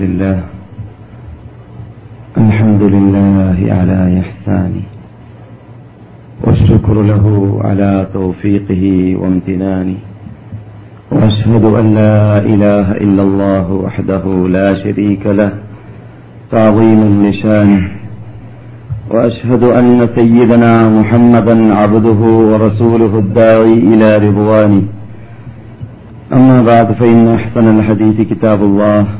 لله. الحمد لله على إحسانه. والشكر له على توفيقه وامتنانه. وأشهد أن لا إله إلا الله وحده لا شريك له تعظيما لشانه. وأشهد أن سيدنا محمدا عبده ورسوله الداعي إلى رضوانه. أما بعد فإن أحسن الحديث كتاب الله.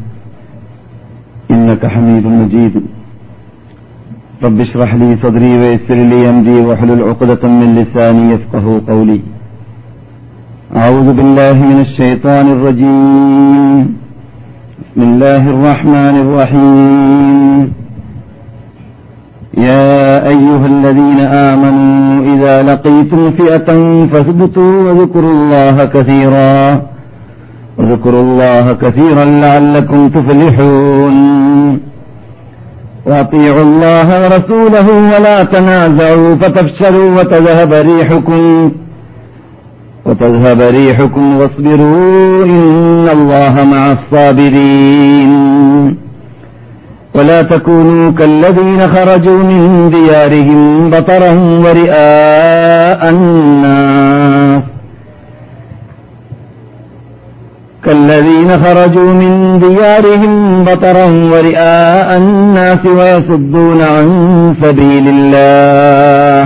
إنك حميد مجيد. رب اشرح لي صدري ويسر لي أمري واحلل عقدة من لساني يفقه قولي. أعوذ بالله من الشيطان الرجيم. بسم الله الرحمن الرحيم. يا أيها الذين آمنوا إذا لقيتم فئة فاثبتوا وذكروا الله كثيرا. واذكروا الله كثيرا لعلكم تفلحون. وأطيعوا الله ورسوله ولا تنازعوا فتفشلوا وتذهب ريحكم. وتذهب ريحكم واصبروا إن الله مع الصابرين. ولا تكونوا كالذين خرجوا من ديارهم بطرا ورئاء الناس. كالذين خرجوا من ديارهم بطرا ورئاء الناس ويصدون عن سبيل الله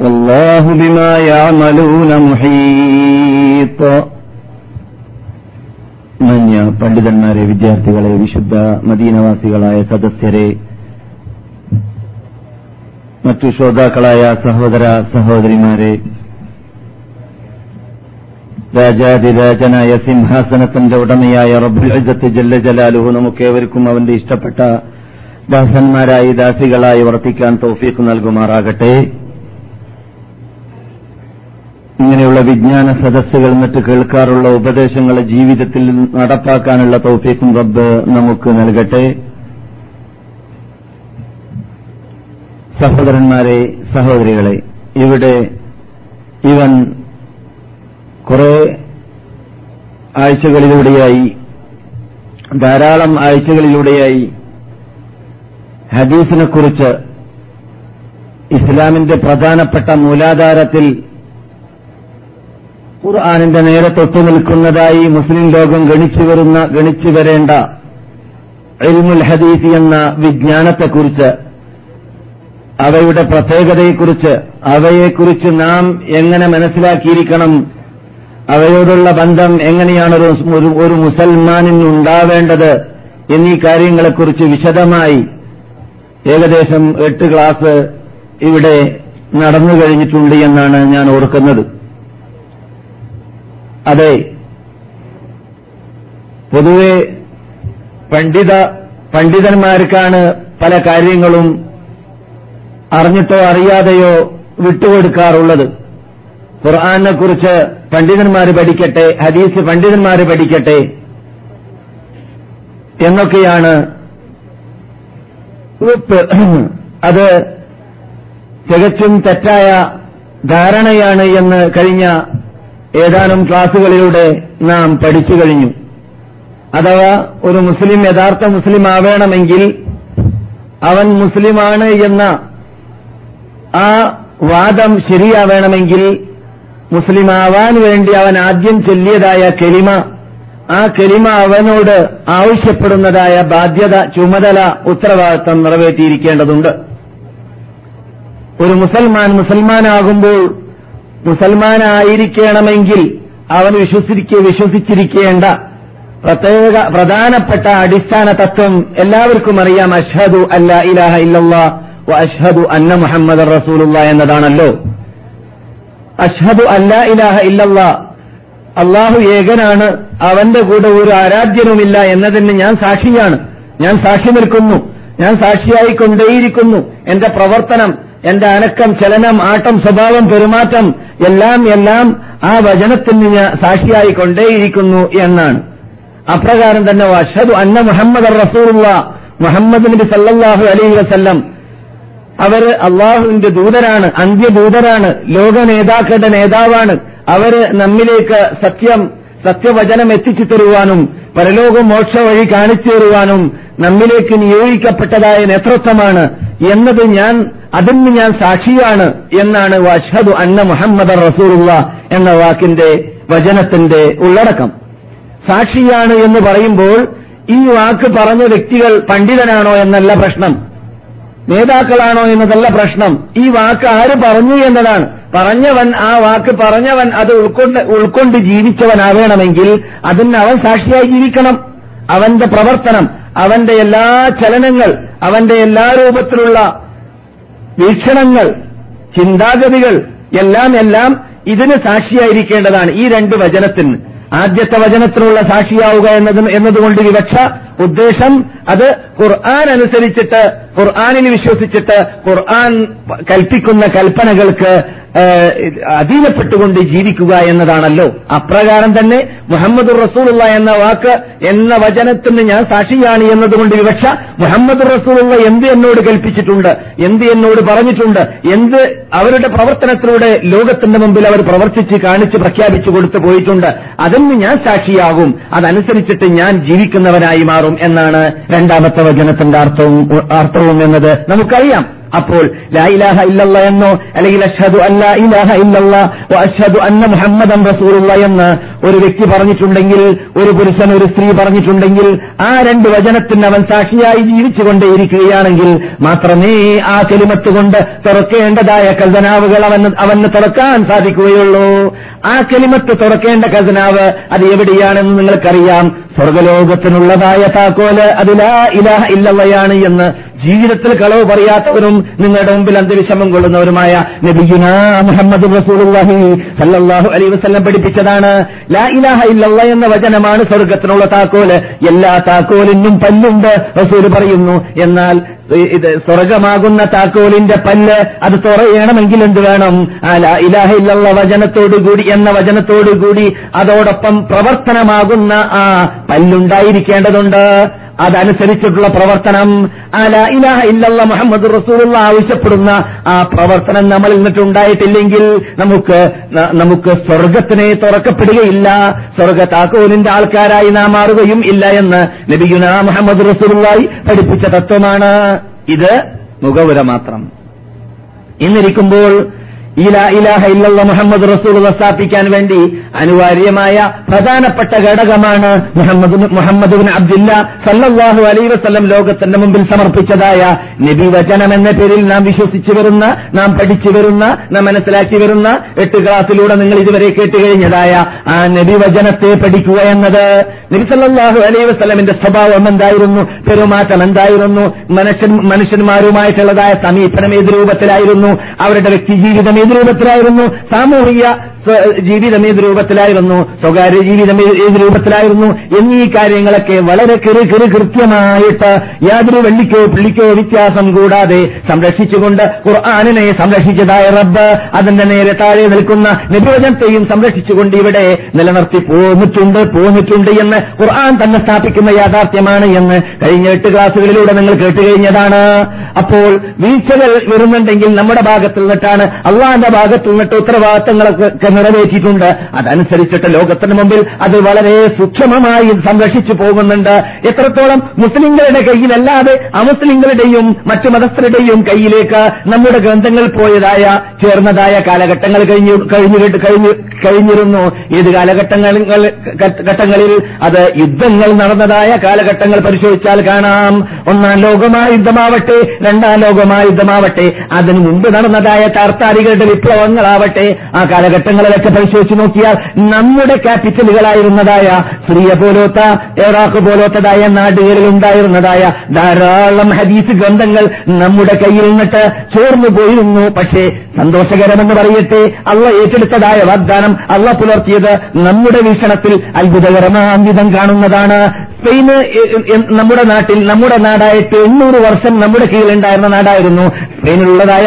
والله بما يعملون محيط മാന്യ പണ്ഡിതന്മാരെ വിദ്യാർത്ഥികളെ വിശുദ്ധ മദീനവാസികളായ സദസ്യരെ മറ്റു ശ്രോതാക്കളായ സഹോദര സഹോദരിമാരെ രാജാതിരാജനായ സിംഹാസനത്തിന്റെ ഉടമയായ റബ്ബുൽ ഇസ്സത്ത് ജല്ല ജലാലുഹു നമുക്കേവർക്കും അവന്റെ ഇഷ്ടപ്പെട്ട ദാസന്മാരായി ദാസികളായി വർത്തിക്കാൻ തോഫീക്ക് നൽകുമാറാകട്ടെ. ഇങ്ങനെയുള്ള വിജ്ഞാന സദസ്സുകൾ മറ്റ് കേൾക്കാറുള്ള ഉപദേശങ്ങൾ ജീവിതത്തിൽ നടപ്പാക്കാനുള്ള തൗഫീഖും റബ്ബ് നമുക്ക് നൽകട്ടെ. സഹോദരന്മാരെ സഹോദരികളെ ഇവിടെ ഇവൻ കുറെ ആഴ്ചകളിലൂടെയായി ധാരാളം ആഴ്ചകളിലൂടെയായി ഹദീസിനെക്കുറിച്ച് ഇസ്ലാമിന്റെ പ്രധാനപ്പെട്ട മൂലാധാരത്തിൽ ഖുർആാനിന്റെ നേരെ തൊട്ടു നിൽക്കുന്നതായി മുസ്ലിം ലോകം ഗണിച്ചു വരുന്ന ഗണിച്ചു വരേണ്ട ഇൽമുൽ ഹദീസ് എന്ന വിജ്ഞാനത്തെക്കുറിച്ച് അവയുടെ പ്രത്യേകതയെക്കുറിച്ച് അവയെക്കുറിച്ച് നാം എങ്ങനെ മനസ്സിലാക്കിയിരിക്കണം അവയോടുള്ള ബന്ധം എങ്ങനെയാണ് ഒരു മുസൽമാനിന് ഉണ്ടാവേണ്ടത് എന്നീ കാര്യങ്ങളെക്കുറിച്ച് വിശദമായി ഏകദേശം എട്ട് ക്ലാസ് ഇവിടെ നടന്നു കഴിഞ്ഞിട്ടുണ്ട് എന്നാണ് ഞാൻ ഓർക്കുന്നത്. അതെ പൊതുവെ പണ്ഡിത പണ്ഡിതന്മാർക്കാണ് പല കാര്യങ്ങളും അറിഞ്ഞിട്ടോ അറിയാതെയോ വിട്ടുകൊടുക്കാറുള്ളത്. ഖുർആാനെ കുറിച്ച് പണ്ഡിതന്മാർ പഠിക്കട്ടെ ഹദീസ് പണ്ഡിതന്മാർ പഠിക്കട്ടെ എന്നൊക്കെയാണ് അത് തികച്ചും തെറ്റായ ധാരണയാണ് എന്ന് കഴിഞ്ഞ ഏതാനും ക്ലാസുകളിലൂടെ നാം പഠിച്ചു കഴിഞ്ഞു. അഥവാ ഒരു മുസ്ലിം യഥാർത്ഥ മുസ്ലിം ആവേണമെങ്കിൽ അവൻ മുസ്ലിമാണ് എന്ന ആ വാദം ശരിയാവേണമെങ്കിൽ മുസ്ലിമാവാൻ വേണ്ടി അവൻ ആദ്യം ചൊല്ലിയതായ കെലിമ. ആ കെലിമ അവനോട് ആവശ്യപ്പെടുന്നതായ ബാധ്യത ചുമതല ഉത്തരവാദിത്തം നിറവേറ്റിയിരിക്കേണ്ടതുണ്ട്. ഒരു മുസൽമാൻ മുസൽമാനാകുമ്പോൾ മുസൽമാനായിരിക്കണമെങ്കിൽ അവൻ വിശ്വസിക്ക വിശ്വസിച്ചിരിക്കേണ്ട പ്രത്യേക പ്രധാനപ്പെട്ട അടിസ്ഥാന തത്വം എല്ലാവർക്കും അറിയാം. അഷ്ഹദു അല്ല ഇലാഹ ഇല്ലല്ലാ വ അഷ്ഹദു അന്ന മുഹമ്മദ് റസൂലുള്ള എന്നതാണല്ലോ. അഷ്ഹദു അല്ല ഇലാഹ ഇല്ലല്ലാ. അള്ളാഹു ഏകനാണ്. അവന്റെ കൂടെ ഒരു ആരാധ്യനുമില്ല എന്നതിന് ഞാൻ സാക്ഷിയാണ്. ഞാൻ സാക്ഷി നിൽക്കുന്നു. ഞാൻ സാക്ഷിയായി കൊണ്ടേയിരിക്കുന്നു എന്റെ പ്രവർത്തനം എന്റെ അനക്കം ചലനം ആട്ടം സ്വഭാവം പെരുമാറ്റം എല്ലാം എല്ലാം ആ വചനത്തിന് ഞാൻ സാക്ഷിയായി കൊണ്ടേയിരിക്കുന്നു എന്നാണ്. അപ്രകാരം തന്നെ അഷദു അന്ന മുഹമ്മദ് റസൂലുള്ള. മുഹമ്മദ് നബി സല്ലാഹു അലൈഹി വസല്ലം അവർ അള്ളാഹുവിന്റെ ദൂതരാണ് അന്ത്യദൂതരാണ് ലോക നേതാക്കളുടെ നേതാവാണ്. അവർ നമ്മിലേക്ക് സത്യം സത്യവചനം എത്തിച്ചു തരുവാനും പരലോക മോക്ഷ വഴി കാണിച്ചു തരുവാനും നമ്മിലേക്ക് നിയോഗിക്കപ്പെട്ടതായ നേതൃത്വമാണ് എന്നത് ഞാൻ അതിന് ഞാൻ സാക്ഷിയാണ് എന്നാണ് വഷദു അന്ന മുഹമ്മദ് റസൂലുള്ള എന്ന വാക്കിന്റെ വചനത്തിന്റെ ഉള്ളടക്കം. സാക്ഷിയാണ് എന്ന് പറയുമ്പോൾ ഈ വാക്ക് പറഞ്ഞ വ്യക്തികൾ പണ്ഡിതനാണോ എന്നല്ല പ്രശ്നം. നേതാക്കളാണോ എന്നതല്ല പ്രശ്നം. ഈ വാക്ക് ആര് പറഞ്ഞു എന്നതാണ്. പറഞ്ഞവൻ ആ വാക്ക് പറഞ്ഞവൻ അത് ഉൾക്കൊണ്ട് ഉൾക്കൊണ്ട് ജീവിച്ചവനാവേണമെങ്കിൽ അതിന് അവൻ സാക്ഷിയായി ജീവിക്കണം. അവന്റെ പ്രവർത്തനം അവന്റെ എല്ലാ ചലനങ്ങൾ അവന്റെ എല്ലാ രൂപത്തിലുള്ള വീക്ഷണങ്ങൾ ചിന്താഗതികൾ എല്ലാം എല്ലാം ഇതിന് സാക്ഷിയായിരിക്കേണ്ടതാണ് ഈ രണ്ട് വചനത്തിന്. ആദ്യത്തെ വചനത്തിനുള്ള സാക്ഷിയാവുക എന്നത് എന്നതുകൊണ്ട് വിവക്ഷ ഉദ്ദേശം അത് ഖുർആൻ അനുസരിച്ചിട്ട് ഖുർആാനിൽ വിശ്വസിച്ചിട്ട് ഖുർആൻ കൽപ്പിക്കുന്ന കൽപ്പനകൾക്ക് അധീനപ്പെട്ടുകൊണ്ട് ജീവിക്കുക എന്നതാണല്ലോ. അപ്രകാരം തന്നെ മുഹമ്മദ് റസൂലുള്ള എന്ന വാക്ക് എന്ന വചനത്തിന് ഞാൻ സാക്ഷിയാണ് എന്നതുകൊണ്ട് വിവക്ഷ മുഹമ്മദ് റസൂലുള്ള എന്ത് എന്നോട് കൽപ്പിച്ചിട്ടുണ്ട് എന്ത് എന്നോട് പറഞ്ഞിട്ടുണ്ട് എന്ത് അവരുടെ പ്രവർത്തനത്തിലൂടെ ലോകത്തിന്റെ മുമ്പിൽ അവർ പ്രവർത്തിച്ച് കാണിച്ച് പ്രഖ്യാപിച്ചു കൊടുത്തു പോയിട്ടുണ്ട് അതിന് ഞാൻ സാക്ഷിയാകും അതനുസരിച്ചിട്ട് ഞാൻ ജീവിക്കുന്നവനായി മാറും എന്നാണ് രണ്ടാമത്തെ വചനത്തിന്റെ അർത്ഥവും അർത്ഥവും എന്നത്. നമുക്കറിയാം. അപ്പോൾ ലാ ഇലാഹ ഇല്ലല്ല എന്നോ അല്ലെങ്കിൽ അഷ്ഹദു അല്ലാ ഇലാഹ ഇല്ലല്ല അഷ്ഹദു അന്ന മുഹമ്മദൻ റസൂലുള്ള എന്ന് ഒരു വ്യക്തി പറഞ്ഞിട്ടുണ്ടെങ്കിൽ ഒരു പുരുഷൻ ഒരു സ്ത്രീ പറഞ്ഞിട്ടുണ്ടെങ്കിൽ ആ രണ്ട് വചനത്തിന് അവൻ സാക്ഷിയായി ജീവിച്ചുകൊണ്ടേയിരിക്കുകയാണെങ്കിൽ മാത്രമേ ആ കെലിമത്ത് കൊണ്ട് തുറക്കേണ്ടതായ കൽതനാവുകൾ അവൻ അവന് തുറക്കാൻ സാധിക്കുകയുള്ളൂ. ആ കെലിമത്ത് തുറക്കേണ്ട കൽതനാവ് അത് എവിടെയാണെന്ന് നിങ്ങൾക്കറിയാം. സ്വർഗലോകത്തിനുള്ളതായ താക്കോൽ അതിലാ ഇലാഹ ഇല്ലവയാണ് എന്ന് ജീവിതത്തിൽ കളവ് പറയാത്തവരും നിങ്ങളുടെ മുമ്പിൽ അന്തവിഷമം കൊള്ളുന്നവരുമായ നബിയുന മുഹമ്മദ് റസൂലുള്ളാഹി സല്ലല്ലാഹു അലൈഹി വസല്ലം പഠിപ്പിച്ചതാണ്. ലാ ഇലാഹ ഇല്ലല്ല എന്ന വചനമാണ് സ്വർഗത്തിനുള്ള താക്കോൽ. എല്ലാ താക്കോലിനും പല്ലുണ്ട് റസൂൽ പറയുന്നു. എന്നാൽ ഇത് സ്വർഗമാകുന്ന താക്കോലിന്റെ പല്ല് അത് തുറയണമെങ്കിൽ എന്ത് വേണം? ആ ലാ ഇലാഹ ഇല്ലല്ല വചനത്തോടുകൂടി എന്ന വചനത്തോടുകൂടി അതോടൊപ്പം പ്രവർത്തനമാകുന്ന ആ പല്ലുണ്ടായിരിക്കേണ്ടതുണ്ട്. അതനുസരിച്ചിട്ടുള്ള പ്രവർത്തനം. അല ഇലാഹ ഇല്ലല്ല മുഹമ്മദ് റസൂലുള്ള ആവശ്യപ്പെടുന്ന ആ പ്രവർത്തനം നമ്മളിൽ നിന്നിട്ടുണ്ടായിട്ടില്ലെങ്കിൽ നമുക്ക് നമുക്ക് സ്വർഗത്തിനെ തുറക്കപ്പെടുകയില്ല. സ്വർഗ താക്കോലിന്റെ ആൾക്കാരായി നാം മാറുകയും ഇല്ല എന്ന് നബിയുന മുഹമ്മദ് റസൂലുള്ളായി പഠിപ്പിച്ച തത്വമാണ്. ഇത് മുഖവുര മാത്രം. ഇന്നിരിക്കുമ്പോൾ മുഹമ്മദ് റസൂൽ സ്ഥാപിക്കാൻ വേണ്ടി അനിവാര്യമായ പ്രധാനപ്പെട്ട ഘടകമാണ് മുഹമ്മദ് ബിൻ അബ്ദുല്ല സല്ലാഹു അലൈ വസ്ലം ലോകത്തിന്റെ മുമ്പിൽ സമർപ്പിച്ചതായ നബി വചനം എന്ന പേരിൽ നാം വിശ്വസിച്ചു വരുന്ന നാം പഠിച്ചു വരുന്ന നാം മനസ്സിലാക്കി വരുന്ന എട്ട് ക്ലാസ്സിലൂടെ നിങ്ങൾ ഇതുവരെ കേട്ടുകഴിഞ്ഞതായ ആ നബി വചനത്തെ പഠിക്കുക എന്നത് നബി സല്ലാഹു അലൈ വസ്ലമിന്റെ സ്വഭാവം എന്തായിരുന്നു പെരുമാറ്റം എന്തായിരുന്നു മനുഷ്യൻ മനുഷ്യന്മാരുമായിട്ടുള്ളതായ സമീപനം ഏത് രൂപത്തിലായിരുന്നു അവരുടെ വ്യക്തി ജീവിതം ഏത് രൂപത്തിലായിരുന്നു? സാമൂഹിക ജീവിതം ഏത് രൂപത്തിലായിരുന്നു? സ്വകാര്യ ജീവിതം ഏത് രൂപത്തിലായിരുന്നു? എന്നീ കാര്യങ്ങളൊക്കെ വളരെ കെറു കെറു കൃത്യമായിട്ട് യാതൊരു വെള്ളിക്കോ പുള്ളിക്കോ വ്യത്യാസം കൂടാതെ സംരക്ഷിച്ചുകൊണ്ട് ഖുർആാനിനെ സംരക്ഷിച്ചതായ റബ്ബ് അതിന്റെ നേരെ താഴെ നിൽക്കുന്ന നിരോധനത്തെയും സംരക്ഷിച്ചുകൊണ്ട് ഇവിടെ നിലനിർത്തി പോന്നിട്ടുണ്ട് പോന്നിട്ടുണ്ട് എന്ന് ഖുർആൻ തന്നെ സ്ഥാപിക്കുന്ന യാഥാർത്ഥ്യമാണ് എന്ന് കഴിഞ്ഞ എട്ട് ക്ലാസ്സുകളിലൂടെ നിങ്ങൾ കേട്ടുകഴിഞ്ഞതാണ് അപ്പോൾ വീഴ്ചകൾ വരുന്നുണ്ടെങ്കിൽ നമ്മുടെ ഭാഗത്തു നിന്നിട്ടാണ് അള്ളാന്റെ ഭാഗത്തു നിന്നിട്ട് ഉത്തരവാദിത്തങ്ങളൊക്കെ നിറവേറ്റിയിട്ടുണ്ട്. അതനുസരിച്ചിട്ട് ലോകത്തിന് മുമ്പിൽ അത് വളരെ സൂക്ഷ്മമായി സംരക്ഷിച്ചു പോകുന്നുണ്ട്. എത്രത്തോളം മുസ്ലിങ്ങളുടെ കയ്യിലല്ലാതെ അമുസ്ലിങ്ങളുടെയും മറ്റു മതസ്ഥരുടെയും കയ്യിലേക്ക് നമ്മുടെ ഗ്രന്ഥങ്ങൾ പോയതായ ചേർന്നതായ കാലഘട്ടങ്ങൾ കഴിഞ്ഞു കഴിഞ്ഞു കഴിഞ്ഞു കഴിഞ്ഞിരുന്നു. ഏത് കാലഘട്ടങ്ങളിൽ ഘട്ടങ്ങളിൽ അത് യുദ്ധങ്ങൾ നടന്നതായ കാലഘട്ടങ്ങൾ പരിശോധിച്ചാൽ കാണാം. ഒന്നാം ലോകമായുദ്ധമാവട്ടെ രണ്ടാം ലോകമായുദ്ധമാവട്ടെ അതിനു മുമ്പ് നടന്നതായ താർത്താരികളുടെ വിപ്ലവങ്ങളാവട്ടെ ആ കാലഘട്ടങ്ങൾ രാജ്യങ്ങളിലൊക്കെ പരിശോധിച്ച് നോക്കിയാൽ നമ്മുടെ ക്യാപിറ്റലുകളായിരുന്നതായ സിറിയ പോലോത്ത ഇറാഖ് പോലോത്തതായ നാടുകളിൽ ഉണ്ടായിരുന്നതായ ധാരാളം ഹദീസ് ഗ്രന്ഥങ്ങൾ നമ്മുടെ കയ്യിൽ നിന്നിട്ട് ചോർന്നു പോയിരുന്നു. പക്ഷേ സന്തോഷകരമെന്ന് പറയട്ടെ അള്ള ഏറ്റെടുത്തതായ വാഗ്ദാനം അള്ള പുലർത്തിയത് നമ്മുടെ വീക്ഷണത്തിൽ അത്ഭുതകരമാം വിധം കാണുന്നതാണ്. സ്പെയിന് നമ്മുടെ നാട്ടിൽ നമ്മുടെ നാടായിട്ട് എണ്ണൂറ് വർഷം നമ്മുടെ കീഴിലുണ്ടായിരുന്ന നാടായിരുന്നു. സ്പെയിനിലുള്ളതായ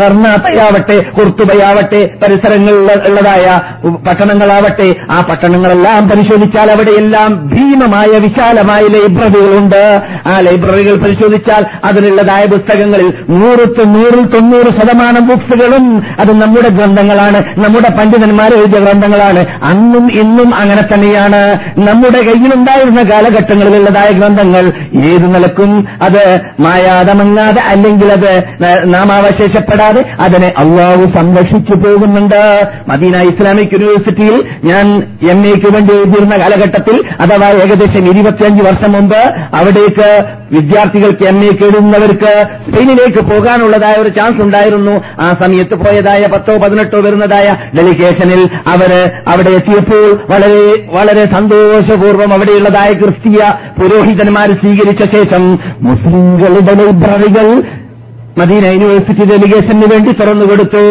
കർണാത്തയാവട്ടെ കുർത്തുബയാവട്ടെ പരിസരങ്ങളിലുള്ളതായ പട്ടണങ്ങളാവട്ടെ ആ പട്ടണങ്ങളെല്ലാം പരിശോധിച്ചാൽ അവിടെയെല്ലാം ഭീമമായ വിശാലമായ ലൈബ്രറികളുണ്ട്. ആ ലൈബ്രറികൾ പരിശോധിച്ചാൽ അതിനുള്ളതായ പുസ്തകങ്ങളിൽ നൂറ് തൊണ്ണൂറിൽ തൊണ്ണൂറ് ശതമാനം ബുക്സുകളും അത് നമ്മുടെ ഗ്രന്ഥങ്ങളാണ്. നമ്മുടെ പണ്ഡിതന്മാർ ഗ്രന്ഥങ്ങളാണ്. അന്നും ഇന്നും അങ്ങനെ തന്നെയാണ്. നമ്മുടെ കയ്യിലുണ്ടായിരുന്ന കാലഘട്ടങ്ങളിലുള്ളതായ ഗ്രന്ഥങ്ങൾ ഏത് നിലക്കും അത് മായാതമങ്ങാതെ അല്ലെങ്കിൽ അത് നാം നാമാവശേഷപ്പെടാതെ അതിനെ അള്ളാഹു സംരക്ഷിച്ചു പോകുന്നുണ്ട്. മദീന ഇസ്ലാമിക് യൂണിവേഴ്സിറ്റിയിൽ ഞാൻ എം എക്ക് വേണ്ടി എഴുതിയിരുന്ന കാലഘട്ടത്തിൽ അഥവാ ഏകദേശം ഇരുപത്തിയഞ്ച് വർഷം മുമ്പ് അവിടേക്ക് വിദ്യാർത്ഥികൾക്ക് എം എക്ക് എഴുതുന്നവർക്ക് സ്പെയിനിലേക്ക് പോകാനുള്ളതായ ഒരു ചാൻസ് ഉണ്ടായിരുന്നു. ആ സമയത്ത് പോയതായ പത്തോ പതിനെട്ടോ വരുന്നതായ ഡെലിഗേഷനിൽ അവർ അവിടെ എത്തിയപ്പോൾ വളരെ വളരെ സന്തോഷപൂർവം അവിടെയുള്ളതായ ക്രിസ്തീയ പുരോഹിതന്മാർ സ്വീകരിച്ച ശേഷം മുസ്ലിങ്ങളുടെ ലൈബ്രറികൾ മദീന യൂണിവേഴ്സിറ്റി ഡെലിഗേഷന് വേണ്ടി തുറന്നു കൊടുത്തു.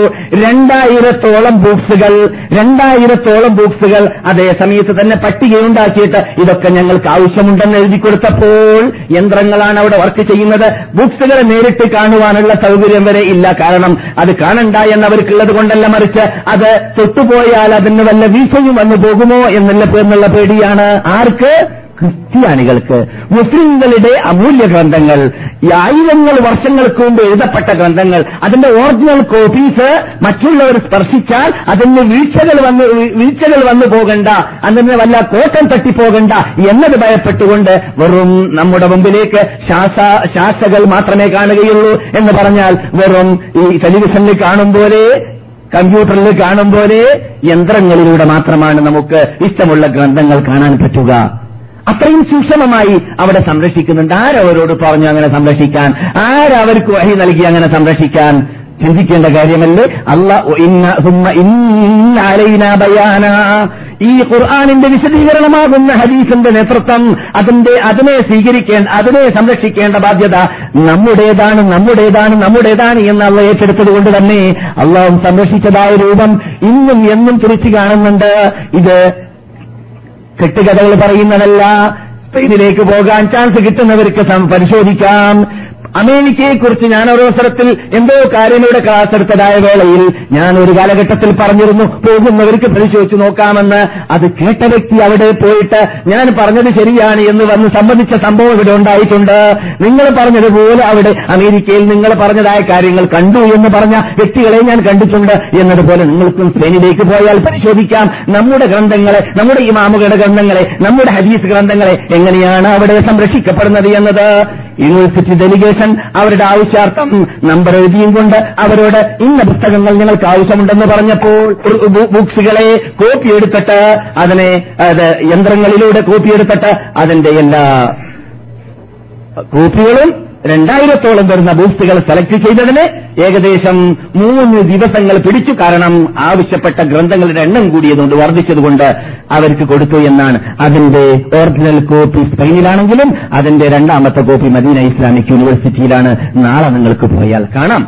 രണ്ടായിരത്തോളം ബുക്സുകൾ രണ്ടായിരത്തോളം ബുക്സുകൾ അതേ സമയത്ത് തന്നെ പട്ടികയുണ്ടാക്കിയിട്ട് ഇതൊക്കെ ഞങ്ങൾക്ക് ആവശ്യമുണ്ടെന്ന് എഴുതി കൊടുത്തപ്പോൾ യന്ത്രങ്ങളാണ് അവിടെ വർക്ക് ചെയ്യുന്നത്. ബുക്സുകളെ നേരിട്ട് കാണുവാനുള്ള സൗകര്യം വരെ ഇല്ല. കാരണം അത് കാണണ്ട എന്നവർക്കുള്ളത് കൊണ്ടല്ല മറിച്ച് അത് തൊട്ടുപോയാൽ അതിന് വല്ല വീശയും വന്നു പോകുമോ എന്നുള്ള പേടിയാണ്. ആർക്ക്? ക്രിസ്ത്യാനികൾക്ക് മുസ്ലിങ്ങളുടെ അമൂല്യ ഗ്രന്ഥങ്ങൾ ആയിരങ്ങൾ വർഷങ്ങൾക്ക് മുമ്പ് എഴുതപ്പെട്ട ഗ്രന്ഥങ്ങൾ അതിന്റെ ഒറിജിനൽ കോപ്പീസ് മറ്റുള്ളവർ സ്പർശിച്ചാൽ അതിന് വീഴ്ചകൾ വന്ന് വീഴ്ചകൾ വന്നു പോകണ്ട അതിന് വല്ല കോട്ടം തട്ടിപ്പോകണ്ട എന്നത് ഭയപ്പെട്ടുകൊണ്ട് വെറും നമ്മുടെ മുമ്പിലേക്ക് ശാസ ശാസകൾ മാത്രമേ കാണുകയുള്ളൂ എന്ന് പറഞ്ഞാൽ വെറും ഈ ടെലിവിഷനിൽ കാണും പോലെ കമ്പ്യൂട്ടറിൽ കാണും പോലെ യന്ത്രങ്ങളിലൂടെ മാത്രമാണ് നമുക്ക് ഇഷ്ടമുള്ള ഗ്രന്ഥങ്ങൾ കാണാൻ പറ്റുക. അത്രയും സൂക്ഷ്മമായി അവിടെ സംരക്ഷിക്കുന്നുണ്ട്. ആരവരോട് പറഞ്ഞു അങ്ങനെ സംരക്ഷിക്കാൻ? ആരവർക്ക് വഴി നൽകി അങ്ങനെ സംരക്ഷിക്കാൻ? ചിന്തിക്കേണ്ട കാര്യമല്ലേ? അല്ല ഈ ഖുർആാനിന്റെ വിശദീകരണമാകുന്ന ഹദീസിന്റെ നേതൃത്വം അതിന്റെ അതിനെ സ്വീകരിക്കേണ്ട അതിനെ സംരക്ഷിക്കേണ്ട ബാധ്യത നമ്മുടേതാണ് നമ്മുടേതാണ് നമ്മുടേതാണ് എന്ന് അള്ള ഏറ്റെടുത്തത് കൊണ്ട് തന്നെ അള്ളാഹു സംരക്ഷിച്ചതായ രൂപം ഇന്നും എന്നും തിരിച്ചു കാണുന്നുണ്ട്. ഇത് കെട്ടുകഥകൾ പറയുന്നതല്ല. സ്പെയിനിലേക്ക് പോകാൻ ചാൻസ് കിട്ടുന്നവർക്ക് പരിശോധിക്കാം. അമേരിക്കയെക്കുറിച്ച് ഞാൻ ഒരു അവസരത്തിൽ എന്തോ കാര്യങ്ങളുടെ ക്ലാസ് എടുത്തതായ വേളയിൽ ഞാൻ ഒരു കാലഘട്ടത്തിൽ പറഞ്ഞിരുന്നു പോകുന്നവർക്ക് പരിശോധിച്ചു നോക്കാമെന്ന്. അത് കേട്ട വ്യക്തി അവിടെ പോയിട്ട് ഞാൻ പറഞ്ഞത് ശരിയാണ് എന്ന് വന്ന് സംബന്ധിച്ച സംഭവം ഇവിടെ ഉണ്ടായിട്ടുണ്ട്. നിങ്ങൾ പറഞ്ഞതുപോലെ അവിടെ അമേരിക്കയിൽ നിങ്ങൾ പറഞ്ഞതായ കാര്യങ്ങൾ കണ്ടു എന്ന് പറഞ്ഞ വ്യക്തികളെ ഞാൻ കണ്ടിട്ടുണ്ട്. എന്നതുപോലെ നിങ്ങൾക്കും സ്പെയിനിലേക്ക് പോയാൽ പരിശോധിക്കാം. നമ്മുടെ ഗ്രന്ഥങ്ങളെ നമ്മുടെ ഇമാമുകളുടെ ഗ്രന്ഥങ്ങളെ നമ്മുടെ ഹദീസ് ഗ്രന്ഥങ്ങളെ എങ്ങനെയാണ് അവിടെ സംരക്ഷിക്കപ്പെടുന്നത് എന്നത്? യൂണിവേഴ്സിറ്റി ഡെലിഗേഷൻ അവരുടെ ആവശ്യാർത്ഥം നമ്പർ എഴുതിയും കൊണ്ട് അവരോട് ഇന്ന പുസ്തകങ്ങൾ നിങ്ങൾക്ക് ആവശ്യമുണ്ടെന്ന് പറഞ്ഞപ്പോൾ ബുക്സുകളെ കോപ്പി എടുത്തിട്ട് അതിനെ അത് യന്ത്രങ്ങളിലൂടെ കോപ്പി എടുത്തിട്ട് അതിന്റെ എല്ലാ കോപ്പികളും രണ്ടായിരത്തോളം വരുന്ന ബൂസ്റ്റുകൾ സെലക്ട് ചെയ്തതിന് ഏകദേശം മൂന്ന് ദിവസങ്ങൾ പിടിച്ചു. കാരണം ആവശ്യപ്പെട്ട ഗ്രന്ഥങ്ങളുടെ എണ്ണം കൂടിയതുകൊണ്ട് വർദ്ധിച്ചതുകൊണ്ട് അവർക്ക് കൊടുത്തു എന്നാണ്. അതിന്റെ ഒറിജിനൽ കോപ്പി സ്പെയിനിലാണെങ്കിലും അതിന്റെ രണ്ടാമത്തെ കോപ്പി മദീന ഇസ്ലാമിക് യൂണിവേഴ്സിറ്റിയിലാണ്. നാളെ നിങ്ങൾക്ക് പോയാൽ കാണാം.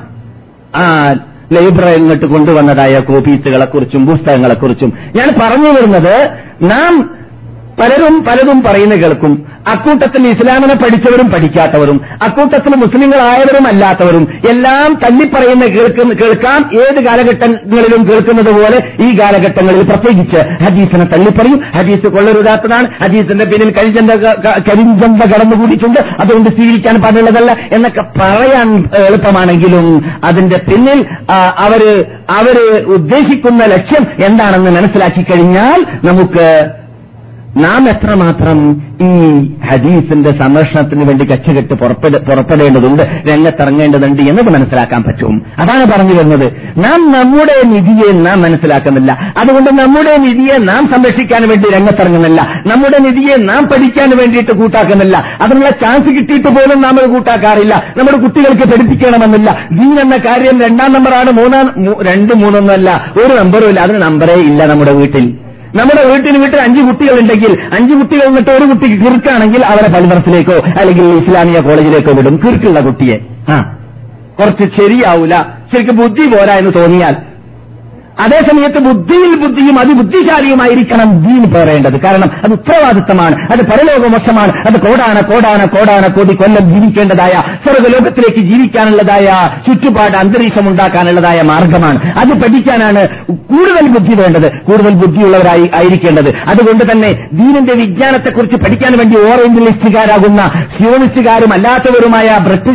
ആ ലൈബ്രറിയിൽ നിന്നിട്ട് കൊണ്ടുവന്നതായ കോപ്പീസുകളെക്കുറിച്ചും പുസ്തകങ്ങളെക്കുറിച്ചും ഞാൻ പറഞ്ഞു വരുന്നത് നാം പലരും പലതും പറയുന്ന കേൾക്കും. അക്കൂട്ടത്തിൽ ഇസ്ലാമിനെ പഠിച്ചവരും പഠിക്കാത്തവരും അക്കൂട്ടത്തിൽ മുസ്ലിങ്ങളായവരും അല്ലാത്തവരും എല്ലാം തല്ലിപ്പറയുന്ന കേൾക്കാം ഏത് കാലഘട്ടങ്ങളിലും കേൾക്കുന്നത് പോലെ ഈ കാലഘട്ടങ്ങളിൽ പ്രത്യേകിച്ച് ഹദീസിനെ തള്ളിപ്പറയും. ഹദീസ് കൊള്ളരുതാത്തതാണ്. ഹദീസിന്റെ പിന്നിൽ കരിഞ്ചന്ത കരിഞ്ചന്ത കടന്നുകൂടിയിട്ടുണ്ട്. അതുകൊണ്ട് സ്വീകരിക്കാൻ പാടുള്ളതല്ല എന്നൊക്കെ പറയാൻ എളുപ്പമാണെങ്കിലും അതിന്റെ പിന്നിൽ അവർ അവർ ഉദ്ദേശിക്കുന്ന ലക്ഷ്യം എന്താണെന്ന് മനസ്സിലാക്കി കഴിഞ്ഞാൽ നമുക്ക് നാം എത്രമാത്രം ഈ ഹദീസിന്റെ സംരക്ഷണത്തിന് വേണ്ടി കച്ചുകെട്ട് പുറപ്പെട- പുറപ്പെടേണ്ടതുണ്ട് രംഗത്തിറങ്ങേണ്ടതുണ്ട് എന്നത് മനസ്സിലാക്കാൻ പറ്റും. അതാണ് പറഞ്ഞു വരുന്നത്. നാം നമ്മുടെ നിധിയെ നാം മനസ്സിലാക്കുന്നില്ല. അതുകൊണ്ട് നമ്മുടെ നിധിയെ നാം സംരക്ഷിക്കാൻ വേണ്ടി രംഗത്തിറങ്ങുന്നില്ല. നമ്മുടെ നിധിയെ നാം പഠിക്കാൻ വേണ്ടിയിട്ട് കൂട്ടാക്കുന്നില്ല. അതിനുള്ള ചാൻസ് കിട്ടിയിട്ട് പോലും നാം അത് കൂട്ടാക്കാറില്ല. നമ്മുടെ കുട്ടികൾക്ക് പഠിപ്പിക്കണമെന്നില്ല. ദീൻ എന്ന കാര്യം രണ്ടാം നമ്പറാണ് മൂന്നാം രണ്ട് മൂന്നൊന്നല്ല ഒരു നമ്പറും ഇല്ല. അതിന് നമ്പറേ ഇല്ല നമ്മുടെ വീട്ടിൽ. നമ്മുടെ വീട്ടിന് വീട്ടിൽ അഞ്ച് കുട്ടികളുണ്ടെങ്കിൽ അഞ്ച് കുട്ടികൾ എന്നിട്ട് ഒരു കുട്ടിക്ക് കിർക്കാണെങ്കിൽ അവരെ പലതരത്തിലേക്കോ അല്ലെങ്കിൽ ഇസ്ലാമിക കോളേജിലേക്കോ വിടും. കിർക്കുള്ള കുട്ടിയെ. ആ. കുറച്ച് ശരിയാവൂല. ശരിക്കും ബുദ്ധി പോരാ എന്ന് തോന്നിയാൽ അതേസമയത്ത് ബുദ്ധിയിൽ ബുദ്ധിയും അതിബുദ്ധിശാലിയുമായിരിക്കണം ദീൻ പേറേണ്ടത് കാരണം അത് ഉത്തരവാദിത്തമാണ് അത് പരലോകമോശമാണ് അത് കോടാന കോടാന കോടാന കോടി കൊല്ലം ജീവിക്കേണ്ടതായ സ്വർഗലോകത്തിലേക്ക് ജീവിക്കാനുള്ളതായ ചുറ്റുപാട് അന്തരീക്ഷം ഉണ്ടാക്കാനുള്ളതായ മാർഗമാണ്. അത് പഠിക്കാനാണ് കൂടുതൽ ബുദ്ധി വേണ്ടത്. കൂടുതൽ ബുദ്ധിയുള്ളവരായി ആയിരിക്കേണ്ടത്. അതുകൊണ്ട് തന്നെ ദീനിന്റെ വിജ്ഞാനത്തെക്കുറിച്ച് പഠിക്കാൻ വേണ്ടി ഓറഞ്ച് ലിസ്റ്റുകാരാകുന്ന സിയോണിസ്റ്റുകാരും അല്ലാത്തവരുമായ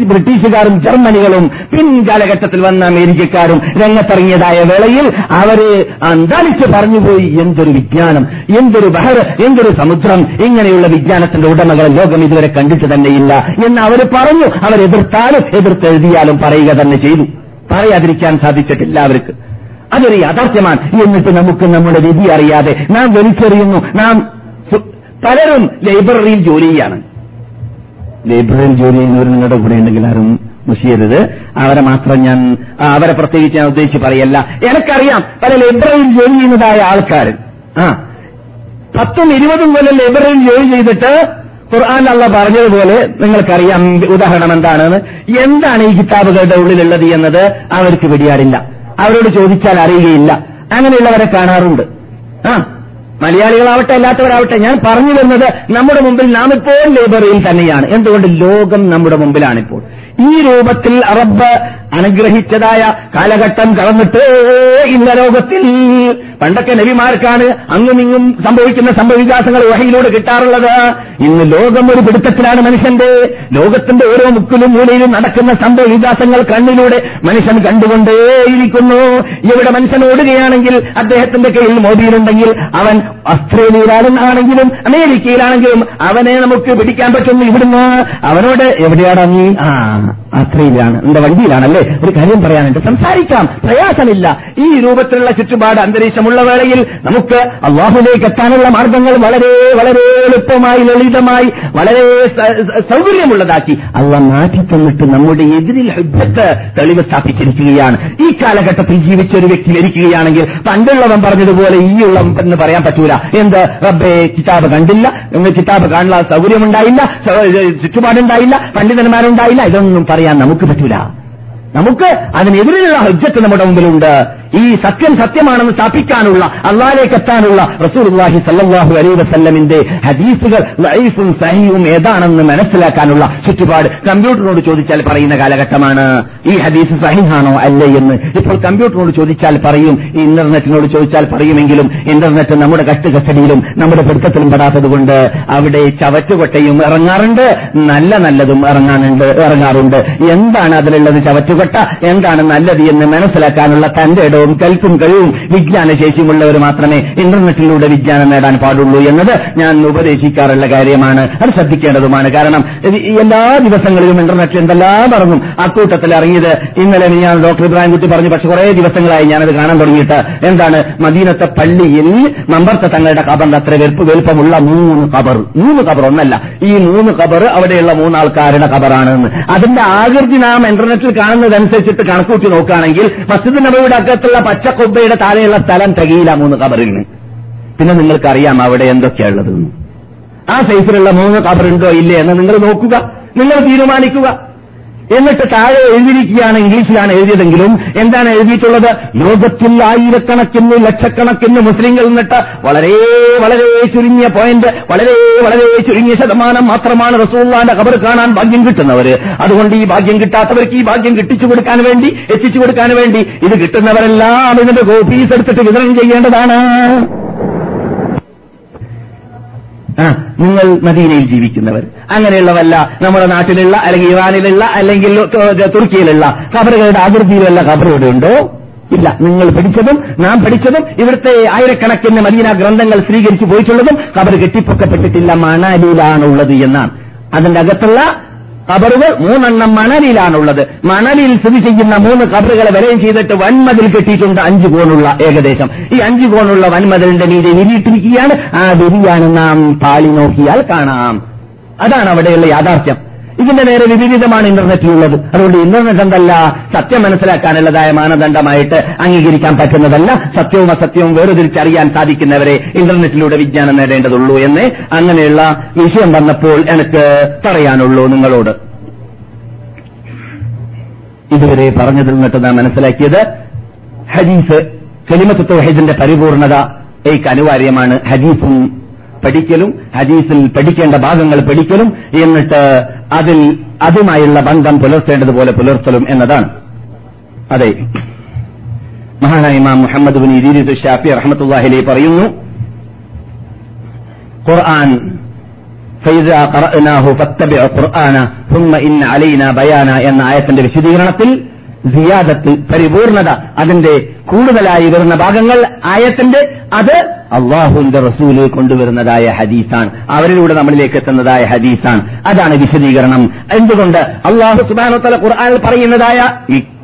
ബ്രിട്ടീഷുകാരും ജർമ്മനികളും പിൻകാലഘട്ടത്തിൽ വന്ന അമേരിക്കക്കാരും രംഗത്തിറങ്ങിയതായ വേളയിൽ അവർ അന്താളിച്ച് പറഞ്ഞുപോയി. എന്തൊരു വിജ്ഞാനം എന്തൊരു ബഹർ എന്തൊരു സമുദ്രം. ഇങ്ങനെയുള്ള വിജ്ഞാനത്തിന്റെ ഉടമകൾ ലോകം ഇതുവരെ കണ്ടിട്ട് തന്നെയില്ല എന്ന് അവർ പറഞ്ഞു. അവരെതിർത്താലും എതിർത്തെഴുതിയാലും പറയുക തന്നെ ചെയ്തു. പറയാതിരിക്കാൻ സാധിച്ചിട്ടില്ല അവർക്ക്. അതൊരു യാഥാർത്ഥ്യമാണ്. എന്നിട്ട് നമുക്ക് നമ്മുടെ വിധി അറിയാതെ നാം വലിച്ചെറിയുന്നു. നാം പലരും ലൈബ്രറിയിൽ ജോലി ചെയ്യാണ്. ലൈബ്രറിയിൽ ജോലി ചെയ്യുന്നവർ നിങ്ങളുടെ കൂടെ ഉണ്ടെങ്കിൽ ആരും മുഷിയരുത് അവരെ മാത്രം ഞാൻ അവരെ പ്രത്യേകിച്ച് ഞാൻ ഉദ്ദേശിച്ച് പറയല്ല. എനിക്കറിയാം പല ലൈബ്രറിയിൽ ജോലി ചെയ്യുന്നതായ ആൾക്കാർ ആ പത്തും ഇരുപതും കൊല്ലം ലൈബ്രറിയിൽ ജോലി ചെയ്തിട്ട് ഖുർആൻ അള്ള പറഞ്ഞതുപോലെ നിങ്ങൾക്കറിയാം ഉദാഹരണം എന്താണെന്ന്. എന്താണ് ഈ കിതാബുകളുടെ ഉള്ളിലുള്ളത് എന്നത് അവർക്ക് പിടിയാറില്ല. അവരോട് ചോദിച്ചാൽ അറിയുകയില്ല. അങ്ങനെയുള്ളവരെ കാണാറുണ്ട്. ആ മലയാളികളാവട്ടെ അല്ലാത്തവരാവട്ടെ ഞാൻ പറഞ്ഞു വരുന്നത് നമ്മുടെ മുമ്പിൽ നാം ഇപ്പോൾ ലേബറിയിൽ തന്നെയാണ്. എന്തുകൊണ്ട് ലോകം നമ്മുടെ മുമ്പിലാണിപ്പോൾ? ഈ രൂപത്തിൽ അറബ് അനുഗ്രഹിച്ചതായ കാലഘട്ടം കടന്നിട്ട് ഇന്ന ലോകത്തിൽ. പണ്ടൊക്കെ നബിമാർക്കാണ് അങ്ങും ഇങ്ങും സംഭവിക്കുന്ന സംഭവവികാസങ്ങൾ വഹയിലൂടെ കിട്ടാറുള്ളത്. ഇന്ന് ലോകം ഒരു പിടുത്തത്തിലാണ് മനുഷ്യന്റെ. ലോകത്തിന്റെ ഓരോ മുക്കിലും മൂലയിലും നടക്കുന്ന സംഭവവികാസങ്ങൾ കണ്ണിലൂടെ മനുഷ്യൻ കണ്ടുകൊണ്ടേയിരിക്കുന്നു. ഇവിടെ മനുഷ്യൻ ഓടുകയാണെങ്കിൽ അദ്ദേഹത്തിന്റെ കയ്യിൽ മോദിയിലുണ്ടെങ്കിൽ അവൻ ഓസ്ട്രേലിയയിലാണെങ്കിലും അമേരിക്കയിലാണെങ്കിലും അവനെ നമുക്ക് പിടിക്കാൻ പറ്റുന്നു ഇവിടുന്ന്. അവനോട് എവിടെയാണ് നീ? ആ uh, ആസ്ട്രേലിയയിലാണ് എന്റെ വണ്ടിയിലാണല്ലേ ഒരു കാര്യം പറയാനുണ്ട്. സംസാരിക്കാം. പ്രയാസമില്ല. ഈ രൂപത്തിലുള്ള ചുറ്റുപാട് അന്തരീക്ഷമുള്ള വേളയിൽ നമുക്ക് അള്ളാഹുലേക്ക് എത്താനുള്ള മാർഗങ്ങൾ വളരെ വളരെ എളുപ്പമായി ലളിതമായി വളരെ സൗകര്യമുള്ളതാക്കി അള്ള മാറ്റി തന്നിട്ട് നമ്മുടെ എതിരിൽ ഹുജ്ജത്ത് തെളിവ് സ്ഥാപിച്ചിരിക്കുകയാണ്. ഈ കാലഘട്ടത്തിൽ ജീവിച്ച ഒരു വ്യക്തി മരിക്കുകയാണെങ്കിൽ പണ്ടുള്ളവൻ പറഞ്ഞതുപോലെ ഈ ഉള്ളവൻ എന്ന് പറയാൻ പറ്റൂല. എന്ത്? റബ്ബേ കിതാബ് കണ്ടില്ല. കിതാബ് കാണാൻ സൗകര്യമുണ്ടായില്ല. ചുറ്റുപാടുണ്ടായില്ല. പണ്ഡിതന്മാരുണ്ടായില്ല. ഇതൊന്നും പറയാൻ നമുക്ക് പറ്റൂല. നമുക്ക് അതിനെതിരെയുള്ള ഹജ്ജത്ത് നമ്മുടെ മുമ്പിലുണ്ട്. ഈ സത്യം സത്യമാണെന്ന് സ്ഥാപിക്കാനുള്ള അള്ളാലേക്ക് എത്താനുള്ള റസൂർഹി സല്ലാഹു അലൈ വസല്ലമിന്റെ ഹദീസുകൾ ലൈഫും സഹിയും ഏതാണെന്ന് മനസ്സിലാക്കാനുള്ള ചുറ്റുപാട് കമ്പ്യൂട്ടറിനോട് ചോദിച്ചാൽ പറയുന്ന കാലഘട്ടമാണ്. ഈ ഹദീസ് സഹിഹാണോ അല്ലേ എന്ന് ഇപ്പോൾ കമ്പ്യൂട്ടറിനോട് ചോദിച്ചാൽ പറയും ഈ ഇന്റർനെറ്റിനോട് ചോദിച്ചാൽ പറയുമെങ്കിലും ഇന്റർനെറ്റ് നമ്മുടെ കഷ്ടകസ്റ്റഡിയിലും നമ്മുടെ പിടുത്തത്തിലും പെടാത്തതുകൊണ്ട് അവിടെ ചവറ്റുകൊട്ടയും ഇറങ്ങാറുണ്ട് നല്ല നല്ലതും ഇറങ്ങാനുണ്ട് ഇറങ്ങാറുണ്ട്. എന്താണ് അതിലുള്ളത് ചവറ്റുകൊട്ട? എന്താണ് നല്ലത് എന്ന് മനസ്സിലാക്കാനുള്ള തന്റെ ഇടവും കൽപ്പും കഴിവും വിജ്ഞാനശേഷിയുമുള്ളവർ മാത്രമേ ഇന്റർനെറ്റിലൂടെ വിജ്ഞാനം നേടാൻ പാടുള്ളൂ എന്നത് ഞാൻ ഉപദേശിക്കാറുള്ള കാര്യമാണ്. അത് ശ്രദ്ധിക്കേണ്ടതുമാണ്. കാരണം എല്ലാ ദിവസങ്ങളിലും ഇന്റർനെറ്റിൽ എന്തെല്ലാം ഇറങ്ങും അക്കൂട്ടത്തിൽ ഇറങ്ങിയത്. ഇന്നലെ ഞാൻ ഡോക്ടർ ഇബ്രാഹിം കുട്ടി പറഞ്ഞു പക്ഷെ കുറെ ദിവസങ്ങളായി ഞാനത് കാണാൻ തുടങ്ങിയിട്ട്. എന്താണ്? മദീനത്തെ പള്ളിയിൽ മമ്പർത്ത തങ്ങളുടെ കബറിന്റെ അത്ര വലുപ്പമുള്ള മൂന്ന് കബർ മൂന്ന് കബർ ഒന്നല്ല. ഈ മൂന്ന് കബർ അവിടെയുള്ള മൂന്നാൾക്കാരുടെ കബറാണ് അതിന്റെ ആകൃതി നാം ഇന്റർനെറ്റിൽ കാണുന്നതനുസരിച്ചിട്ട് കണക്കൂട്ടി നോക്കുകയാണെങ്കിൽ മസ്ജിദ് നബിയുടെ അകത്തുള്ള പച്ചക്കൊബ്ബയുടെ താഴെയുള്ള സ്ഥലം തികയില്ല മൂന്ന് കബറിന് പിന്നെ നിങ്ങൾക്കറിയാം അവിടെ എന്തൊക്കെയുള്ളത് ആ സൈസിലുള്ള മൂന്ന് കബറുണ്ടോ ഇല്ലേ എന്ന് നിങ്ങൾ നോക്കുക. നിങ്ങൾ തീരുമാനിക്കുക. എന്നിട്ട് താഴെ എഴുതിയിരിക്കുകയാണ് ഇംഗ്ലീഷിലാണ് എഴുതിയതെങ്കിലും എന്താണ് എഴുതിയിട്ടുള്ളത്? ലോകത്തിൽ ആയിരക്കണക്കിന് ലക്ഷക്കണക്കിന് മുസ്ലിങ്ങൾ നിന്നിട്ട് വളരെ വളരെ ചുരുങ്ങിയ പോയിന്റ് വളരെ വളരെ ചുരുങ്ങിയ ശതമാനം മാത്രമാണ് റസൂള്ളാന്റെ ഖബർ കാണാൻ ഭാഗ്യം കിട്ടുന്നവര്. അതുകൊണ്ട് ഈ ഭാഗ്യം കിട്ടാത്തവർക്ക് ഈ ഭാഗ്യം കിട്ടിച്ചു കൊടുക്കാൻ വേണ്ടി എത്തിച്ചു കൊടുക്കാൻ വേണ്ടി ഇത് കിട്ടുന്നവരെല്ലാം ഇതിന്റെ കോപ്പീസ് എടുത്തിട്ട് വിതരണം ചെയ്യേണ്ടതാണ്. നിങ്ങൾ മദീനയിൽ ജീവിക്കുന്നവർ. അങ്ങനെയുള്ളവല്ല നമ്മുടെ നാട്ടിലുള്ള അല്ലെങ്കിൽ ഇറാനിലുള്ള അല്ലെങ്കിൽ തുർക്കിയിലുള്ള ഖബറുകളുടെ അതിർത്തിയിലുള്ള ഖബർ ഇവിടെ ഉണ്ടോ? ഇല്ല നിങ്ങൾ പഠിച്ചതും നാം പഠിച്ചതും ഇവിടുത്തെ ആയിരക്കണക്കിന് മദീന ഗ്രന്ഥങ്ങൾ സ്വീകരിച്ചു പോയിട്ടുള്ളതും ഖബർ കെട്ടിപ്പൊക്കപ്പെട്ടിട്ടില്ല മണാലിയിലാണുള്ളത് എന്നാണ്. അതിന്റെ അകത്തുള്ള കബറുകൾ മൂന്നെണ്ണം മണലിലാണുള്ളത്. മണലിൽ സ്ഥിതി ചെയ്യുന്ന മൂന്ന് കബറുകളെ വലയം ചെയ്തിട്ട് വൻമതിൽ കെട്ടിയിട്ടുണ്ട് അഞ്ചു കോണുള്ള ഏകദേശം. ഈ അഞ്ചു കോണുള്ള വൻമതിലിന്റെ നീതി വിരിയിട്ടിരിക്കുകയാണ്. ആ വിരിയാണ് നാം പാളി നോക്കിയാൽ കാണാം. അതാണ് അവിടെയുള്ള യാഥാർത്ഥ്യം. ഇതിന്റെ നേരെ വിപരീതമാണ് ഇന്റർനെറ്റിലുള്ളത്. അതുകൊണ്ട് ഇന്റർനെറ്റ് എന്തല്ല? സത്യം മനസ്സിലാക്കാനുള്ളതായ മാനദണ്ഡമായിട്ട് അംഗീകരിക്കാൻ പറ്റുന്നതല്ല. സത്യവും അസത്യവും വേർതിരിച്ചറിയാൻ സാധിക്കുന്നവരെ ഇന്റർനെറ്റിലൂടെ വിജ്ഞാനം നേടേണ്ടതുള്ളൂ എന്ന് അങ്ങനെയുള്ള വിഷയം വന്നപ്പോൾ എനിക്ക് പറയാനുള്ളൂ നിങ്ങളോട്. ഇതുവരെ പറഞ്ഞതിൽ നിന്നിട്ട് നാം മനസ്സിലാക്കിയത് ഹദീസ് കലിമത്ത് തൗഹീദിന്റെ പരിപൂർണത ഏക്ക് അനിവാര്യമാണ്. ഹദീസും പഠിക്കലും ഹദീസിൽ പഠിക്കേണ്ട ഭാഗങ്ങൾ പഠിക്കലും എന്നിട്ട് അതിൽ അതുമായുള്ള ബന്ധം പുലർത്തേണ്ടതുപോലെ പുലർത്തലും എന്നതാണ് അതെ മഹാനായ ഇമാം മുഹമ്മദ് ബിൻ ഇദീരിസ് ഷാഫി റഹ്മത്തുള്ളാഹിലെ പറയുന്നു ഖുർആൻ فإذا قرأناه فاتبع قرآنا ثم إن علينا بيانا എന്ന ആയത്തിന്റെ വിശദീകരണത്തിൽ സിയാദത്ത് പരിപൂർണത അതിന്റെ കൂടുതലായി വരുന്ന ഭാഗങ്ങൾ ആയത്തിന്റെ അത് അള്ളാഹുവിന്റെ റസൂൽ കൊണ്ടുവരുന്നതായ ഹദീസാണ്. അവരിലൂടെ നമ്മളിലേക്ക് എത്തുന്നതായ ഹദീസാണ്. അതാണ് വിശദീകരണം. എന്തുകൊണ്ട്? അള്ളാഹു സുബാനോത്തല ഖുർആാനിൽ പറയുന്നതായ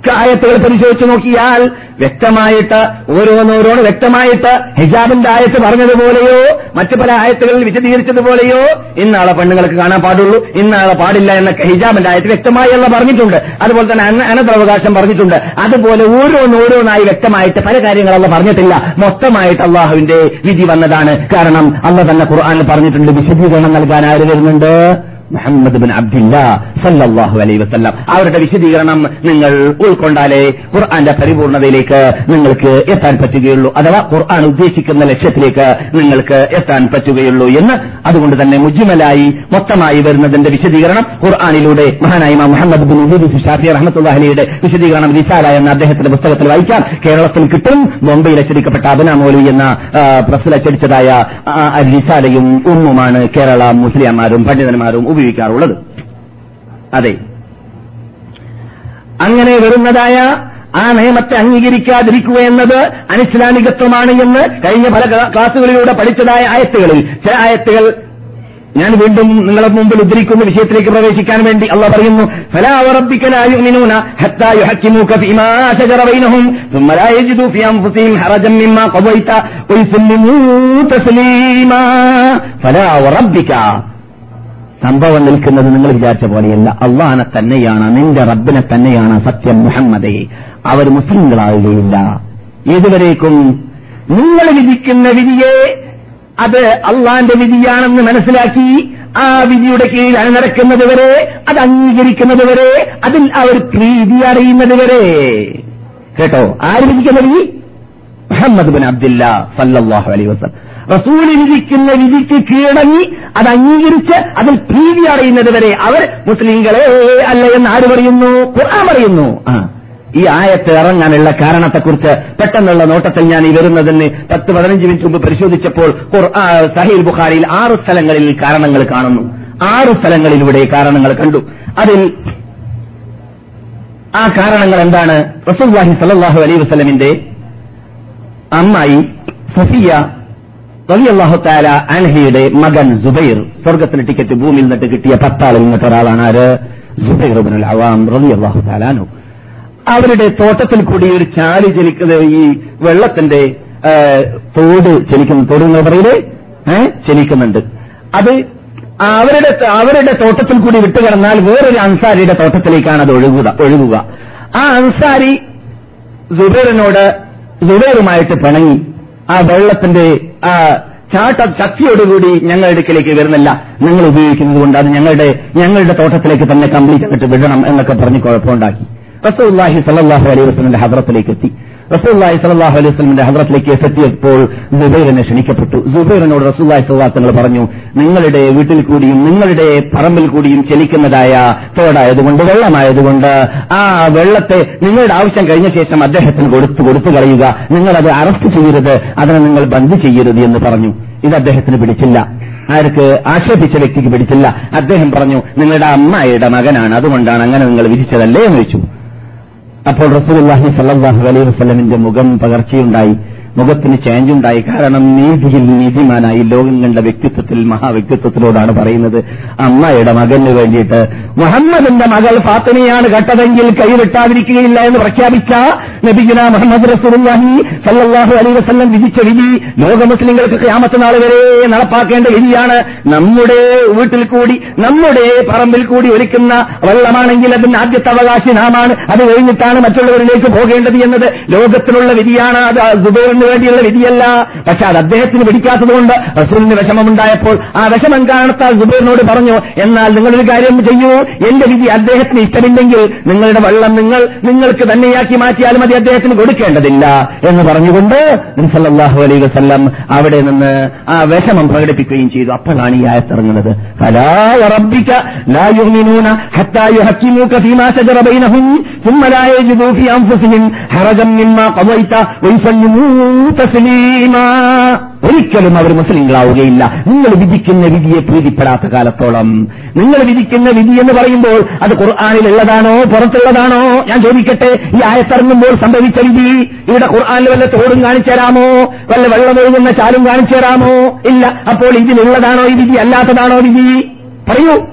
ഇക്കായത്തുകൾ പരിശോധിച്ചു നോക്കിയാൽ വ്യക്തമായിട്ട് ഓരോന്നോരോന്ന് വ്യക്തമായിട്ട് ഹിജാബിന്റെ ആയത്ത് പറഞ്ഞതുപോലെയോ മറ്റു പല ആയത്തുകളിൽ വിശദീകരിച്ചതുപോലെയോ ഇന്നാളെ പെണ്ണുങ്ങൾക്ക് കാണാൻ പാടുള്ളൂ ഇന്നാളെ പാടില്ല എന്നൊക്കെ ഹിജാബിന്റെ ആയത്ത് വ്യക്തമായി അല്ല പറഞ്ഞിട്ടുണ്ട്. അതുപോലെ തന്നെ അന- അനന്തരാവകാശം പറഞ്ഞിട്ടുണ്ട്. അതുപോലെ ഓരോന്നോരോന്നായി വ്യക്തമായിട്ട് പല കാര്യങ്ങൾ കാര്യങ്ങളല്ല പറഞ്ഞിട്ടില്ല. മൊത്തമായിട്ട് അള്ളാഹുവിന്റെ വിധി വന്നതാണ്. കാരണം അല്ല തന്നെ ഖുർആാനിൽ പറഞ്ഞിട്ടുണ്ട്. വിശദീകരണം നൽകാൻ ആര് വരുന്നുണ്ട്? മുഹമ്മദ് ബിൻ അബ്ദില്ല സല്ലാഹു അലൈ വസല്ലം. അവരുടെ വിശദീകരണം നിങ്ങൾ ഉൾക്കൊണ്ടാലേ ഖുർആന്റെ പരിപൂർണതയിലേക്ക് നിങ്ങൾക്ക് എത്താൻ പറ്റുകയുള്ളൂ. അഥവാ ഖുർആൻ ഉദ്ദേശിക്കുന്ന ലക്ഷ്യത്തിലേക്ക് നിങ്ങൾക്ക് എത്താൻ പറ്റുകയുള്ളൂ എന്ന് അതുകൊണ്ട് തന്നെ മുജ്മലായി മൊത്തമായി വരുന്നതിന്റെ വിശദീകരണം ഖുർആാനിലൂടെ മഹാനായ മുഹമ്മദ് ബിൻ ഉദീദ് ഷാഫി അഹമ്മദ്ഹലിയുടെ വിശദീകരണം റിസാല എന്ന അദ്ദേഹത്തിന്റെ പുസ്തകത്തിൽ വായിക്കാം. കേരളത്തിൽ കിട്ടും ബോംബെയിൽ അച്ചടിക്കപ്പെട്ട അബനാമോലി എന്ന പ്രസിൽ അച്ചടിച്ചതായ റിസാലയും ഉമ്മുമാണ് കേരള മുസ്ലിംമാരും പണ്ഡിതന്മാരും ഉപയോഗിക്കാറുള്ളത്. അതെ. അങ്ങനെ വരുന്നതായ ആ നിയമത്തെ അംഗീകരിക്കാതിരിക്കുക എന്നത് അനിസ്ലാമികത്വമാണ് എന്ന് കഴിഞ്ഞ പല ക്ലാസുകളിലൂടെ പഠിച്ചതായ ആയത്തുകളിൽ. ചില ആയത്തുകൾ ഞാൻ വീണ്ടും നിങ്ങളുടെ മുമ്പിൽ ഉദ്ധരിക്കുന്ന വിഷയത്തിലേക്ക് പ്രവേശിക്കാൻ വേണ്ടി അള്ള പറയുന്നു ഫലാ സംഭവം നിൽക്കുന്നത് നിങ്ങൾ വിചാരിച്ച പോലെയല്ല. അള്ളാഹനെ തന്നെയാണ് നിന്റെ റബ്ബിനെ തന്നെയാണ് സത്യം മുഹമ്മദേ. അവർ മുസ്ലിങ്ങളാവുകയില്ല. ഏതുവരേക്കും നിങ്ങൾ വിധിക്കുന്ന വിധിയെ അത് അള്ളാന്റെ വിധിയാണെന്ന് മനസ്സിലാക്കി ആ വിധിയുടെ കീഴിൽ അണിനടക്കുന്നതുവരെ അത് അംഗീകരിക്കുന്നത് വരെ അതിൽ അവർ പ്രീതി അറിയുന്നത് വരെ. കേട്ടോ? ആര് വിധിക്കുന്ന വിധി? മുഹമ്മദ് ബിൻ അബ്ദില്ല സല്ലാഹു അലൈഹി വസല്ലം. റസൂൽ വിധിക്കുന്ന വിധിക്ക് കീഴടങ്ങി അത് അംഗീകരിച്ച് അതിൽ പ്രീതി അറിയുന്നത് വരെ അവർ മുസ്ലിങ്ങളെ അല്ല എന്ന് ആര് പറയുന്നു? ഖുർആൻ പറയുന്നു. ആ. ഈ ആയത്ത് ഇറങ്ങാനുള്ള കാരണത്തെക്കുറിച്ച് പെട്ടെന്നുള്ള നോട്ടത്തിൽ ഞാൻ ഈ വരുന്നതിന് പത്ത് പതിനഞ്ച് മിനിറ്റ് മുമ്പ് പരിശോധിച്ചപ്പോൾ സഹീൽ ബുഖാരിയിൽ ആറ് സ്ഥലങ്ങളിൽ കാരണങ്ങൾ കാണുന്നു. ആറ് സ്ഥലങ്ങളിലൂടെ കാരണങ്ങൾ കണ്ടു. അതിൽ ആ കാരണങ്ങൾ എന്താണ്? റസൂൽ വാഹി സലാഹു അലൈ വസ്ലമിന്റെ അമ്മായി സഫിയ റളിയല്ലാഹു തആല അൻഹയുടെ മകൻ സുബൈർ സ്വർഗത്തിന് ടിക്കറ്റ് ഭൂമിയിൽ നിന്നിട്ട് കിട്ടിയ പത്താളിൽ നിന്നിട്ട് ഒരാളാണ് ആര്? സുബൈർ ഇബ്നുൽ അവാം റബിയല്ലാഹു അൻഹു. അവരുടെ തോട്ടത്തിൽ കൂടി ഒരു ചാലി ചലിക്കുന്ന ഈ വെള്ളത്തിന്റെ തോട് ചലിക്കുന്ന തോട് എന്ന് പറയില്ലേ? ചലിക്കുന്നുണ്ട് അത് അവരുടെ അവരുടെ തോട്ടത്തിൽ കൂടി വിട്ടുകിടന്നാൽ വേറൊരു അൻസാരിയുടെ തോട്ടത്തിലേക്കാണ് അത് ഒഴുകുക ഒഴുകുക. ആ അൻസാരി സുബൈറിനോട് സുബൈറുമായിട്ട് പിണങ്ങി. ആ വെള്ളത്തിന്റെ ആ ചാട്ട ശക്തിയോടുകൂടി ഞങ്ങളുടെ അടുക്കലേക്ക് വരുന്നില്ല. നിങ്ങൾ ഉപയോഗിക്കുന്നത് കൊണ്ട് അത് ഞങ്ങളുടെ ഞങ്ങളുടെ തോട്ടത്തിലേക്ക് തന്നെ കംപ്ലീറ്റ് ആയിട്ട് വിടണം എന്നൊക്കെ പറഞ്ഞ് കുഴപ്പമുണ്ടാക്കി. റസൂല്ലാഹി സല്ലാഹു അലൈഹി വസ്ലമിന്റെ ഹദ്രത്തിലേക്ക് എത്തി. റസൂല്ലാഹി സല്ലാഹു അലൈഹി വസ്ലമിന്റെ ഹദ്രത്തിലേക്ക് എത്തിയപ്പോൾ ജുബൈറിനെ ക്ഷണിക്കപ്പെട്ടു. ജുബൈറിനോട് റസൂല്ലായി സല്ലാ തങ്ങൾ പറഞ്ഞു നിങ്ങളുടെ വീട്ടിൽ കൂടിയും നിങ്ങളുടെ പറമ്പിൽ കൂടിയും ചലിക്കുന്നതായ തോടായതുകൊണ്ട് വെള്ളമായതുകൊണ്ട് ആ വെള്ളത്തെ നിങ്ങളുടെ ആവശ്യം കഴിഞ്ഞ ശേഷം അദ്ദേഹത്തിന് കൊടുത്തു കൊടുത്തു കളയുക. നിങ്ങളത് അറസ്റ്റ് ചെയ്യരുത് അതിനെ നിങ്ങൾ ബന്ദ് ചെയ്യരുത് എന്ന് പറഞ്ഞു. ഇത് അദ്ദേഹത്തിന് പിടിച്ചില്ല. ആർക്ക്? ആക്ഷേപിച്ച വ്യക്തിക്ക് പിടിച്ചില്ല. അദ്ദേഹം പറഞ്ഞു നിങ്ങളുടെ അമ്മായിയുടെ മകനാണ് അതുകൊണ്ടാണ് അങ്ങനെ നിങ്ങൾ വിധിച്ചതല്ലേ? എന്ന് അപ്പോൾ റസൂലുള്ളാഹി സ്വല്ലല്ലാഹു അലൈഹി വസല്ലമിന്റെ മുഖം പകർച്ചയുണ്ടായി. മുഖത്തിന് ചേഞ്ച് ഉണ്ടായി. കാരണം നീതിയിൽ നീതിമാനായി ലോകം കണ്ട വ്യക്തിത്വത്തിൽ മഹാവ്യക്തിത്വത്തിനോടാണ് പറയുന്നത്. അമ്മയുടെ മകന് വേണ്ടിയിട്ട്. മുഹമ്മദിന്റെ മകൾ ഫാത്തിമയാണ് കട്ടതെങ്കിൽ കൈവിട്ടാതിരിക്കുകയില്ല എന്ന് പ്രഖ്യാപിച്ച നബിഗുന മുഹമ്മദ് റസൂലുള്ളാഹി സല്ലല്ലാഹു അലൈഹി വസല്ലം വിധിച്ച വിധി ലോക മുസ്ലിങ്ങൾക്ക് ഖിയാമത്ത് നാൾ വരെ നടപ്പാക്കേണ്ട വിധിയാണ്. നമ്മുടെ വീട്ടിൽ കൂടി നമ്മുടെ പറമ്പിൽ കൂടി ഒലിക്കുന്ന വെള്ളമാണെങ്കിൽ അതിന് ആദ്യത്തെ അവകാശി നാമാണ്. അത് കഴിഞ്ഞിട്ടാണ് മറ്റുള്ളവരിലേക്ക് പോകേണ്ടത് എന്നത് ലോകത്തിലുള്ള വിധിയാണ്. അത് സുബൈറിന് വേണ്ടിയുള്ള വിധിയല്ല. പക്ഷെ അത് അദ്ദേഹത്തിന് പിടിക്കാത്തതുകൊണ്ട് റസൂലിന് വിഷമമുണ്ടായപ്പോൾ ആ വിഷമം കാരണത്താൽ ജുബൈറിനോട് പറഞ്ഞു എന്നാൽ നിങ്ങളൊരു കാര്യം ചെയ്യൂ. എന്റെ വിധി അദ്ദേഹത്തിന് ഇഷ്ടമില്ലെങ്കിൽ നിങ്ങളുടെ വള്ളം നിങ്ങൾ നിങ്ങൾക്ക് തന്നെയാക്കി മാറ്റിയാലും മതി അദ്ദേഹത്തിന് കൊടുക്കേണ്ടതില്ല. എന്ന് പറഞ്ഞുകൊണ്ട് സല്ലല്ലാഹു അലൈ വസല്ലം അവിടെ നിന്ന് ആ വിഷമം പ്രകടിപ്പിക്കുകയും ചെയ്തു. അപ്പോഴാണ് ഈ ആയത്തിറങ്ങുന്നത് തസ്ലീമാ ഒരിക്കലും അവർ മുസ്ലിങ്ങളാവുകയില്ല. നിങ്ങൾ വിധിക്കുന്ന വിധിയെ പ്രീതിപ്പെടാത്ത കാലത്തോളം. നിങ്ങൾ വിധിക്കുന്ന വിധി എന്ന് പറയുമ്പോൾ അത് ഖുർആാനിലുള്ളതാണോ പുറത്തുള്ളതാണോ? ഞാൻ ചോദിക്കട്ടെ ഈ ആയത്തിറങ്ങുമ്പോൾ സംഭവിച്ച വിധി ഇവിടെ ഖുർആാനിൽ വല്ല തോടും കാണിച്ചു തരാമോ? വല്ല വെള്ളമൊഴുകുന്ന ചാലും കാണിച്ചു തരാമോ? ഇല്ല അപ്പോൾ ഇതിലുള്ളതാണോ ഈ വിധി അല്ലാത്തതാണോ വിധി? പറയൂ.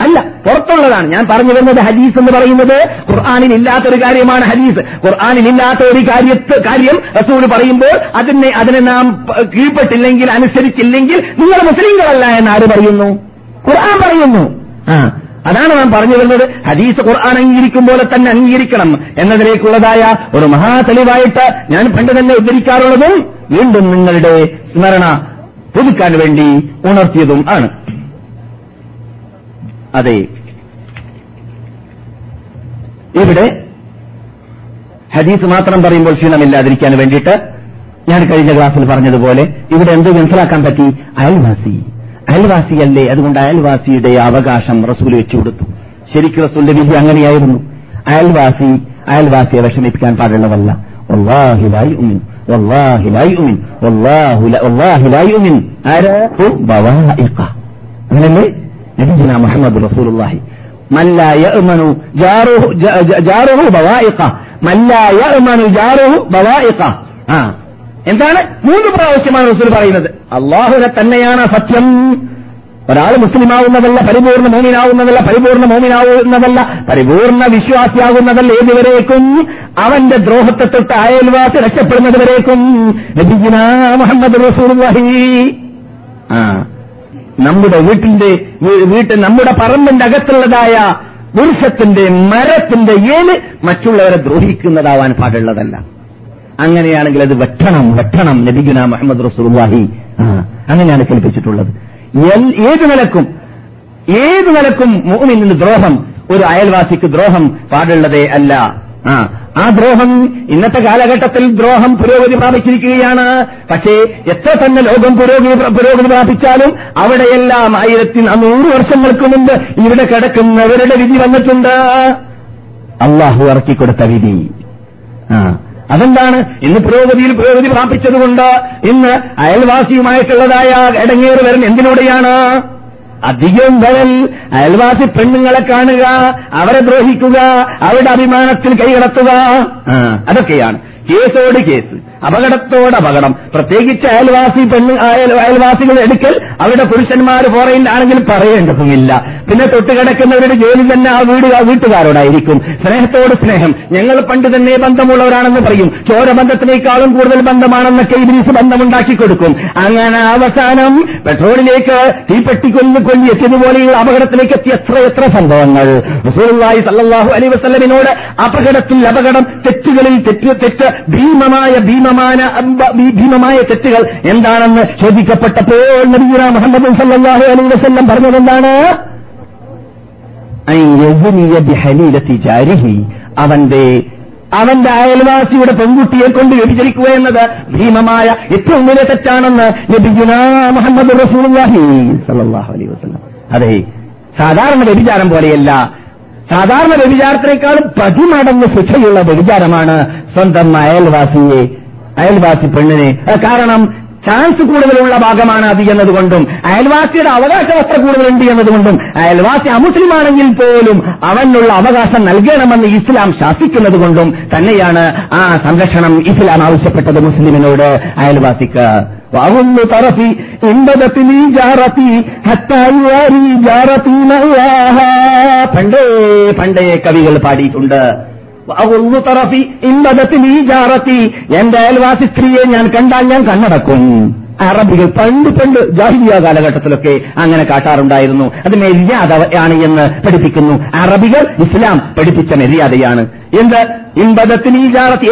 അല്ല പുറത്തുള്ളതാണ്. ഞാൻ പറഞ്ഞു വരുന്നത് ഹദീസ് എന്ന് പറയുന്നത് ഖുർആാനിൽ ഇല്ലാത്തൊരു കാര്യമാണ് ഹദീസ്. ഖുർആാനിൽ ഇല്ലാത്ത ഒരു കാര്യത്ത് കാര്യം റസൂൽ പറയുമ്പോൾ അതിനെ അതിനെ നാം കീഴ്പ്പെട്ടില്ലെങ്കിൽ അനുസരിച്ചില്ലെങ്കിൽ നിങ്ങൾ മുസ്ലിങ്ങളല്ല എന്ന് ആര് പറയുന്നു? ഖുർആൻ പറയുന്നു. ആ അതാണ് നാം പറഞ്ഞു വരുന്നത്. ഹദീസ് ഖുർആൻ അംഗീകരിക്കും പോലെ തന്നെ അംഗീകരിക്കണം എന്നതിലേക്കുള്ളതായ ഒരു മഹാ തെളിവായിട്ട് ഞാൻ പണ്ട് തന്നെ ഉദ്ധരിക്കാറുള്ളതും വീണ്ടും നിങ്ങളുടെ സ്മരണ പുതുക്കാൻ വേണ്ടി ഉണർത്തിയതും ആണ്. അതെ. ഇവിടെ ഹദീസ് മാത്രം പറയുമ്പോൾ ക്ഷീണമില്ലാതിരിക്കാൻ വേണ്ടിയിട്ട് ഞാൻ കഴിഞ്ഞ ക്ലാസ്സിൽ പറഞ്ഞതുപോലെ ഇവിടെ എന്ത് മനസ്സിലാക്കാൻ പറ്റി? അയൽവാസി. അയൽവാസിയല്ലേ അതുകൊണ്ട് അയൽവാസിയുടെ അവകാശം റസൂൽ വെച്ചു കൊടുത്തു. ശരിക്കും റസൂലിന്റെ വിധി അങ്ങനെയായിരുന്നു. അയൽവാസി അയൽവാസിയെ വിഷമിപ്പിക്കാൻ പാടുള്ളതല്ല. വല്ലാഹി ലാ യുമിൻ വല്ലാഹി ലാ യുമിൻ വല്ലാഹു ലാ- വല്ലാഹി ലാ യുമിൻ ആരാ ഹു ബവാഇഖ അങ്ങനല്ലേ നബിജുന മുഹമ്മദ് റസൂലുള്ളാഹി من لا يأمن جاره ج- ج- جاره بوائقه من لا يأمن جاره بوائقه ആ എന്താണ് മൂന്ന് പ്രാവശ്യമാണ് റസൂൽ പറയുന്നത് അള്ളാഹുനെ തന്നെയാണ് സത്യം ഒരാൾ മുസ്ലിമാവുന്നതല്ല പരിപൂർണ്ണ മോമിനാവുന്നതല്ല പരിപൂർണ്ണ മോമിനാവുന്നതല്ല പരിപൂർണ്ണ വിശ്വാസിയാകുന്നതല്ല ഏതുവരേക്കും അവന്റെ ദ്രോഹത്തെ തൊട്ട് അയൽവാസി രക്ഷപ്പെടുന്നതുവരേക്കും നബിജുന മുഹമ്മദ് റസൂലുള്ളാഹി ആ നമ്മുടെ വീട്ടിന്റെ വീട്ട് നമ്മുടെ പറമ്പിന്റെ അകത്തുള്ളതായ വൃക്ഷത്തിന്റെ മരത്തിന്റെ ഏൽ മറ്റുള്ളവരെ ദ്രോഹിക്കുന്നതാവാൻ പാടുള്ളതല്ല. അങ്ങനെയാണെങ്കിൽ അത് വെട്ടണം വെട്ടണം നബിഗുന മുഹമ്മദ് റസൂലുള്ളാഹി. അങ്ങനെയാണ് കൽപ്പിച്ചിട്ടുള്ളത് ഏത് നിലക്കും ഏത് നിലക്കും മുഅ്മിനിന് ദ്രോഹം ഒരു അയൽവാസിക്ക് ദ്രോഹം പാടുള്ളതേ അല്ല. ആ ദ്രോഹം ഇന്നത്തെ കാലഘട്ടത്തിൽ ദ്രോഹം പുരോഗതി പ്രാപിച്ചിരിക്കുകയാണ്. പക്ഷേ എത്ര തന്നെ ലോകം പുരോഗതി പുരോഗതി പ്രാപിച്ചാലും അവിടെയെല്ലാം ആയിരത്തി നൂറ് വർഷങ്ങൾക്ക് മുമ്പ് ഇവിടെ കിടക്കുന്നവരുടെ വിധി വന്നിട്ടുണ്ട്. അള്ളാഹു ഇറക്കിക്കൊടുത്ത വിധി. ആ അതെന്താണ്? ഇന്ന് പുരോഗതിയിൽ പുരോഗതി പ്രാപിച്ചതുകൊണ്ട് ഇന്ന് അയൽവാസിയുമായിട്ടുള്ളതായ ഇടങ്ങേറ് വരൻ എന്തിലൂടെയാണ് അധികം വരൽ അയൽവാസി പെണ്ണുങ്ങളെ കാണുക അവരെ ദ്രോഹിക്കുക അവരുടെ അഭിമാനത്തിൽ കൈകടത്തുക. അതൊക്കെയാണ് കേസോട് കേസ്. അപകടത്തോട് അപകടം. പ്രത്യേകിച്ച് അയൽവാസി പെണ്ണ് അയൽവാസികൾ എടുക്കൽ അവരുടെ പുരുഷന്മാർ ഫോറയിലാണെങ്കിൽ പറയേണ്ടതുമില്ല. പിന്നെ തൊട്ടുകിടക്കുന്നവരുടെ ജോലി തന്നെ ആ വീട് ആ വീട്ടുകാരോടായിരിക്കും. സ്നേഹത്തോട് സ്നേഹം. ഞങ്ങൾ പണ്ട് തന്നെ ബന്ധമുള്ളവരാണെന്ന് പറയും. ചോരബന്ധത്തിനേക്കാളും കൂടുതൽ ബന്ധമാണെന്നൊക്കെ ഇബ്ലീസ് ബന്ധമുണ്ടാക്കി കൊടുക്കും. അങ്ങനെ അവസാനം പെട്രോളിലേക്ക് തീപ്പെട്ടിക്കൊന്ന് കൊല്ലി എത്തിയതുപോലെയുള്ള അപകടത്തിലേക്ക് എത്തിയ എത്ര എത്ര സംഭവങ്ങൾ. റസൂലുള്ളാഹി സല്ലല്ലാഹു അലൈഹി വസല്ലമിനോട് അപകടത്തിൽ അപകടം തെറ്റുകളിൽ തെറ്റ് തെറ്റ് ഭീമമായ ഭീമമാന ഭീമമായ തെറ്റുകൾ എന്താണെന്ന് ചോദിക്കപ്പെട്ടപ്പോൾ നബിയുന മുഹമ്മദ് സല്ലാഹു അലൈ വസല്ലം പറഞ്ഞതെന്താണ്? അവന്റെ അവന്റെ അയൽവാസിയുടെ പെൺകുട്ടിയെ കൊണ്ട് വ്യഭിചരിക്കുക എന്നത് ഭീമമായ ഏറ്റവും വലിയ തെറ്റാണെന്ന് മുഹമ്മദ് അലൈഹി വസല്ലം. അതെ സാധാരണ വ്യഭിചാരം പോലെയല്ല. സാധാരണ വ്യഭിചാരത്തിനേക്കാളും പതിമടങ്ങ് ശിക്ഷയുള്ള വ്യഭിചാരമാണ് സ്വന്തം അയൽവാസിയെ അയൽവാസി പെണ്ണിനെ അത് കാരണം ചാൻസ് കൂടുതലുള്ള ഭാഗമാണ് അത് എന്നതുകൊണ്ടും അയൽവാസിയുടെ അവകാശം അത്ര കൂടുതലുണ്ട് എന്നതുകൊണ്ടും അയൽവാസി അമുസ്ലിമാണെങ്കിൽ പോലും അവനുള്ള അവകാശം നൽകണമെന്ന് ഇസ്ലാം ശാസിക്കുന്നത് കൊണ്ടും തന്നെയാണ് ആ സംരക്ഷണം ഇസ്ലാം ആവശ്യപ്പെട്ടത് മുസ്ലിമിനോട് അയൽവാസിക്ക് وأغل طرفي إن بدت لي جارتي حتى يواري جارتي مأواها പണ്ടേ പണ്ടേ കവികൾ പാടിയിട്ടുണ്ട് എന്റെ അയൽവാസി സ്ത്രീയെ ഞാൻ കണ്ടാൽ ഞാൻ കണ്ണടക്കും. അറബികൾ പണ്ട് പണ്ട് ജാഹിദിയ കാലഘട്ടത്തിലൊക്കെ അങ്ങനെ കാട്ടാറുണ്ടായിരുന്നു. അത് മര്യാദ ആണ് എന്ന് പഠിപ്പിക്കുന്നു. അറബികൾ ഇസ്ലാം പഠിപ്പിച്ച മര്യാദയാണ്. എന്ത്? ഇമ്പതത്തിന് ഈ ജാറത്തി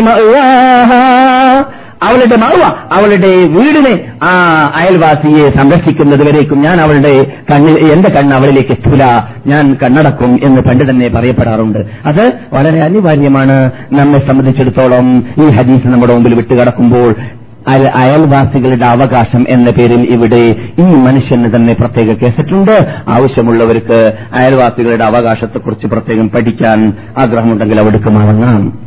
മഅ്വാഹാ. അവളുടെ മാവ അവളുടെ വീടിനെ ആ അയൽവാസിയെ സംരക്ഷിക്കുന്നത് വരേക്കും. ഞാൻ അവളുടെ കണ്ണിൽ എന്റെ കണ്ണ് അവളിലേക്ക് എത്തൂല. ഞാൻ കണ്ണടക്കും എന്ന് പണ്ട് തന്നെ പറയപ്പെടാറുണ്ട്. അത് വളരെ അനിവാര്യമാണ്. നമ്മെ സംബന്ധിച്ചിടത്തോളം ഈ ഹദീസ് നമ്മുടെ മുമ്പിൽ വിട്ടുകിടക്കുമ്പോൾ അയൽ- അയൽവാസികളുടെ അവകാശം എന്ന പേരിൽ ഇവിടെ ഈ മനുഷ്യന് തന്നെ പ്രത്യേക കേസിട്ടുണ്ട്. ആവശ്യമുള്ളവർക്ക് അയൽവാസികളുടെ അവകാശത്തെക്കുറിച്ച് പ്രത്യേകം പഠിക്കാൻ ആഗ്രഹമുണ്ടെങ്കിൽ അവിടേക്ക് മടങ്ങാം.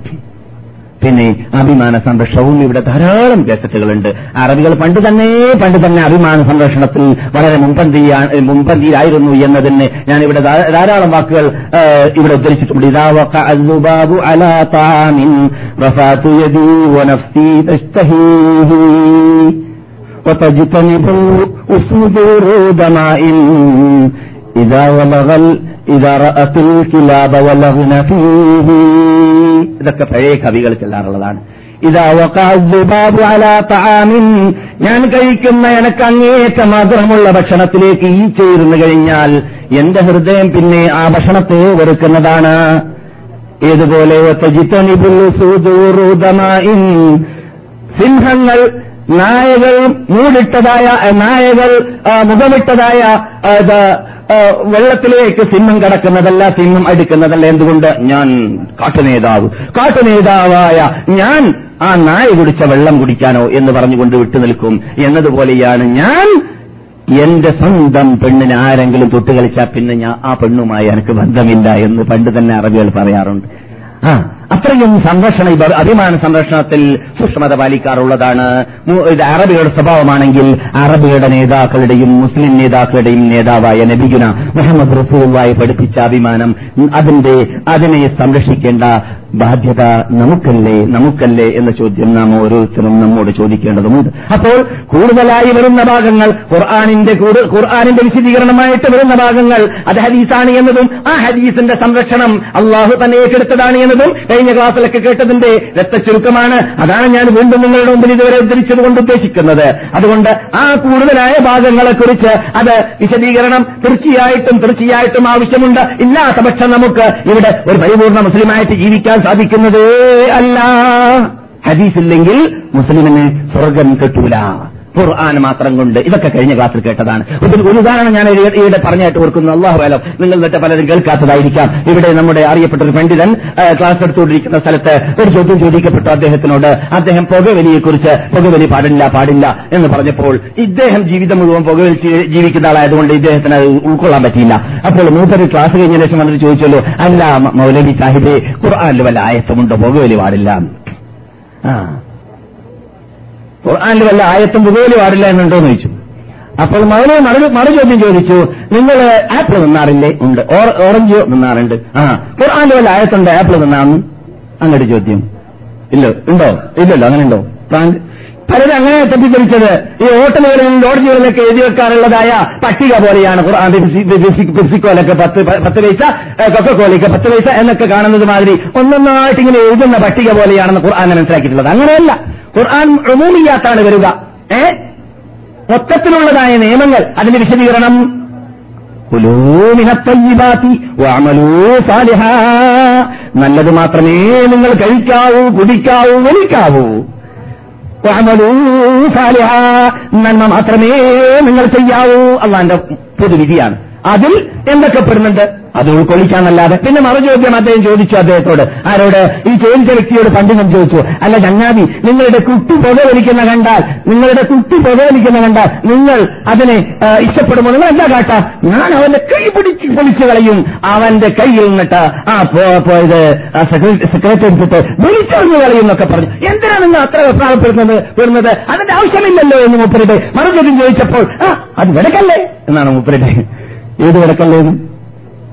പിന്നെ അഭിമാന സംരക്ഷണവും ഇവിടെ ധാരാളം കേസറ്റുകളുണ്ട് അറബികൾ പണ്ട് തന്നെ പണ്ട് തന്നെ അഭിമാന സംരക്ഷണത്തിൽ വളരെ മുൻപന്തിയാണ് മുൻപന്തിയിലായിരുന്നു എന്നതിന് ഞാൻ ഇവിടെ ധാ- ധാരാളം വാക്കുകൾ ആ, ഇവിടെ ഉദ്ധരിച്ചിട്ടുണ്ട് ഇതാ വഖഅ الذباب على طعام رفعت يدي ونفسي تشتهيه وتجتنب الأسود ورود ماء إذا ولغ ال- إذا رأت الكلاب ولغن فيه ഇതൊക്കെ പഴയ കവികൾ ചെല്ലാറുള്ളതാണ് ഇതാ വക്കാബാബു അലാ താമിൻ ഞാൻ കഴിക്കുന്ന എനക്ക് അങ്ങേറ്റ മധുരമുള്ള ഭക്ഷണത്തിലേക്ക് ഈ ചേർന്നു കഴിഞ്ഞാൽ എന്റെ ഹൃദയം പിന്നെ ആ ഭക്ഷണത്തെ വെറുക്കുന്നതാണ് ഏതുപോലെ ഒത്തജിത്തനിബുൽ സൂദൂറുദമാഇൻ സിംഹങ്ങൾ നായകൾ മൂടിട്ടതായ അഹ് നായകൾ ആ, മുഖമിട്ടതായ ആ, ഇത്, ആ, വെള്ളത്തിലേക്ക് സിംഹം കടക്കുന്നതല്ല സിംഹം അടിക്കുന്നതല്ല. എന്തുകൊണ്ട്? ഞാൻ കാട്ടുനേതാവ്. കാട്ടുനേതാവായ ഞാൻ ആ നായ കുടിച്ച വെള്ളം കുടിക്കാനോ എന്ന് പറഞ്ഞുകൊണ്ട് വിട്ടു നിൽക്കും. എന്നതുപോലെയാണ് ഞാൻ എന്റെ സ്വന്തം പെണ്ണിന് ആരെങ്കിലും തൊട്ടുകളിച്ചാൽ പിന്നെ ഞാൻ ആ പെണ്ണുമായി എനിക്ക് ബന്ധമില്ല എന്ന് പണ്ട് തന്നെ അറബികൾ പറയാറുണ്ട്. ആ അത്രയും സംരക്ഷണ അഭിമാന സംരക്ഷണത്തിൽ സുഷ്മത പാലിക്കാറുള്ളതാണ്. അറബികളുടെ സ്വഭാവമാണെങ്കിൽ അറബികളുടെ നേതാക്കളുടെയും മുസ്ലിം നേതാക്കളുടെയും നേതാവായ നബിഗുന മുഹമ്മദ് റസൂലുള്ളാഹി പഠിപ്പിച്ച അഭിമാനം അതിന്റെ അതിനെ സംരക്ഷിക്കേണ്ട ബാധ്യത നമുക്കല്ലേ നമുക്കല്ലേ എന്ന ചോദ്യം നാം ഓരോരുത്തരും നമ്മോട് ചോദിക്കേണ്ടതുണ്ട്. അപ്പോൾ കൂടുതലായി വരുന്ന ഭാഗങ്ങൾ ഖുർആാനിന്റെ ഖുർആാനിന്റെ വിശദീകരണമായിട്ട് വരുന്ന ഭാഗങ്ങൾ അത് ഹദീസാണ് എന്നതും ആ ഹദീസിന്റെ സംരക്ഷണം അള്ളാഹു തന്നെ ഏറ്റെടുത്തതാണ് എന്നതും കഴിഞ്ഞ ക്ലാസ്സിലൊക്കെ കേട്ടതിന്റെ രക്തചുരുക്കമാണ് അതാണ് ഞാൻ വീണ്ടും നിങ്ങളുടെ മുമ്പിൽ ഇതുവരെ ഉദ്ധരിച്ചത് കൊണ്ട് ഉദ്ദേശിക്കുന്നത്. അതുകൊണ്ട് ആ കൂടുതലായ ഭാഗങ്ങളെക്കുറിച്ച് അത് വിശദീകരണം തീർച്ചയായിട്ടും തീർച്ചയായിട്ടും ആവശ്യമുണ്ട്. ഇല്ലാത്ത പക്ഷം നമുക്ക് ഇവിടെ ഒരു പരിപൂർണ മുസ്ലിമായിട്ട് ജീവിക്കാൻ സാധിക്കുന്നതേ അല്ല. ഹദീസില്ലെങ്കിൽ മുസ്ലിമിന് സ്വർഗം കിട്ടൂല. ഖുർആൻ മാത്രം കൊണ്ട് ഇതൊക്കെ കഴിഞ്ഞ ക്ലാസ്സിൽ കേട്ടതാണ്. ഒരു ഒരു ഉദാഹരണം ഞാൻ ഇവിടെ പറഞ്ഞായിട്ട് ഓർക്കുന്നു. അള്ളാഹു അലം. നിങ്ങൾ എന്നിട്ട് പലരും കേൾക്കാത്തതായിരിക്കാം. ഇവിടെ നമ്മുടെ അറിയപ്പെട്ട ഒരു പണ്ഡിതൻ ക്ലാസ് എടുത്തുകൊണ്ടിരിക്കുന്ന സ്ഥലത്ത് ഒരു ചോദ്യം ചോദിക്കപ്പെട്ടു അദ്ദേഹത്തിനോട്. അദ്ദേഹം പുകവലിയെക്കുറിച്ച് പുകവലി പാടില്ല പാടില്ല എന്ന് പറഞ്ഞപ്പോൾ ഇദ്ദേഹം ജീവിതം മുഴുവൻ പുകവലി ജീവിക്കുന്ന ആളായതുകൊണ്ട് ഇദ്ദേഹത്തിന് അത് ഉൾക്കൊള്ളാൻ പറ്റിയില്ല. അപ്പോൾ മൂപ്പര് ക്ലാസ് കഴിഞ്ഞ ശേഷം വന്നിട്ട് ചോദിച്ചല്ലോ അല്ല മൗലവി സാഹിബെ ഖുർആാനിൽ വല്ല ആയത്തമുണ്ടോ? പുകവലി പാടില്ല. ആ. ഖുർആാനിൽ വല്ല ആയത്തും പുകവലി പാടില്ല എന്നുണ്ടോ എന്ന് ചോദിച്ചു. അപ്പോൾ മകനെ മറു ചോദ്യം ചോദിച്ചു നിങ്ങൾ ആപ്പിൾ നിന്നാറില്ലേ ഉണ്ട്. ഓറ- ഓറഞ്ച് നിന്നാറുണ്ട് ആ ഖുർആാനിൽ വല്ല ആയത്തുണ്ട് ആപ്പിൾ നിന്നാന്ന് അങ്ങോട്ട് ചോദ്യം. ഇല്ല ഉണ്ടോ? ഇല്ലല്ലോ അങ്ങനെ ഉണ്ടോ പലരും അങ്ങനെ തെറ്റിദ്ധരിച്ചത്. ഈ ഹോട്ടലുകളിലും ലോഡ്ജുകളിലൊക്കെ എഴുതി വെക്കാറുള്ളതായ പട്ടിക പോലെയാണ് പെപ്സിക്കോലൊക്കെ പത്ത് പത്ത് പൈസ കൊക്കക്കോലയ്ക്ക് പത്ത് പൈസ എന്നൊക്കെ കാണുന്നത് മാതിരി ഒന്നൊന്നായിട്ട് ഇങ്ങനെ എഴുതുന്ന പട്ടിക പോലെയാണെന്ന് ഖുർആൻ മനസ്സിലാക്കിയിട്ടുള്ളത്. അങ്ങനെയല്ല. ഖുർആൻ ഉമൂമിയാത്താണ് വരിക. ഏ? മൊത്തത്തിലുള്ളതായ നിയമങ്ങൾ അതിന്റെ വിശദീകരണം. നല്ലത് മാത്രമേ നിങ്ങൾ കഴിക്കാവൂ കുടിക്കാവൂ വലിക്കാവൂ. നന്മ മാത്രമേ നിങ്ങൾ ചെയ്യാവൂ. അള്ളാന്റെ പൊതുവിധിയാണ്. അതിൽ എന്തൊക്കെ പെടുന്നുണ്ട്? അത് ഉൾക്കൊള്ളിക്കാന്നല്ലാതെ. പിന്നെ മറുചോദ്യം അദ്ദേഹം ചോദിച്ചു അദ്ദേഹത്തോട് ആരോട്? ഈ ചോദിച്ച വ്യക്തിയോട് പണ്ഡിതൻ ചോദിച്ചു അല്ല ചങ്ങാതി നിങ്ങളുടെ കുട്ടി പുകവലിക്കുന്ന കണ്ടാൽ നിങ്ങളുടെ കുട്ടി പുകവലിക്കുന്ന കണ്ടാൽ നിങ്ങൾ അതിനെ ഇഷ്ടപ്പെടുമോ നിങ്ങൾ എന്താ കാട്ടാ. ഞാൻ അവന്റെ കൈ പിടിച്ച് പൊളിച്ചു കളയും. അവന്റെ കയ്യിൽ നിന്നിട്ട് ആ പോയത് സെക്രട്ടറി എടുത്തിട്ട് വിളിച്ചറിഞ്ഞു കളയും എന്നൊക്കെ പറഞ്ഞു. എന്തിനാണ് നിങ്ങൾ അത്ര അഭിപ്രായപ്പെടുന്നത് വരുന്നത് അതിന്റെ ആവശ്യമില്ലല്ലോ എന്ന് മൂപ്പരുടെ മറുചോദ്യം ചോദിച്ചപ്പോൾ ആ അത് വിടക്കല്ലേ? എന്നാണ് മൂപ്പരുടെ ഏത് വിടക്കല്ലേന്ന്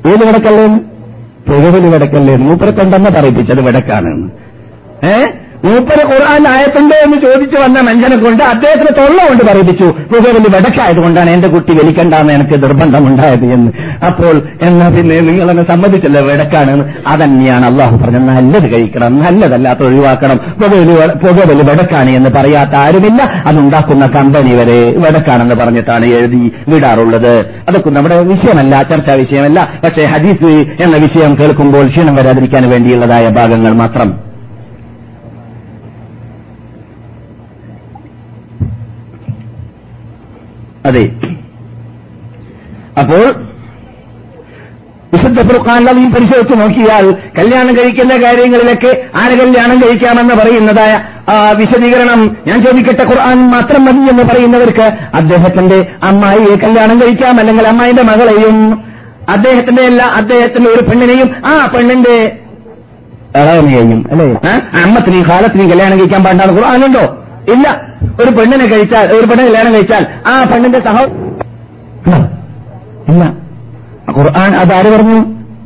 ഏത് വിടക്കല്ലേന്ന് പുകവലി വിടക്കല്ലേന്ന് മൂപ്പരെ കൊണ്ടെന്ന് പറയിപ്പിച്ചത് വടക്കാണ് ഏ? മൂപ്പര് ഖുർആൻ ആയത്തുണ്ടോ എന്ന് ചോദിച്ചു വന്ന മനുഷ്യനെ കൊണ്ട് അദ്ദേഹത്തിന് തൊള്ള കൊണ്ട് പറയിപ്പിച്ചു. പുകവലി വിടക്കായതുകൊണ്ടാണ് എന്റെ കുട്ടി വലിക്കണ്ടെന്ന് എനിക്ക് നിർബന്ധമുണ്ടായത് എന്ന്. അപ്പോൾ എന്നാ പിന്നെ നിങ്ങൾ എന്നെ സമ്മതിച്ചല്ലോ വിടക്കാണെന്ന് അതന്നെയാണ് അള്ളാഹു പറഞ്ഞത്. നല്ലത് കഴിക്കണം നല്ലതല്ലാത്ത ഒഴിവാക്കണം. പുകവലി പുകവലി വിടക്കാണ് എന്ന് പറയാത്ത ആരുമില്ല. അതുണ്ടാക്കുന്ന കമ്പനി വരെ വിടക്കാണെന്ന് പറഞ്ഞിട്ടാണ് എഴുതി വിടാറുള്ളത്. അതൊക്കെ നമ്മുടെ വിഷയമല്ല ചർച്ചാ വിഷയമല്ല. പക്ഷേ ഹദീസ് എന്ന വിഷയം കേൾക്കുമ്പോൾ ക്ഷീണം വരാതിരിക്കാൻ വേണ്ടിയുള്ളതായ ഭാഗങ്ങൾ മാത്രം. അതെ. അപ്പോൾ വിശുദ്ധ ഫുർഖാനിലും പരിശോധിച്ച് നോക്കിയാൽ കല്യാണം കഴിക്കുന്ന കാര്യങ്ങളിലൊക്കെ ആര് കല്യാണം കഴിക്കാമെന്ന് പറയുന്നതായ ആ വിശദീകരണം ഞാൻ ചോദിക്കട്ടെ ഖുർആൻ മാത്രം മതി എന്ന് പറയുന്നവർക്ക് അദ്ദേഹത്തിന്റെ അമ്മായിയെ കല്യാണം കഴിക്കാം അല്ലെങ്കിൽ അമ്മായിന്റെ മകളെയും അദ്ദേഹത്തിന്റെ അല്ല അദ്ദേഹത്തിന്റെ ഒരു പെണ്ണിനെയും ആ പെണ്ണിന്റെ ഇളവനെയും അല്ലേ? അമ്മത്തിനെയും കാലത്തിനെയും കല്യാണം കഴിക്കാൻ പാടാണ് ഖുർആാനുണ്ടോ ഇല്ല. ഒരു പെണ്ണിനെ കഴിച്ചാൽ ഒരു പെണ്ണിനെ കല്യാണം കഴിച്ചാൽ ആ പെണ്ണിന്റെ സഹോ ഇല്ല. ഖുർആൻ അത് അതാര് പറഞ്ഞു?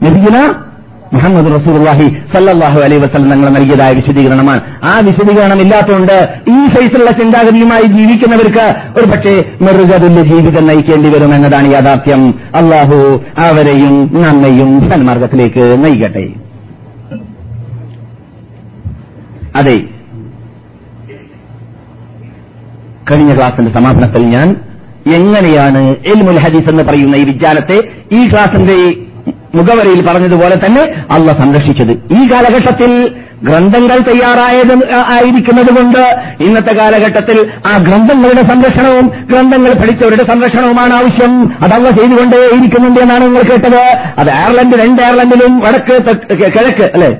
നബിഗുന മുഹമ്മദ് റസൂലുള്ളാഹി സല്ലാഹു അലൈ വസ്ലം തങ്ങൾ നൽകിയതായ വിശദീകരണമാണ്. ആ വിശദീകരണം ഇല്ലാത്തതുകൊണ്ട് ഈ ഫേസിലുള്ള ചിന്താഗതിയുമായി ജീവിക്കുന്നവർക്ക് ഒരു പക്ഷേ മൃഗതുല്യ ജീവിതം നയിക്കേണ്ടി വരും എന്നതാണ് യാഥാർത്ഥ്യം. അള്ളാഹു അവരെയും നമ്മയും സന്മാർഗത്തിലേക്ക് നയിക്കട്ടെ. അതെ. കഴിഞ്ഞ ക്ലാസിന്റെ സമാപനത്തിൽ ഞാൻ എങ്ങനെയാണ് എൽമുൽ ഹദീസ് എന്ന് പറയുന്ന ഈ വിജ്ഞാനത്തെ ഈ ക്ലാസിന്റെ മുഖവരയിൽ പറഞ്ഞതുപോലെ തന്നെ അള്ള സംരക്ഷിച്ചത്. ഈ കാലഘട്ടത്തിൽ ഗ്രന്ഥങ്ങൾ തയ്യാറായത് ആയിരിക്കുന്നതുകൊണ്ട് ഇന്നത്തെ കാലഘട്ടത്തിൽ ആ ഗ്രന്ഥങ്ങളുടെ സംരക്ഷണവും ഗ്രന്ഥങ്ങൾ പഠിച്ചവരുടെ സംരക്ഷണവുമാണ് ആവശ്യം. അതല്ല ചെയ്തുകൊണ്ടേയിരിക്കുന്നുണ്ട് എന്നാണ് നിങ്ങൾ കേട്ടത്. അത് അയർലൻഡ് രണ്ട് അയർലൻഡിലും വടക്ക് കിഴക്ക് അല്ലെ?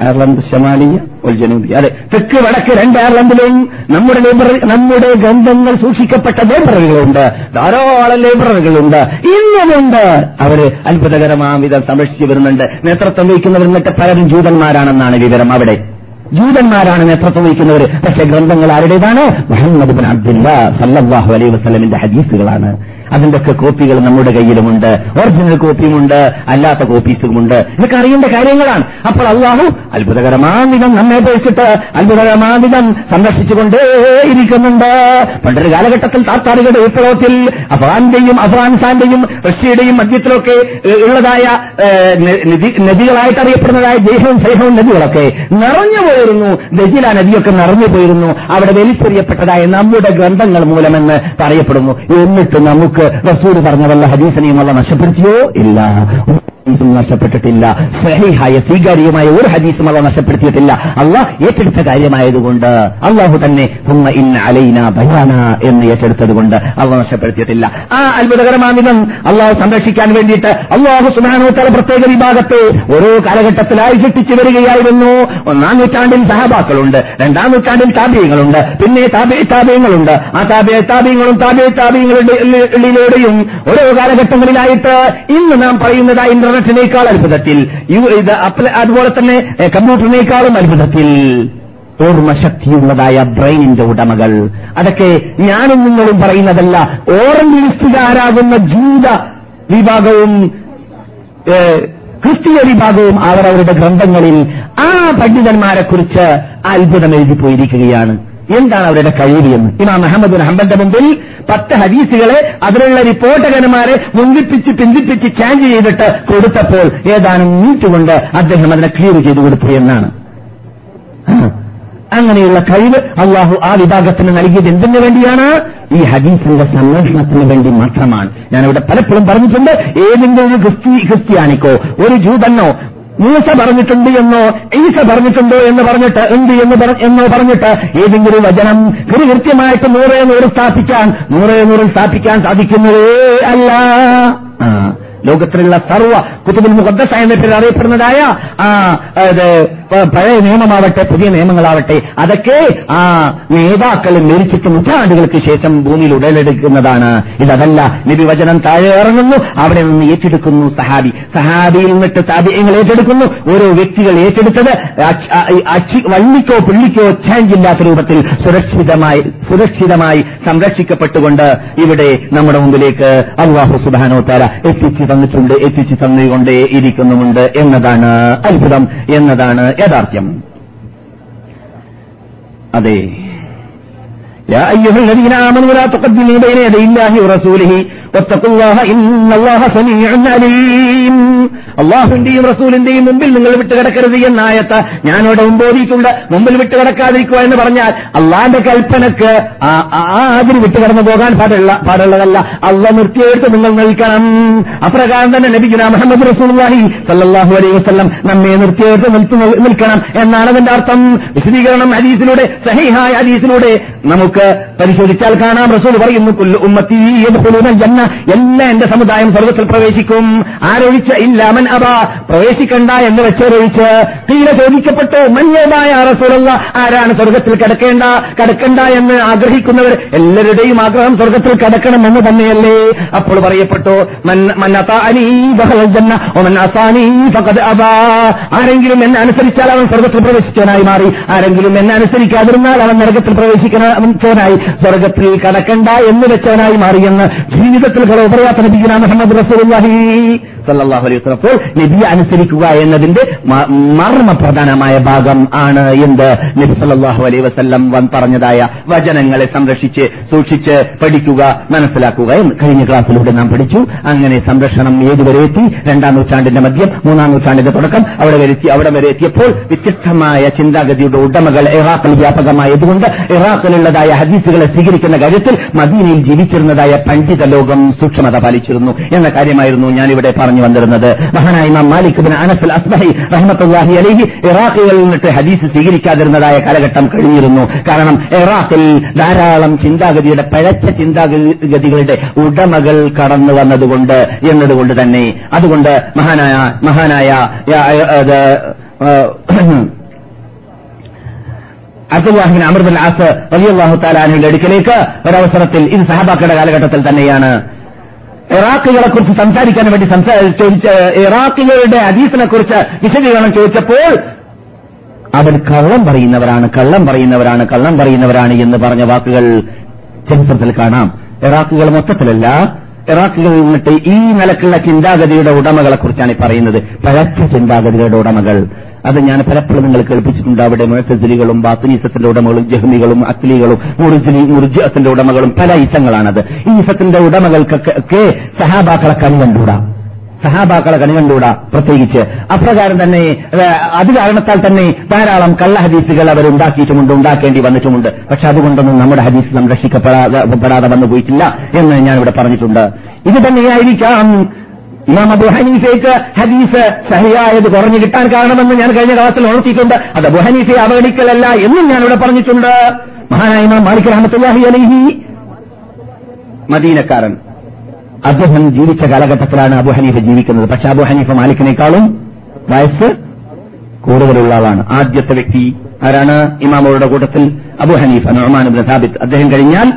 അയർലൻഡ് ശമാലിയ ഒരു ജനൂബി അതെ തെക്ക് വടക്ക് രണ്ട് അയർലൻഡിലും നമ്മുടെ ലൈബ്രറി നമ്മുടെ ഗ്രന്ഥങ്ങൾ സൂക്ഷിക്കപ്പെട്ട ലൈബ്രറികളുണ്ട് ധാരാളം ലൈബ്രറികളുണ്ട് ഇന്നുമുണ്ട്. അവർ അത്ഭുതകരമാം വിധം സംരക്ഷിച്ചു വരുന്നുണ്ട്. നേതൃത്വം വഹിക്കുന്നവർ എന്നിട്ട് പലരും ജൂതന്മാരാണെന്നാണ് വിവരം അവിടെ. ജൂതന്മാരാണ് നേതൃത്വം വഹിക്കുന്നവർ പക്ഷേ ഗ്രന്ഥങ്ങൾ ആരുടേതാണ്? മുഹമ്മദ് ബിൻ അബ്ദുല്ല സല്ലാഹു അലൈ വസല്ലമിന്റെ ഹദീസുകളാണ്. അതിന്റെയൊക്കെ കോപ്പികൾ നമ്മുടെ കയ്യിലുമുണ്ട്. ഒറിജിനൽ കോപ്പിയുമുണ്ട്. അല്ലാത്ത കോപ്പീസുമുണ്ട്. ഇതൊക്കെ അറിയേണ്ട കാര്യങ്ങളാണ്. അപ്പോൾ അള്ളാഹു അത്ഭുതകരമാവിധം നമ്മെ പേശിട്ട് അത്ഭുതകരമാവിധം സംരക്ഷിച്ചുകൊണ്ടേയിരിക്കുന്നുണ്ട് പണ്ടൊരു കാലഘട്ടത്തിൽ താത്താറുകളുടെ വിപ്ലവത്തിൽ അഫ്ഗാന്റെയും അഫ്ഗാനിസ്ഥാന്റെയും റഷ്യയുടെയും മധ്യത്തിലൊക്കെ ഉള്ളതായ നദികളായിട്ട് അറിയപ്പെടുന്നതായ ജയ്ഹവും സൈഹവും നദികളൊക്കെ നിറഞ്ഞു പോയിരുന്നു ദജില നദിയൊക്കെ നിറഞ്ഞു പോയിരുന്നു അവിടെ വലിച്ചെറിയപ്പെട്ടതായ നമ്മുടെ ഗ്രന്ഥങ്ങൾ മൂലമെന്ന് പറയപ്പെടുന്നു. എന്നിട്ട് നമുക്ക് റസൂൽ പറഞ്ഞ വല്ല ഹദീസനെയും വല്ല നഷ്ടപ്പെടുത്തിയോ ഇല്ല ഹദീസും നഷ്ടപ്പെട്ടിട്ടില്ല. സഹിഹായ സ്വീകാര്യമായ ഒരു ഹദീസും അല്ല നഷ്ടപ്പെടുത്തിയിട്ടില്ല. അള്ളാഹ് ഏറ്റെടുത്ത കാര്യമായതുകൊണ്ട് അള്ളാഹു തന്നെ "സുമ്മ ഇന്ന അലൈന ബയാന എന്ന് ഏറ്റെടുത്തത് കൊണ്ട് അള്ളാഹ് നഷ്ടപ്പെടുത്തിയിട്ടില്ല. ആ അത്ഭുതകരമാമിതം അള്ളാഹു സംരക്ഷിക്കാൻ വേണ്ടിയിട്ട് അള്ളാഹു സുനാനോത്തല പ്രത്യേക വിഭാഗത്തെ ഓരോ കാലഘട്ടത്തിലായി സൃഷ്ടിച്ചു വരികയായിരുന്നു. ഒന്നാം നൂറ്റാണ്ടിൽ സഹബാക്കളുണ്ട്. രണ്ടാം നൂറ്റാണ്ടിൽ താപ്യങ്ങളുണ്ട്. പിന്നെ താപ്യങ്ങളുണ്ട്. ആ താപ്യ താപ്യങ്ങളും താപ്യ താപ്യങ്ങളിലൂടെയും ഓരോ കാലഘട്ടങ്ങളിലായിട്ട് ഇന്ന് നാം പറയുന്നതായ ഇന്റർനെറ്റിനേക്കാൾ അത്ഭുതത്തിൽ. അതുപോലെ തന്നെ കമ്പ്യൂട്ടറിനേക്കാളും അത്ഭുതത്തിൽ. ഓർമ്മശക്തിയുള്ളതായ ബ്രെയിനിന്റെ ഉടമകൾ. അതൊക്കെ ഞാനും നിങ്ങളും പറയുന്നതല്ല ഓറഞ്ച് ലിസ്റ്റുകാരാകുന്ന ജീവിത വിഭാഗവും ക്രിസ്തീയ വിഭാഗവും അവർ അവരുടെ ഗ്രന്ഥങ്ങളിൽ ആ പണ്ഡിതന്മാരെക്കുറിച്ച് അത്ഭുതം എഴുതി പോയിരിക്കുകയാണ് എന്താണ് അവരുടെ കഴിവ് എന്ന്? ഇമാം മുഹമ്മദ് ഹംബന്റെ മുമ്പിൽ പത്ത് ഹദീസുകളെ അതിലുള്ള റിപ്പോർട്ടകന്മാരെ മുങ്കിപ്പിച്ച് പിന്തിപ്പിച്ച് ചാഞ്ച് ചെയ്തിട്ട് കൊടുത്തപ്പോൾ ഏതാനും മിനിറ്റ് കൊണ്ട് അദ്ദേഹം അതിനെ ക്ലിയർ ചെയ്തു കൊടുത്തു എന്നാണ്. അങ്ങനെയുള്ള കഴിവ് അള്ളാഹു ആ വിഭാഗത്തിന് നൽകിയത് എന്തിനു വേണ്ടിയാണ്? ഈ ഹദീസിന്റെ സംരക്ഷണത്തിന് വേണ്ടി മാത്രമാണ്. ഞാനിവിടെ പലപ്പോഴും പറഞ്ഞിട്ടുണ്ട് ഏതെങ്കിലും ഒരു ക്രിസ്തി ക്രിസ്ത്യാനിക്കോ ഒരു ജൂതനോ മൂസ പറഞ്ഞിട്ടുണ്ട് എന്നോ ഈസ പറഞ്ഞിട്ടുണ്ടോ എന്ന് പറഞ്ഞിട്ട് എന്ത് എന്ന് എന്നോ പറഞ്ഞിട്ട് ഏതെങ്കിലും വചനം ഒരു കൃത്യമായിട്ട് നൂറേ നൂറ് സ്ഥാപിക്കാൻ നൂറേ നൂറിൽ സ്ഥാപിക്കാൻ സാധിക്കുന്നതേ അല്ല. ലോകത്തിലുള്ള സർവ കുത്തുബുൽ മുഖദ്ദസ എന്ന അറിയപ്പെടുന്നതായ ആ പഴയ നിയമമാവട്ടെ പുതിയ നിയമങ്ങളാവട്ടെ അതൊക്കെ ആ നേതാക്കൾ മരിച്ചിട്ട് നൂറ്റാണ്ടുകൾക്ക് ശേഷം ഭൂമിയിൽ ഉടലെടുക്കുന്നതാണ്. ഇതല്ല നിബിവചനം താഴെ ഇറങ്ങുന്നു അവിടെ നിന്ന് ഏറ്റെടുക്കുന്നു സഹാബി. സഹാബിയിൽ നിന്നിട്ട് താപിയങ്ങൾ ഏറ്റെടുക്കുന്നു ഓരോ വ്യക്തികൾ ഏറ്റെടുത്തത് വള്ളിക്കോ പുള്ളിക്കോ ചാഞ്ചില്ലാത്ത രൂപത്തിൽ സുരക്ഷിതമായി സുരക്ഷിതമായി സംരക്ഷിക്കപ്പെട്ടുകൊണ്ട് ഇവിടെ നമ്മുടെ മുമ്പിലേക്ക് അള്ളാഹു സുബാനോ താര എത്തിച്ചു തന്നിട്ടുണ്ട് എത്തിച്ചു തന്നുകൊണ്ടേ ഇരിക്കുന്നുമുണ്ട് എന്നതാണ് അത്ഭുതം എന്നതാണ് യാഥാർത്ഥ്യം അതെ يا أيها الذين آمنوا لا تقدموا بين يدي الله ورسوله അള്ളാഹുവിന്റെയും റസൂലിന്റെയും മുമ്പിൽ നിങ്ങൾ വിട്ടുകിടക്കരുത് എന്നായത്ത് ഞാനിവിടെ മുമ്പോതിയിട്ടുണ്ട് മുമ്പിൽ വിട്ടുകിടക്കാതിരിക്കുക എന്ന് പറഞ്ഞാൽ അള്ളാന്റെ കൽപ്പനക്ക് ആദ്യം വിട്ടുകടന്നു പോകാൻ പാടുള്ള പാടുള്ളതല്ല. അള്ള നിർത്തിയെടുത്ത് നിങ്ങൾ നിൽക്കണം. അപ്രകാരം തന്നെ നബിഗുന മുഹമ്മദ് റസൂലി സല്ലാഹു അലൈഹി വസ്ലം നമ്മെ നിർത്തിയെടുത്ത് നിൽത്തു നിൽക്കണം എന്നാണ് അതിന്റെ അർത്ഥം. വിശദീകരണം ഹദീസിലൂടെ സഹിഹായ ഹദീസിലൂടെ നമുക്ക് പരിശോധിച്ചാൽ കാണാം. റസൂൽ പറയുന്നു കുല്ലു ഉമ്മത്തി ജന്മ ജന്ന എല്ലാ എന്റെ സമുദായം സ്വർഗത്തിൽ പ്രവേശിക്കും. ആരൊഴിച്ച? ഇല്ലാമൻ അബ. പ്രവേശിക്കണ്ട എന്ന് വെച്ചൊരൊഴിച്ച് തീരെ ചോദിക്കപ്പെട്ടു. മന്യമായ അറസുള്ള ആരാണ് സ്വർഗത്തിൽ കിടക്കേണ്ട? കിടക്കണ്ട എന്ന് ആഗ്രഹിക്കുന്നവർ എല്ലാവരുടെയും ആഗ്രഹം സ്വർഗത്തിൽ കിടക്കണം എന്ന് തന്നെയല്ലേ? അപ്പോൾ പറയപ്പെട്ടു ആരെങ്കിലും എന്നെ അനുസരിച്ചാൽ അവൻ സ്വർഗത്തിൽ പ്രവേശിക്കാനായി മാറി. ആരെങ്കിലും എന്നെ അനുസരിക്കാതിരുന്നാൽ അവൻ നരകത്തിൽ പ്രവേശിക്കുന്നവനായി സ്വർഗത്തിൽ കടക്കണ്ട എന്ന് വെച്ചവനായി മാറിയെന്ന് ജീവിതത്തിൽ കളവ് പറയാത്ത നബിഗുന മുഹമ്മദ് റസൂലുള്ളാഹി സല്ലല്ലാഹു അലൈഹി വസല്ലം അപ്പോൾ നബിയെ അനുസരിക്കുക എന്നതിന്റെ മർമ്മ മർമ്മപ്രധാനമായ ഭാഗം ആണ് എന്ത്? നബി സല്ലാഹു അലൈഹി വസ്ല്ലം പറഞ്ഞതായ വചനങ്ങളെ സംരക്ഷിച്ച് സൂക്ഷിച്ച് പഠിക്കുക മനസ്സിലാക്കുക എന്ന് കഴിഞ്ഞ ക്ലാസ്സിലൂടെ നാം പഠിച്ചു. അങ്ങനെ സംരക്ഷണം ഏതുവരെ എത്തി? രണ്ടാം നൂറ്റാണ്ടിന്റെ മധ്യം മൂന്നാം നൂറ്റാണ്ടിന്റെ തുടക്കം അവിടെ വരെ അവിടെ വരെ എത്തിയപ്പോൾ വ്യത്യസ്തമായ ചിന്താഗതിയുടെ ഉടമകൾ ഇറാഖിൽ വ്യാപകമായതുകൊണ്ട് ഇറാഖിലുള്ളതായ ഹദീസുകളെ സ്വീകരിക്കുന്ന കാര്യത്തിൽ മദീനയിൽ ജീവിച്ചിരുന്നതായ പണ്ഡിത ലോകം സൂക്ഷ്മത പാലിച്ചിരുന്നു. എന്ന കാര്യമായിരുന്നു ഞാനിവിടെ പറഞ്ഞു വന്നിരുന്നത്. മഹാനായ ഇമാം Malik bin Anas al Asbahi റഹ്മത്തുള്ളാഹി അലഹി ഇറാഖുകളിൽ നിന്നിട്ട് ഹദീസ് സ്വീകരിക്കാതിരുന്നതായ കാലഘട്ടം കഴിഞ്ഞിരുന്നു. കാരണം ഇറാഖിൽ ധാരാളം ചിന്താഗതിയുടെ പഴച്ച ചിന്താഗതികളുടെ ഉടമകൾ കടന്നു വന്നതുകൊണ്ട് എന്നതുകൊണ്ട് തന്നെ. അതുകൊണ്ട് മഹാനായ മഹാനായ അബ്ദുല്ലാഹിബിൻ അമർബിൻ ആസ് വലിയല്ലാഹു താലാനുവിന്റെ അടുക്കലേക്ക് ഒരവസരത്തിൽ ഇത് സഹബാക്കയുടെ കാലഘട്ടത്തിൽ തന്നെയാണ്. ഇറാഖികളെ കുറിച്ച് സംസാരിക്കാൻ വേണ്ടി ചോദിച്ച ഇറാഖികളുടെ അതീസിനെ കുറിച്ച് വിശദീകരണം ചോദിച്ചപ്പോൾ അവർ കള്ളം പറയുന്നവരാണ് കള്ളം പറയുന്നവരാണ് കള്ളം പറയുന്നവരാണ് എന്ന് പറഞ്ഞ വാക്കുകൾ ചരിത്രത്തിൽ കാണാം. ഇറാഖുകൾ മൊത്തത്തിലല്ല ഇറാഖുകൾ നിന്നിട്ട് ഈ നിലക്കുള്ള ചിന്താഗതിയുടെ ഉടമകളെ കുറിച്ചാണ് പറയുന്നത്. പഴച്ച ചിന്താഗതികളുടെ ഉടമകൾ. അത് ഞാൻ പലപ്പോഴും നിങ്ങൾ കേൾപ്പിച്ചിട്ടുണ്ട്. അവിടെ മുഴത്തസിലികളും ബാത്തുനീസത്തിന്റെ ഉടമകളും ജഹ്മികളും അക്ലികളും മുർജിഅത്തിന്റെ ഉടമകളും പല ഇസങ്ങളാണത് ഈ ഇസത്തിന്റെ ഉടമകൾക്കൊക്കെ സഹാബാക്കളെ കണി കണ്ടുകൂടാ? സഹാബാക്കളെ കണി കണ്ടുകൂടാ? പ്രത്യേകിച്ച്. അപ്രകാരം തന്നെ അത് കാരണത്താൽ തന്നെ ധാരാളം കള്ള ഹദീസുകൾ അവർ ഉണ്ടാക്കിയിട്ടുമുണ്ട് ഉണ്ടാക്കേണ്ടി വന്നിട്ടുമുണ്ട്. പക്ഷെ അതുകൊണ്ടൊന്നും നമ്മുടെ ഹദീസ് സംരക്ഷിക്കപ്പെടാതെ പെടാതെ വന്നു പോയിട്ടില്ല എന്ന് ഞാൻ ഇവിടെ പറഞ്ഞിട്ടുണ്ട്. ഇത് തന്നെയായിരിക്കാം ഇമാം അബു ഹനീഫയ്ക്ക് ഹദീസ് സഹിയായത് കുറഞ്ഞു കിട്ടാൻ കാരണമെന്ന് ഞാൻ കഴിഞ്ഞ ക്ലാസ്സിൽ ഓർത്തിയിട്ടുണ്ട്. അത് അബു ഹനീഫയെ അവഗണിക്കലല്ല എന്നും ഞാൻ ഇവിടെ പറഞ്ഞിട്ടുണ്ട്. മഹാനായ ഇമാം മാലിക് റഹ്മത്തുള്ളാഹി അലൈഹി. മദീനക്കാരൻ. അദ്ദേഹം ജീവിച്ച കാലഘട്ടത്തിലാണ് അബു ഹനീഫ ജീവിക്കുന്നത്. പക്ഷെ അബു ഹനീഫ മാലിക്കിനേക്കാളും വയസ്സ് കൂടുതലുള്ള ആളാണ്. ആദ്യത്തെ വ്യക്തി ആരാണ്? ഇമാമുകളുടെ കൂട്ടത്തിൽ അബു ഹനീഫ് നൊഹ്മാൻ സാബിത്ത്. അദ്ദേഹം കഴിഞ്ഞാൽ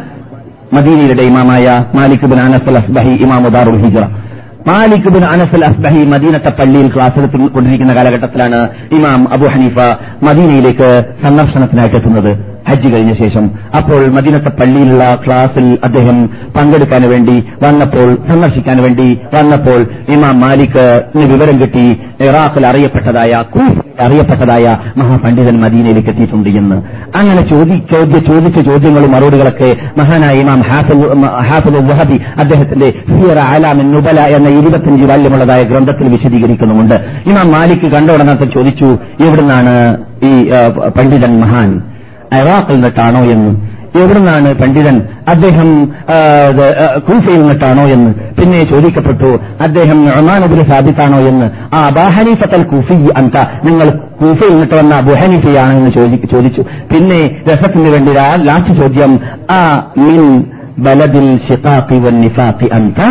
മദീനയുടെ ഇമാമായ Malik bin Anas al Asbahi ഇമാമു ദാറുൽ ഹിജ്റ. Malik bin Anas al Asbahi മദീനത്തെ പള്ളിയിൽ ക്ലാസ് എടുത്തുകൊണ്ടിരിക്കുന്ന കാലഘട്ടത്തിലാണ് ഇമാം അബു ഹനീഫ മദീനയിലേക്ക് സന്ദർശനത്തിനായിട്ട് എത്തുന്നത് ഹജ്ജ് കഴിഞ്ഞ ശേഷം അപ്പോൾ മദീനത്തെ പള്ളിയിലുള്ള ക്ലാസിൽ അദ്ദേഹം പങ്കെടുക്കാൻ വേണ്ടി വന്നപ്പോൾ സന്ദർശിക്കാൻ വേണ്ടി വന്നപ്പോൾ ഇമാം മാലിക് വിവരം കിട്ടി. ഇറാഖിൽ അറിയപ്പെട്ടതായ അറിയപ്പെട്ടതായ മഹാപണ്ഡിതൻ മദീനയിലേക്ക് എത്തിയിട്ടുണ്ട് എന്ന്. അങ്ങനെ ചോദിച്ച ചോദിച്ച ചോദ്യങ്ങളും മറുപടികളൊക്കെ മഹാനായ ഇമാം ഹാഫിദ് വഹബി അദ്ദേഹത്തിന്റെ സിയറ ആലാമിൻ നുബല എന്ന ഇരുപത്തിയഞ്ച് വാല്യമുള്ളതായ ഗ്രന്ഥത്തിൽ വിശദീകരിക്കുന്നുമുണ്ട്. ഇമാം മാലിക് കണ്ട ഉടനെ ചോദിച്ചു എവിടുന്നാണ് ഈ പണ്ഡിതൻ മഹാൻ? ഇറാഖിൽ നിന്നിട്ടാണോ എന്ന്. എവിടുന്നാണ് പണ്ഡിതൻ അദ്ദേഹം കൂഫയിൽ നിന്നിട്ടാണോ എന്ന്. പിന്നെ ചോദിക്കപ്പെട്ടു അദ്ദേഹം ഒമാനബുൽ സാബിത്താണോ എന്ന്. ആ അബാഹനീഫത്തൽ കൂഫി അന്ത നിങ്ങൾ കൂഫയിൽ നിന്നിട്ട് വന്ന അബുഹനീഫയാണ് എന്ന് ചോദിച്ചു. പിന്നെ രസത്തിന് വേണ്ടി ലാസ്റ്റ് ചോദ്യം ആ മിൻ ബലദിൽ ഷിഖാഖി വൻ നിഫാഖി അന്ത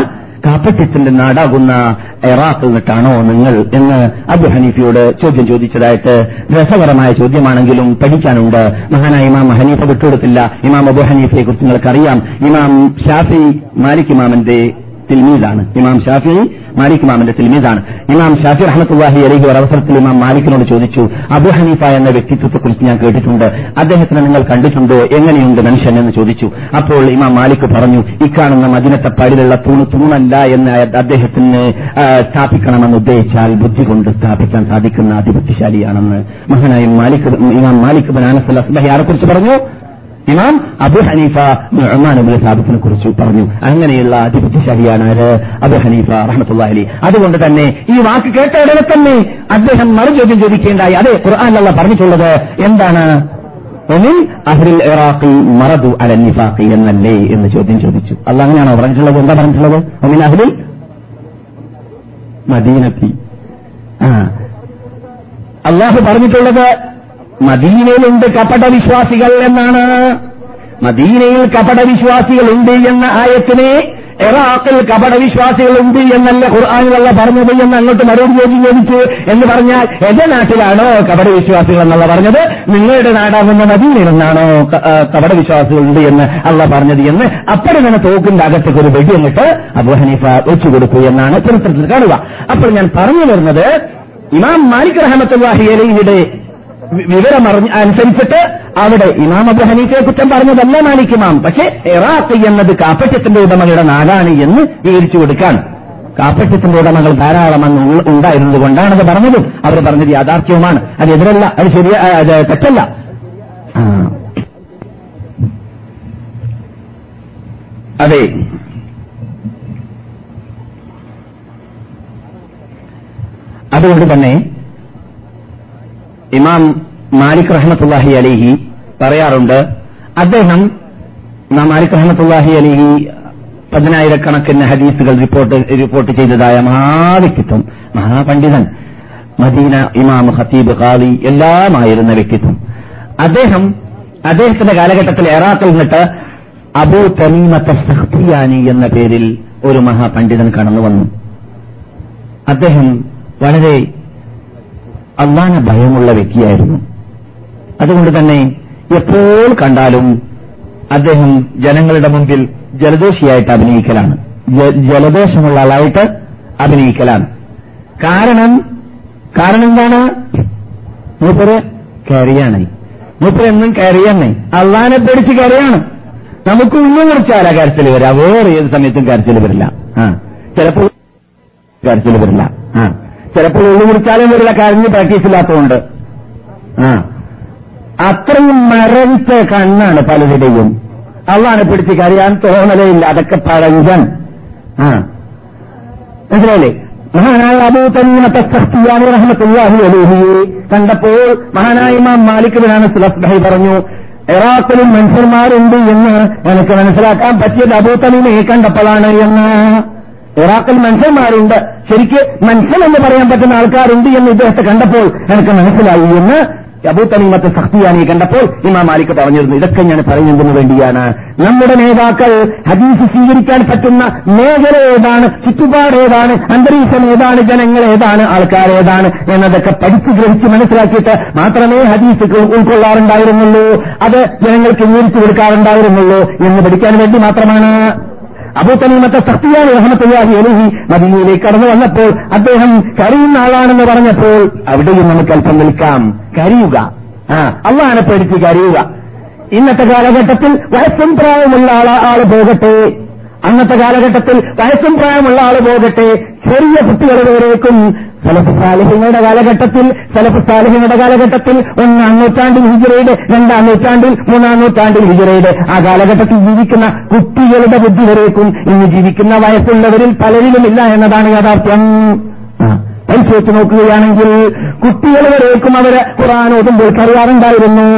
കാപ്പറ്റ്യത്തിന്റെ നാടാകുന്ന ഇറാഖിൽ എന്നിട്ടാണോ നിങ്ങൾ എന്ന് അബു ഹനീഫയോട് ചോദ്യം ചോദിച്ചതായിട്ട് രസകരമായ ചോദ്യമാണെങ്കിലും പഠിക്കാനുണ്ട്. മഹാനായ ഇമാം ഹനീഫ വിട്ടുകൊടുത്തില്ല. ഇമാം അബു ഹനീഫയെ കുറിച്ച് നിങ്ങൾക്കറിയാം. ഇമാം ഷാഫി മാലിക് ഇമാമിന്റെ തിൽമീദാണ് ഇമാം ഷാഫി മാലിക് ഇമാമിന്റെ തിരുമീതാണ് ഇമാം ഷാഫി റഹ്മത്തുല്ലാഹി അലഹി ഒരു അവസരത്തിൽ ഇമാം മാലിക്കിനോട് ചോദിച്ചു അബു ഹനീഫ എന്ന വ്യക്തിത്വത്തെക്കുറിച്ച് ഞാൻ കേട്ടിട്ടുണ്ട്. അദ്ദേഹത്തിനെ നിങ്ങൾ കണ്ടിട്ടുണ്ടോ? എങ്ങനെയുണ്ട് മനുഷ്യൻ? എന്ന് ചോദിച്ചു. അപ്പോൾ ഇമാം മാലിക് പറഞ്ഞു ഇക്കാണുന്ന മദിനത്തെ പടിലുള്ള തൂണ് തൂണല്ല എന്ന് അദ്ദേഹത്തിന് സ്ഥാപിക്കണമെന്ന് ഉദ്ദേശിച്ചാൽ ബുദ്ധി കൊണ്ട് സ്ഥാപിക്കാൻ സാധിക്കുന്ന അതിബുദ്ധിശാലിയാണെന്ന് മഹാനായ മാലിക് ഇമാം മാലിക് ബനാനസ് അസ്ബഹി ആരെക്കുറിച്ച് പറഞ്ഞു? ഇമാം അബു ഹനീഫ നുഅ്മാൻ അബുൽ സാബിത്തിനെ കുറിച്ച് പറഞ്ഞു. അങ്ങനെയുള്ള അതിബുദ്ധിശാലിയാണ് ആര് അബു ഹനീഫ റഹ്മത്തുള്ള അലി അതുകൊണ്ട് തന്നെ ഈ വാക്ക് കേട്ട ഉടനെ തന്നെ അദ്ദേഹം മറുചോദ്യം ചോദിക്കേണ്ടായി. അതെ ഖുർആാനല്ല പറഞ്ഞിട്ടുള്ളത്. എന്താണ്? ഇറാഖി മറദു അല നിഫാഖി എന്നല്ലേ എന്ന് ചോദ്യം ചോദിച്ചു. അല്ല അങ്ങനെയാണോ പറഞ്ഞിട്ടുള്ളത്? എന്താ പറഞ്ഞിട്ടുള്ളത്? ഒമിൻ അഹ്ലിൽ മദീനത്തി. അള്ളാഹു പറഞ്ഞിട്ടുള്ളത് മദീനയിലുണ്ട് കപട വിശ്വാസികൾ എന്നാണ് മദീനയിൽ കപട വിശ്വാസികളുണ്ട് എന്ന ആയത്തിനെ ഇറാഖിൽ കപട വിശ്വാസികളുണ്ട് എന്നല്ല ഖുർആാനിലുള്ള പറഞ്ഞത് എന്ന് അങ്ങോട്ട് മറുപടി ചോദ്യം ചോദിച്ചു എന്ന് പറഞ്ഞാൽ എന്റെ നാട്ടിലാണോ കപട വിശ്വാസികൾ എന്നുള്ള പറഞ്ഞത്? നിങ്ങളുടെ നാടാകുന്ന മദീനയിൽ നിന്നാണോ കപട വിശ്വാസികളുണ്ട് എന്ന് അള്ള പറഞ്ഞത് എന്ന് അപ്പോഴും തോക്കിന്റെ അകത്തേക്ക് ഒരു വെടി എന്നിട്ട് അബുഹനീഫ വെച്ചു കൊടുക്കൂ എന്നാണ് ചരിത്രത്തിൽ കാണുക. അപ്പോൾ ഞാൻ പറഞ്ഞു വരുന്നത് ഇമാം മാലിക് റഹമത്തുല്ലാഹി അലൈഹിയുടെ വിവരമറിഞ്ഞ അനുസരിച്ചിട്ട് അവിടെ ഇമാം അബു ഹനീഫയെ കുറ്റം പറഞ്ഞതല്ല മാലിക് ഇമാം പക്ഷേ ഇറാഖ് എന്നത് കാപ്പറ്റത്തിന്റെ ഉടമകളുടെ നാടാണ് എന്ന് വിവരിച്ചു കൊടുക്കാൻ. കാപ്പറ്റത്തിന്റെ ഉടമകൾ ധാരാളം അന്ന് ഉണ്ടായിരുന്നത് കൊണ്ടാണത് പറഞ്ഞതും. അവർ പറഞ്ഞത് യാഥാർത്ഥ്യവുമാണ്. അത് എതിരല്ല അത് ശരിയ തെറ്റല്ല. അതെ. അതുകൊണ്ട് തന്നെ ഇമാം മാലിക് റഹ്മത്തുല്ലാഹി അലിഹി പറയാറുണ്ട്. അദ്ദേഹം മാലിക് റഹ്മത്തുല്ലാഹി അലിഹി പതിനായിരക്കണക്കിന് ഹദീസുകൾ റിപ്പോർട്ട് റിപ്പോർട്ട് ചെയ്തതായ മഹാവ്യക്തിത്വം മഹാപണ്ഡിതൻ മദീന ഇമാം ഹത്തീബ് ഖാദി എല്ലാമായിരുന്ന വ്യക്തിത്വം. അദ്ദേഹം അദ്ദേഹത്തിന്റെ കാലഘട്ടത്തിൽ ഇറാഖിൽ നിന്നിട്ട് അബൂ തനീമത്തെ സഹ്തിയാനി എന്ന പേരിൽ ഒരു മഹാപണ്ഡിതൻ കടന്നു വന്നു അദ്ദേഹം വളരെ അള്ളാന ഭയമുള്ള വ്യക്തിയായിരുന്നു. അതുകൊണ്ട് തന്നെ എപ്പോൾ കണ്ടാലും അദ്ദേഹം ജനങ്ങളുടെ മുമ്പിൽ ജലദോഷിയായിട്ട് അഭിനയിക്കലാണ്. ജലദോഷമുള്ള ആളായിട്ട് അഭിനയിക്കലാണ്. കാരണം കാരണം എന്താണ്? മൂപ്പര് കയറിയാണ് മൂപ്പര് എന്നും കയറിയെന്നേ അള്ളാനെ പേടിച്ച് കയറിയാണ് നമുക്ക് ഒന്നും കുറച്ചാല കരച്ചിൽ വരാം വേറെ ഏത് സമയത്തും കരച്ചിൽ വരില്ല. ആ. ചിലപ്പോൾ കരച്ചിൽ വരില്ല. ആ. ചിലപ്പോൾ ഉള്ളു കുടിച്ചാലും വരില്ല കരഞ്ഞ് പ്രാക്ടീസ് ഇല്ലാത്തതുകൊണ്ട്. ആ. അത്രയും മരവിച്ച കണ്ണാണ് പലരുടെയും. അള്ളാണ് പിടിച്ച് കരയാൻ തോന്നലയില്ല അതൊക്കെ പഴഞ്ചൻ. ആ. മനസ്സിലായില്ലേ? മഹാനായ അബൂ തന്നീമത്തെ സഖ്തിയാനി റഹ്മത്തുല്ലാഹി അലൈഹിയെ കണ്ടപ്പോൾ മഹാനായ ഇമാം മാലിക് സുലഭായി പറഞ്ഞു എറാത്തിലും മനുഷ്യന്മാരുണ്ട് എന്ന് എനിക്ക് മനസ്സിലാക്കാൻ പറ്റിയത് അബൂ തമീമയെ കണ്ടപ്പോഴാണ് എന്ന്. ഇറാഖിൽ മനുഷ്യന്മാരുണ്ട്. ശരിക്ക് മനുഷ്യൻ എന്ന് പറയാൻ പറ്റുന്ന ആൾക്കാരുണ്ട് എന്ന് ഇദ്ദേഹത്തെ കണ്ടപ്പോൾ എനിക്ക് മനസ്സിലായി എന്ന് അബൂ സഖ്തിയാനിയെ സഖ്തിയാനി കണ്ടപ്പോൾ ഇമാം മാലിക് പറഞ്ഞിരുന്നു. ഇതൊക്കെ ഞാൻ പറയുന്നതിന് വേണ്ടിയാണ്. നമ്മുടെ നേതാക്കൾ ഹദീസ് സ്വീകരിക്കാൻ പറ്റുന്ന മേഖല ഏതാണ്? ചുറ്റുപാട് ഏതാണ്? അന്തരീക്ഷം ഏതാണ്? ജനങ്ങൾ ഏതാണ്? ആൾക്കാർ ഏതാണ്? എന്നതൊക്കെ പഠിച്ചു ഗ്രഹിച്ച് മനസ്സിലാക്കിയിട്ട് മാത്രമേ ഹദീസ് ഉൾ- ഉൾക്കൊള്ളാറുണ്ടായിരുന്നുള്ളൂ. അത് ജനങ്ങൾക്ക് വിവരിച്ചു കൊടുക്കാറുണ്ടായിരുന്നുള്ളൂ എന്ന് പഠിക്കാൻ വേണ്ടി മാത്രമാണ്. അബൂത്തനീമത്തെ സത്യാണ് റഹമത്തുല്ലാഹി അലഹി മദീനയിലേക്ക് കടന്നു വന്നപ്പോൾ അദ്ദേഹം കരയുന്ന ആളാണെന്ന് പറഞ്ഞപ്പോൾ അവിടെയും നമുക്ക് അല്പം നിൽക്കാം. കരയുക. ആ അള്ളാനെ പേടിച്ച് കരയുക. ഇന്നത്തെ കാലഘട്ടത്തിൽ വയസ്സും പ്രായമുള്ള ആൾ ആൾ പോകട്ടെ. അന്നത്തെ കാലഘട്ടത്തിൽ വയസ്സും പ്രായമുള്ള ആൾ പോകട്ടെ. ചെറിയ കുട്ടികൾ വരേക്കും സലഫ് സാലിഹ്യങ്ങളുടെ കാലഘട്ടത്തിൽ സലഫ് സാലിഹ്യങ്ങളുടെ കാലഘട്ടത്തിൽ ഒന്നാം നൂറ്റാണ്ടിൽ ഹിജറയുടെ രണ്ടാം നൂറ്റാണ്ടിൽ മൂന്നാം നൂറ്റാണ്ടിൽ ഹിജറയുടെ. ആ കാലഘട്ടത്തിൽ ജീവിക്കുന്ന കുട്ടികളുടെ ബുദ്ധി വരേക്കും. ഇന്ന് ജീവിക്കുന്ന വയസ്സുള്ളവരിൽ പലരിലും ഇല്ല എന്നതാണ് യാഥാർത്ഥ്യം. പരിശോധിച്ച് നോക്കുകയാണെങ്കിൽ കുട്ടികൾ വരേക്കും അവരെ ഖുറാൻ ഓതുമ്പോൾ കറിയാറുണ്ടായിരുന്നു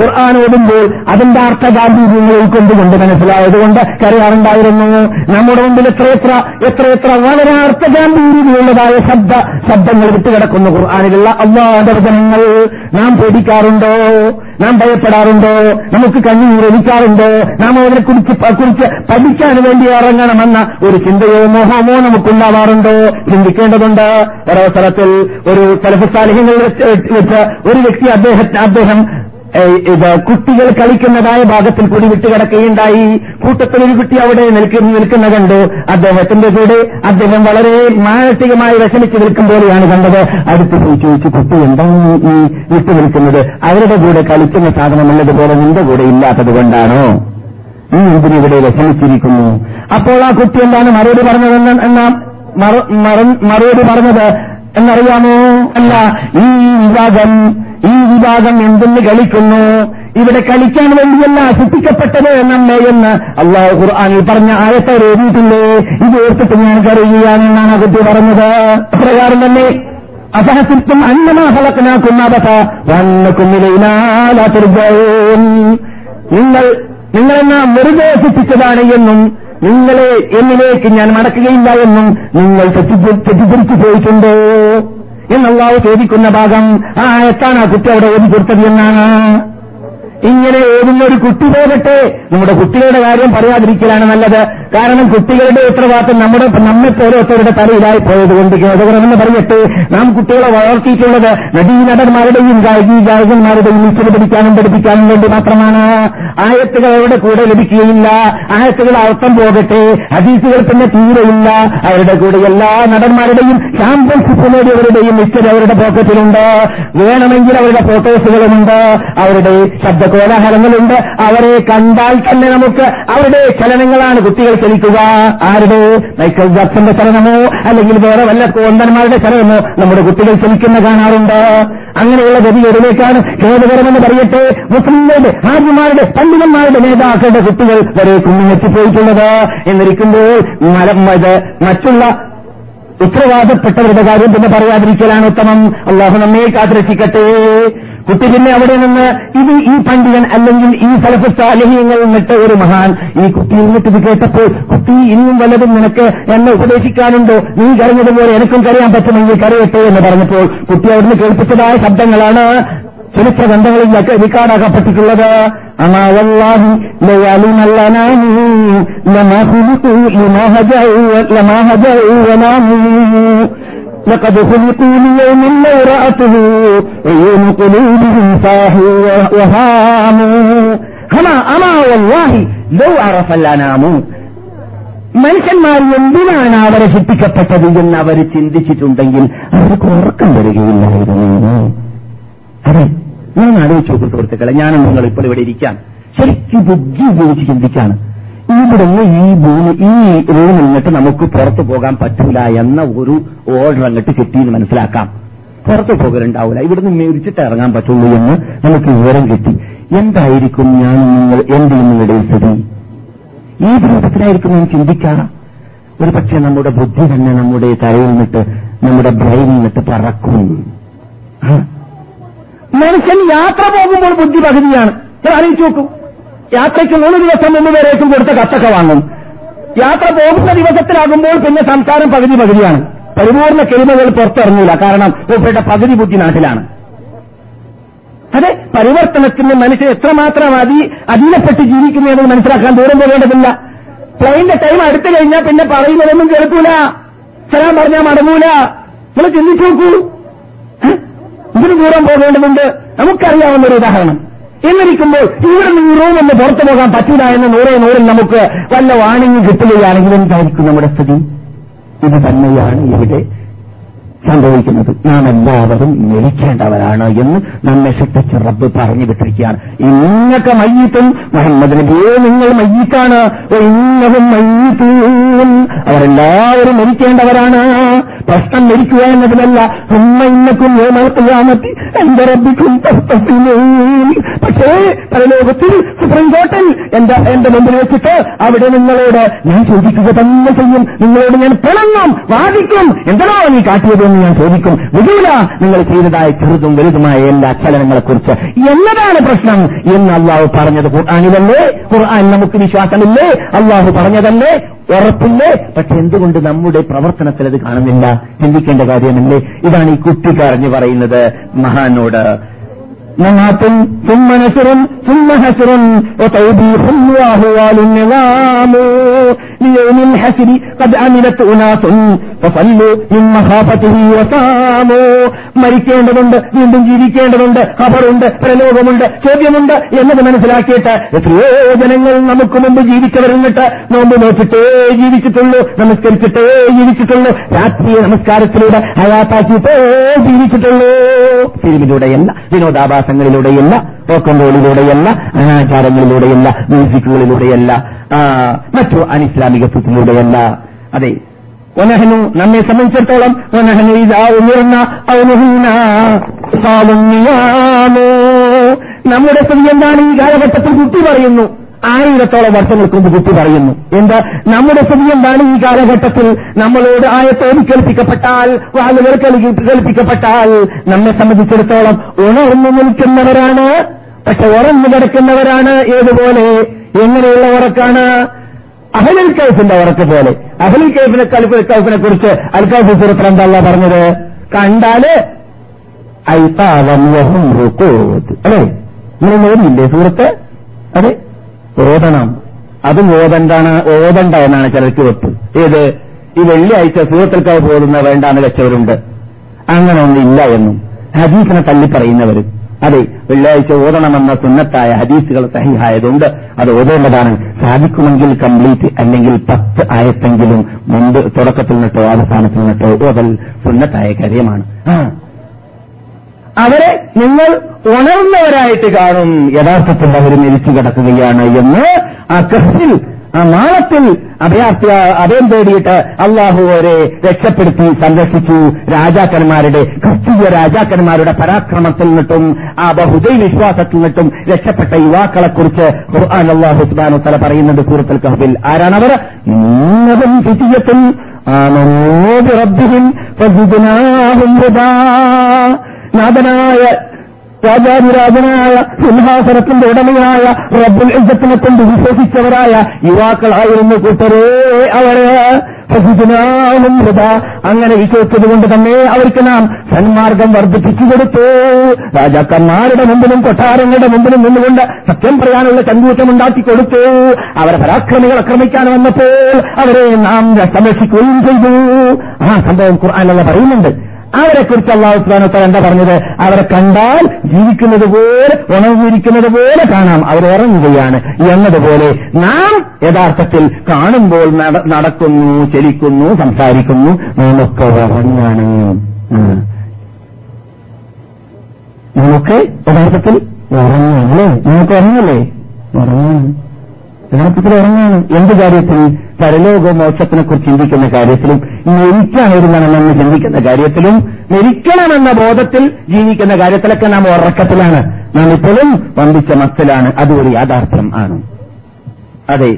ഖുർആൻ ഓടുമ്പോൾ അതിന്റെ അർത്ഥഗാംഭീര്യങ്ങൾ ഉൾക്കൊണ്ടുകൊണ്ട് മനസ്സിലായതുകൊണ്ട് കരയാറുണ്ടായിരുന്നു. നമ്മുടെ മുമ്പിൽ എത്രയെത്ര എത്രയെത്ര വളരെ അർത്ഥഗാംഭീര്യമുള്ളതായ ശബ്ദ ശബ്ദങ്ങൾ വിട്ടുകിടക്കുന്നു ഖുർആാനിലുള്ള അള്ളാന്റെ വചനങ്ങൾ. നാം പേടിക്കാറുണ്ടോ? നാം ഭയപ്പെടാറുണ്ടോ? നമുക്ക് കണ്ണീരൊലിക്കാറുണ്ടോ നാം അവരെ കുറിച്ച് കുറിച്ച് പഠിക്കാൻ വേണ്ടി ഇറങ്ങണമെന്ന ഒരു ചിന്തയോ മോഹമോ നമുക്കുണ്ടാവാറുണ്ടോ? ചിന്തിക്കേണ്ടതുണ്ട്. ഒരവസരത്തിൽ ഒരു തലഫസാലിഹ്യങ്ങൾ വെച്ച് ഒരു വ്യക്തി അദ്ദേഹത്തെ അദ്ദേഹം ഇത് കുട്ടികൾ കളിക്കുന്നതായ ഭാഗത്തിൽ കൂടി വിട്ടുകിടക്കുകയുണ്ടായി കൂട്ടത്തിൽ ഒരു കുട്ടി അവിടെ നിൽക്കുന്ന കണ്ടു. അദ്ദേഹത്തിന്റെ കൂടെ അദ്ദേഹം വളരെ മാനസികമായി വിഷമിച്ചു നിൽക്കും പോലെയാണ് കണ്ടത്. അടുത്ത് പോയി ചോദിച്ചു കുട്ടി എന്താണ് ഈ വിട്ടു നിൽക്കുന്നത്? അവരുടെ കൂടെ കളിക്കുന്ന സാധനമുള്ളതുപോലെ നിന്റെ കൂടെ ഇല്ലാത്തത് കൊണ്ടാണോ? നീ ഇവിടെ വിഷമിച്ചിരിക്കുന്നു? അപ്പോൾ ആ കുട്ടി എന്താണ് മറുപടി പറഞ്ഞതെന്ന് എന്നാ മറുപടി പറഞ്ഞത്? എന്നറിയാമോ? അല്ല ഈ വിഭാഗം ഈ വിഭാഗം എന്തെന്ന് കളിക്കുന്നു? ഇവിടെ കളിക്കാൻ വേണ്ടിയല്ല സൃഷ്ടിക്കപ്പെട്ടത് നമ്മെ എന്ന് അള്ളാഹു ഖുർആാനിൽ പറഞ്ഞ ആയത്തെ എഴുതിയിട്ടില്ലേ? ഇത് ഓർത്തിട്ട് ഞാൻ ആ കുട്ടി പറഞ്ഞത്. പ്രകാരം തന്നെ അസഹസിത്വം വന്ന വന്നക്കുന്നിലാലാതിർജവും നിങ്ങൾ നിങ്ങളെന്നാ വെറുതെ സൃഷ്ടിച്ചതാണ് എന്നും നിങ്ങളെ എന്നിലേക്ക് ഞാൻ മടക്കുകയില്ല എന്നും നിങ്ങൾ തെറ്റിദ്ധരിച്ചു പോയിട്ടുണ്ടോ? എന്നല്ലാവ് ചോദിക്കുന്ന ഭാഗം ആ എത്താണ് ആ കുട്ടി അവിടെ ഓതി കൊടുത്തത് എന്നാണ് ഇങ്ങനെ ഓടുന്ന ഒരു കുട്ടി പോകട്ടെ നമ്മുടെ കുട്ടികളുടെ കാര്യം പറയാതിരിക്കലാണ് നല്ലത്. കാരണം കുട്ടികളുടെ ഉത്തരവാദിത്തം നമ്മുടെ നമ്മെ പോലത്തവരുടെ തലയിലായി പോയതുകൊണ്ട് ഖേദകരമെന്ന് പറഞ്ഞിട്ട് നാം കുട്ടികളെ വളർത്തിയിട്ടുള്ളത് നടീനടന്മാരുടെയും ഗായകീ ഗായകന്മാരുടെയും മീറ്റിൽ പഠിക്കാനും പഠിപ്പിക്കാനും വേണ്ടി മാത്രമാണ്. ആയത്തുകൾ അവരുടെ കൂടെ ലഭിക്കുകയില്ല. ആയത്തുകൾ അർത്ഥം പോകട്ടെ. ഹദീസുകൾ തന്നെ തീരെയില്ല. അവരുടെ കൂടെ എല്ലാ നടന്മാരുടെയും ചാമ്പ്യൻഷിപ്പ് നേടിയവരുടെയും മിസ്റ്റർ അവരുടെ പോക്കറ്റിലുണ്ട് വേണമെങ്കിൽ അവരുടെ ഫോട്ടോസുകളുമുണ്ട് അവരുടെ ശബ്ദ കോലാഹലങ്ങളുണ്ട്. അവരെ കണ്ടാൽ തന്നെ നമുക്ക് അവരുടെ ചലനങ്ങളാണ് കുട്ടികൾ ചലിക്കുക. ആരുടെ? മൈക്കൽ ജാക്സന്റെ ചലനമോ? അല്ലെങ്കിൽ വേറെ വല്ല കോന്തന്മാരുടെ ചലനമോ നമ്മുടെ കുട്ടികൾ ചലിക്കുന്ന കാണാറുണ്ട്? അങ്ങനെയുള്ള ഗതികളിലേക്കാണ് ഖേദകരമെന്ന് പറയട്ടെ മുസ്ലിങ്ങളുടെ ഹാജിമാരുടെ പണ്ഡിതന്മാരുടെ നേതാക്കളുടെ കുട്ടികൾ വരെ കുഞ്ഞെത്തിപ്പോയിട്ടുള്ളത് എന്നിരിക്കുമ്പോൾ മറ്റുള്ള ഉത്തരവാദപ്പെട്ടവരുടെ കാര്യം പിന്നെ പറയാതിരിക്കലാണ് ഉത്തമം. അള്ളാഹു നമ്മെ കാത്തിരക്ഷിക്കട്ടെ. കുട്ടി പിന്നെ അവിടെ നിന്ന് ഇത് ഈ പണ്ഡിതൻ അല്ലെങ്കിൽ ഈ ഫലപുസ്താലഹീങ്ങൾ നിന്നിട്ട ഒരു മഹാൻ. ഈ കുട്ടി നിന്നിട്ട് ഇത് കേട്ടപ്പോൾ കുട്ടി ഇനിയും വല്ലതും നിനക്ക് എന്നെ ഉപദേശിക്കാനുണ്ടോ? നീ കരഞ്ഞതുപോലെ എനിക്കും കരയാൻ പറ്റുമെങ്കിൽ കരയട്ടെ എന്ന് പറഞ്ഞപ്പോൾ കുട്ടി അവിടുന്ന് കേൾപ്പിച്ചതായ ശബ്ദങ്ങളാണ് ചരിത്ര ഗ്രന്ഥങ്ങളിൽ റിക്കാർഡാക്കപ്പെട്ടിട്ടുള്ളത്. അമാവല്ലാഹി والله ليعلمنني لما خلقوا لما هدعوا لما هدعوا وناموا لقد خلقوا ليوم لو رأته عيون قلوبهم صاحوا وهاموا أما أما والله لو عرف الأنام മനുഷ്യന്മാർ എന്തിനാണ് അവരെ സൃഷ്ടിക്കപ്പെട്ടത് എന്ന് അവർ ചിന്തിച്ചിട്ടുണ്ടെങ്കിൽ അവർക്ക് ഉറക്കം വരികയില്ലായിരുന്നു അതെ ഞാൻ ആലോചിച്ച് നോക്കും സുഹൃത്തുക്കളെ ഞാനും നിങ്ങൾ ഇപ്പോൾ ഇവിടെ ഇരിക്കാൻ ശരിക്കും ബുദ്ധി ഉപയോഗിച്ച് ചിന്തിക്കാണ് ഇവിടുന്ന് ഈ ഭൂമി ഈ റൂമിൽ നിന്നിട്ട് നമുക്ക് പുറത്തു പോകാൻ പറ്റില്ല എന്ന ഒരു ഓർഡർ അങ്ങോട്ട് കിട്ടിയെന്ന് മനസ്സിലാക്കാം. പുറത്തു പോകലുണ്ടാവില്ല. ഇവിടുന്ന് മേടിച്ചിട്ട് ഇറങ്ങാൻ പറ്റുള്ളൂ എന്ന് നമുക്ക് വിവരം കിട്ടി. എന്തായിരിക്കും ഞാൻ നിങ്ങൾ എന്റെ നിങ്ങളുടെ സ്ഥിതി? ഈ രൂപത്തിലായിരിക്കും ഞാൻ ചിന്തിക്കാം ഒരു പക്ഷേ നമ്മുടെ ബുദ്ധി തന്നെ നമ്മുടെ തലയിൽ നിന്നിട്ട് നമ്മുടെ ബ്രെയിനിൽ നിന്നിട്ട് പറക്കും. മനുഷ്യൻ യാത്ര പോകുമ്പോൾ ബുദ്ധി പകുതിയാണ് അറിയിച്ചു നോക്കും. യാത്രയ്ക്ക് മൂന്ന് ദിവസം മുമ്പ് വരേക്കും കൊടുത്ത കത്തൊക്കെ വാങ്ങും. യാത്ര പോകുന്ന ദിവസത്തിലാകുമ്പോൾ പിന്നെ സംസാരം പകുതി പകുതിയാണ്. പരിപൂർണ കെരുമകൾ പുറത്തിറങ്ങില്ല കാരണം ഉപ്പയുടെ പകുതി ബുദ്ധി നാട്ടിലാണ്. അതെ പരിവർത്തനത്തിന് മനുഷ്യൻ എത്രമാത്രം അതി അധീനപ്പെട്ട് ജീവിക്കുന്നു എന്ന് മനസ്സിലാക്കാൻ ദൂരം പോകേണ്ടതില്ല. പ്ലെയിന്റെ ടൈം അടുത്തു കഴിഞ്ഞാൽ പിന്നെ പറയുന്നതൊന്നും കേൾക്കൂല. സലാം പറഞ്ഞാൽ മടങ്ങൂല. നിങ്ങൾ ചിന്തിച്ചു നോക്കൂ. ഇതിന് ദൂരം പോകേണ്ടതുണ്ട്? നമുക്കറിയാവുന്ന ഒരു ഉദാഹരണം. എന്നിരിക്കുമ്പോൾ ഇവിടെ നിന്ന് റൂം ഒന്ന് പുറത്തു പോകാൻ പറ്റില്ല എന്ന് നൂറെ നൂറിൽ നമുക്ക് വല്ല വാണിംഗ് കിട്ടുകയാണെങ്കിൽ എന്തായിരിക്കും നമ്മുടെ സ്ഥിതി. ഇത് തന്നെയാണ് ഇവിടെ സംഭവിക്കുന്നത്. നാം എല്ലാവരും മരിക്കേണ്ടവരാണ് എന്ന് നമ്മെ ശക്തിച്ച റബ്ബ് പറഞ്ഞു വിട്ടിരിക്കുകയാണ്. ഇന്നൊക്കെ മയ്യത്തും മുഹമ്മദ് നബിയെ നിങ്ങൾ മയ്യത്താണ്. ഇന്നവും മയ്യത്തൂൻ. അവരെല്ലാവരും മരിക്കേണ്ടവരാണ് പ്രശ്നം മരിക്കുക എന്നതിനല്ല ഉമ്മയിന്നക്കും യോമൽക്കുയാമത്തി എന്റെ റബ്ബിക്കും. പക്ഷേ പരലോകത്തിൽ സുപ്രീം കോർട്ടിൽ എന്റെ എന്റെ മുമ്പിൽ വെച്ചിട്ട് അവിടെ നിങ്ങളോട് ഞാൻ ചോദിക്കുക തന്നെ ചെയ്യും. നിങ്ങളോട് ഞാൻ പിണങ്ങും വാദിക്കും. എന്താണോ നീ കാട്ടിയതെന്ന് ഞാൻ ചോദിക്കും. വിജയില നിങ്ങൾ ചെയ്തതായ ചെറുതും വലുതുമായ എല്ലാ ചലനങ്ങളെക്കുറിച്ച് എന്നതാണ് പ്രശ്നം എന്ന് അള്ളാഹു പറഞ്ഞത് ഖുർആാനിതല്ലേ ഖുർആൻ നമുക്ക് വിശ്വാസമില്ലേ? അള്ളാഹു പറഞ്ഞതല്ലേ? ഉറപ്പില്ലേ പക്ഷെ എന്തുകൊണ്ട് നമ്മുടെ പ്രവർത്തനത്തിൽ അത് കാണുന്നില്ല ചിന്തിക്കേണ്ട കാര്യമല്ലേ ഇതാണ് ഈ കുട്ടിക്കാരഞ്ഞ് പറയുന്നത് മഹാനോട് منات ثم نشر ثم حشر وتوبيخ واهوال النظام ليوم الحشر قد عملت أناس فصلوا من مخافته وساموا മരിക്കേണ്ടതുണ്ട് വീണ്ടും ജീവിക്കേണ്ടതുണ്ട് ഖബറുണ്ട് പ്രലോകമുണ്ട് ചോദ്യമുണ്ട് എന്നത് മനസ്സിലാക്കിയിട്ട് എത്രയോ ജനങ്ങൾ നമുക്ക് മുമ്പ് ജീവിച്ചവരെന്നിട്ട് നോമ്പ് നോക്കിട്ടേ ജീവിച്ചിട്ടുള്ളൂ നമസ്കരിച്ചിട്ടേ ജീവിച്ചിട്ടുള്ളൂ രാത്രി നമസ്കാരത്തിലൂടെ ഹയാത്താക്കിയിട്ടേ ജീവിച്ചിട്ടുള്ളൂ ഫിലിമിലൂടെയല്ല വിനോദാഭാസങ്ങളിലൂടെയല്ല റോക്കൻ റോളിലൂടെയല്ല അനാചാരങ്ങളിലൂടെയല്ല മ്യൂസിക്കുകളിലൂടെയല്ല ആ, അനിസ്ലാമിക അനിസ്ലാമികത്വത്തിലൂടെയല്ല അതെ. ഒനഹനു നമ്മെ സംബന്ധിച്ചിടത്തോളം നമ്മുടെ സ്ഥിതി എന്താണ്? ഈ കാലഘട്ടത്തിൽ കുട്ടി പറയുന്നു. ആയിരത്തോളം വർഷങ്ങൾക്ക് മുമ്പ് കുട്ടി പറയുന്നു. എന്താ? നമ്മുടെ സ്ഥിതി എന്താണ് ഈ കാലഘട്ടത്തിൽ? നമ്മളോട് ആയത്തോട് കേൾപ്പിക്കപ്പെട്ടാൽ വാളുകൾ കേൾപ്പിക്കപ്പെട്ടാൽ നമ്മെ സംബന്ധിച്ചിടത്തോളം ഉണർന്നു നിൽക്കുന്നവരാണ്. പക്ഷെ ഉറന്നു കിടക്കുന്നവരാണ്. ഏതുപോലെ? എങ്ങനെയുള്ള ഉറക്കാണ് അഹലിൽ കൈഫിന്റെ ഉറക്ക പോലെ. അഹലിൽ കൈഫിനെ കൽഫ് കൈഫിനെ കുറിച്ച് അൽക്കാഫ് സുഹൃത്ത് എന്താ പറഞ്ഞത്? കണ്ടാൽ അല്ലെ? നിങ്ങൾ ഓടിയില്ലേ സുഹൃത്ത് അതെ? ഓതണം. അതും ഓതണ്ടാണ് ഓതണ്ട എന്നാണ് ചിലർക്ക് വെപ്പ്. ഏത്? ഈ വെള്ളിയാഴ്ച സുഹൃത്തുക്കാവ് പോകുന്ന വേണ്ടാന്ന് വെച്ചവരുണ്ട്. അങ്ങനെ ഒന്നില്ല എന്നും. ഹദീസിനെ തള്ളിപ്പറയുന്നവർ അതെ വെള്ളിയാഴ്ച ഓതണമെന്ന സുന്നത്തായ ഹദീസുകൾ സഹിഹായതുകൊണ്ട് അത് ഓതേണ്ടതാണ്. സാധിക്കുമെങ്കിൽ കംപ്ലീറ്റ് അല്ലെങ്കിൽ പത്ത് ആയത്തെങ്കിലും മുമ്പ് തുടക്കത്തിൽ നിന്നിട്ടോ അവസാനത്തിൽ നിന്നിട്ടോ ഓതൽ സുന്നത്തായ കാര്യമാണ്. അവരെ നിങ്ങൾ ഉണർന്നവരായിട്ട് കാണും. യഥാർത്ഥത്തിൽ അവർ മരിച്ചു കിടക്കുകയാണ് എന്ന് ആ കഹ്ഫിൽ ആ നാളത്തിൽ അഭയാർത്ഥി അഭയം തേടിയിട്ട് അള്ളാഹു അവരെ രക്ഷപ്പെടുത്തി സംരക്ഷിച്ചു. രാജാക്കന്മാരുടെ ക്രിസ്തീയ രാജാക്കന്മാരുടെ പരാക്രമത്തിൽ നിന്നിട്ടും ആ ബഹുദൈ വിശ്വാസത്തിൽ നിന്നിട്ടും രക്ഷപ്പെട്ട യുവാക്കളെക്കുറിച്ച് ഖുർആൻ അള്ളാഹു സുബാനു തല പറയുന്നുണ്ട് സൂറത്തുൽ കഹബിൽ ആരാണവർ ഇന്നതും ഫിതിയത്തും ആണോ റബ്ബിഹിൻ നാഥനായ രാജാതിരാജനായ സിംഹാസനത്തിന്റെ ഉടമയായ റബ്ബുൽ ഇജ്ജത്തിനെ കൊണ്ട് വിശ്വസിച്ചവരായ യുവാക്കളായിരുന്നു കൂട്ടരേ അവർ. അങ്ങനെ വിശ്വസിച്ചതുകൊണ്ട് തന്നെ അവർക്ക് നാം സന്മാർഗം വർദ്ധിപ്പിച്ചു കൊടുത്തു. രാജാക്കന്മാരുടെ മുമ്പിലും കൊട്ടാരങ്ങളുടെ മുമ്പിലും നിന്നുകൊണ്ട് സത്യം പറയാനുള്ള ചങ്കൂറ്റം ഉണ്ടാക്കി കൊടുത്തു. അവരെ പരാക്രമികൾ ആക്രമിക്കാൻ വന്നപ്പോൾ അവരെ നാം സംരക്ഷിക്കുകയും ചെയ്തു. ആ സംഭവം ഖുർആാനുള്ള പറയുന്നുണ്ട്. അവരെ കുറിച്ച് അള്ളാഹു എന്താ പറഞ്ഞത്? അവരെ കണ്ടാൽ ജീവിക്കുന്നത് പോലെ ഉണർന്നിരിക്കുന്നത് പോലെ കാണാം. അവർ ഉറങ്ങുകയാണ്. എന്നതുപോലെ നാം യഥാർത്ഥത്തിൽ കാണുമ്പോൾ നടക്കുന്നു ചലിക്കുന്നു സംസാരിക്കുന്നു നമുക്ക് ഉറങ്ങാണ്. നമുക്ക് യഥാർത്ഥത്തിൽ ഉറങ്ങല്ലേ നമുക്ക് ഉറങ്ങല്ലേ ഉറങ്ങാണ് യഥാർത്ഥത്തിൽ ഉറങ്ങാണ്. എന്ത് കാര്യത്തിൽ? പരലോക മോക്ഷത്തിനെക്കുറിച്ച് ചിന്തിക്കുന്ന കാര്യത്തിലും മരിക്കാനിരുന്നണമെന്ന് ചിന്തിക്കുന്ന കാര്യത്തിലും മരിക്കണമെന്ന ബോധത്തിൽ ജീവിക്കുന്ന കാര്യത്തിലൊക്കെ നാം ഉറക്കത്തിലാണ്. നാം ഇപ്പോഴും വമ്പിച്ച മത്തിലാണ് അത് ഒരു യാഥാർത്ഥ്യം ആണ്. അതെ.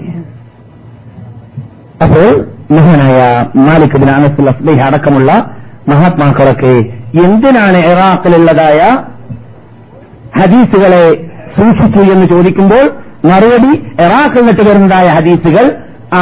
അപ്പോൾ മഹാനായ മാലിക് ബിൻ അനസുൽ അസ്ലിഹ അടക്കമുള്ള മഹാത്മാക്കളൊക്കെ എന്തിനാണ് ഇറാഖിലുള്ളതായ ഹദീസുകളെ സൂക്ഷിച്ചു എന്ന് ചോദിക്കുമ്പോൾ മറുപടി ഇറാഖിൽ നിന്നിട്ട് വരുന്നതായ ഹദീസുകൾ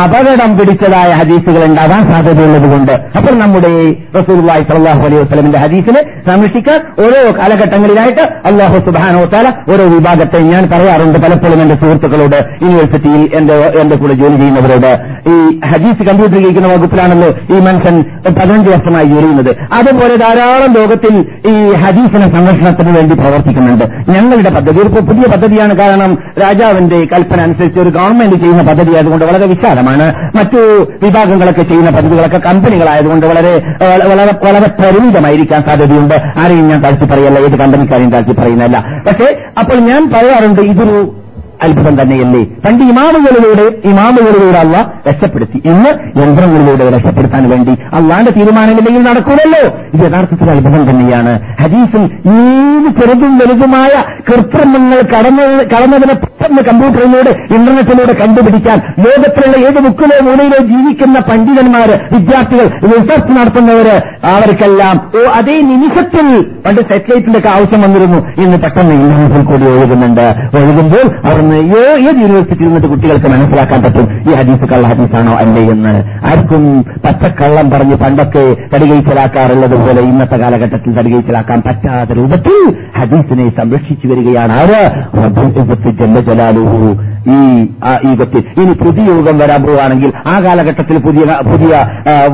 അപകടം പിടിച്ചതായ ഹദീസുകൾ ഉണ്ടാകാൻ സാധ്യതയുള്ളതുകൊണ്ട്. അപ്പോൾ നമ്മുടെ റസൂർലായി സലാഹു അലൈഹി വസ്ലമിന്റെ ഹദീസിനെ സംരക്ഷിക്കാൻ ഓരോ കാലഘട്ടങ്ങളിലായിട്ട് അള്ളാഹു സുബാനോത്താല ഓരോ വിഭാഗത്തെ ഞാൻ പറയാറുണ്ട് പലപ്പോഴും എന്റെ സുഹൃത്തുക്കളോട് യൂണിവേഴ്സിറ്റിയിൽ എന്റെ എന്റെ കൂടെ ജോലി ചെയ്യുന്നവരോട്. ഈ ഹദീസ് കമ്പ്യൂട്ടറിയിരിക്കുന്ന വകുപ്പിലാണല്ലോ ഈ മനുഷ്യൻ പതിനഞ്ച് വർഷമായി ജോലിയുന്നത് അതുപോലെ ധാരാളം ലോകത്തിൽ ഈ ഹദീസിനെ സംരക്ഷണത്തിന് വേണ്ടി പ്രവർത്തിക്കുന്നുണ്ട്. ഞങ്ങളുടെ പദ്ധതി ഒരു പുതിയ പദ്ധതിയാണ്. കാരണം രാജാവിന്റെ കൽപ്പന അനുസരിച്ച് ഒരു ഗവൺമെന്റ് ചെയ്യുന്ന പദ്ധതി ആയതുകൊണ്ട് വളരെ വിശാലമാണ്. മറ്റു വിഭാഗങ്ങളൊക്കെ ചെയ്യുന്ന പദ്ധതികളൊക്കെ കമ്പനികളായതുകൊണ്ട് വളരെ വളരെ വളരെ പരിമിതമായിരിക്കാൻ സാധ്യതയുണ്ട്. ആരെയും ഞാൻ താഴ്ത്തി പറയല്ല. ഏത് കമ്പനിക്കാരെയും താഴ്ത്തി പറയുന്നതല്ല. പക്ഷേ അപ്പോൾ ഞാൻ പറയാറുണ്ട് ഇതൊരു അത്ഭുതം തന്നെയല്ലേ? പണ്ട് ഇമാമുകളിലൂടെ ഇമാമുകളിലൂടെ അല്ല രക്ഷപ്പെടുത്തി. ഇന്ന് യന്ത്രങ്ങളിലൂടെ രക്ഷപ്പെടുത്താൻ വേണ്ടി അള്ളാന്റെ തീരുമാനമില്ലെങ്കിൽ നടക്കൂലല്ലോ. ഇത് യഥാർത്ഥത്തിൽ അത്ഭുതം തന്നെയാണ്. ഹദീസിൽ ഏത് ചെറുതും വലുതുമായ കൃത്രിമങ്ങൾ കടന്നു കടന്നതിനെ പെട്ടെന്ന് കമ്പ്യൂട്ടറിലൂടെ ഇന്റർനെറ്റിലൂടെ കണ്ടുപിടിക്കാൻ ലോകത്തിലുള്ള ഏത് മുക്കിലോ മൂലയിലോ ജീവിക്കുന്ന പണ്ഡിതന്മാര് വിദ്യാർത്ഥികൾ റിസർച്ച് നടത്തുന്നവര് അവർക്കെല്ലാം ഓ അതേ നിമിഷത്തിൽ പണ്ട് സാറ്റലൈറ്റിന്റെ ഒക്കെ ആവശ്യം വന്നിരുന്നു. ഇന്ന് പെട്ടെന്ന് ഇന്റർനെറ്റിൽ കൂടി ഒഴുകുന്നുണ്ട്. ഒഴുകുമ്പോൾ അവിടുന്ന് ഏ- ഏത് യൂണിവേഴ്സിറ്റിയിൽ നിന്നിട്ട് കുട്ടികൾക്ക് മനസ്സിലാക്കാൻ പറ്റും? ഈ ഹദീസ് കള്ള ഹദീസാണോ അല്ലേ എന്ന്. ആർക്കും പച്ചക്കള്ളം പറഞ്ഞ് പണ്ടൊക്കെ തടികയിച്ചലാക്കാറുള്ളത് പോലെ ഇന്നത്തെ കാലഘട്ടത്തിൽ തടികയിച്ചലാക്കാൻ പറ്റാത്ത രൂപത്തിൽ ഹദീസിനെ സംരക്ഷിച്ചു വരികയാണ് ആര്? ജലാലുഹു. ഈ യുഗത്തിൽ ഇനി പുതിയ യുഗം വരാൻ പോവുകയാണെങ്കിൽ ആ കാലഘട്ടത്തിൽ പുതിയ പുതിയ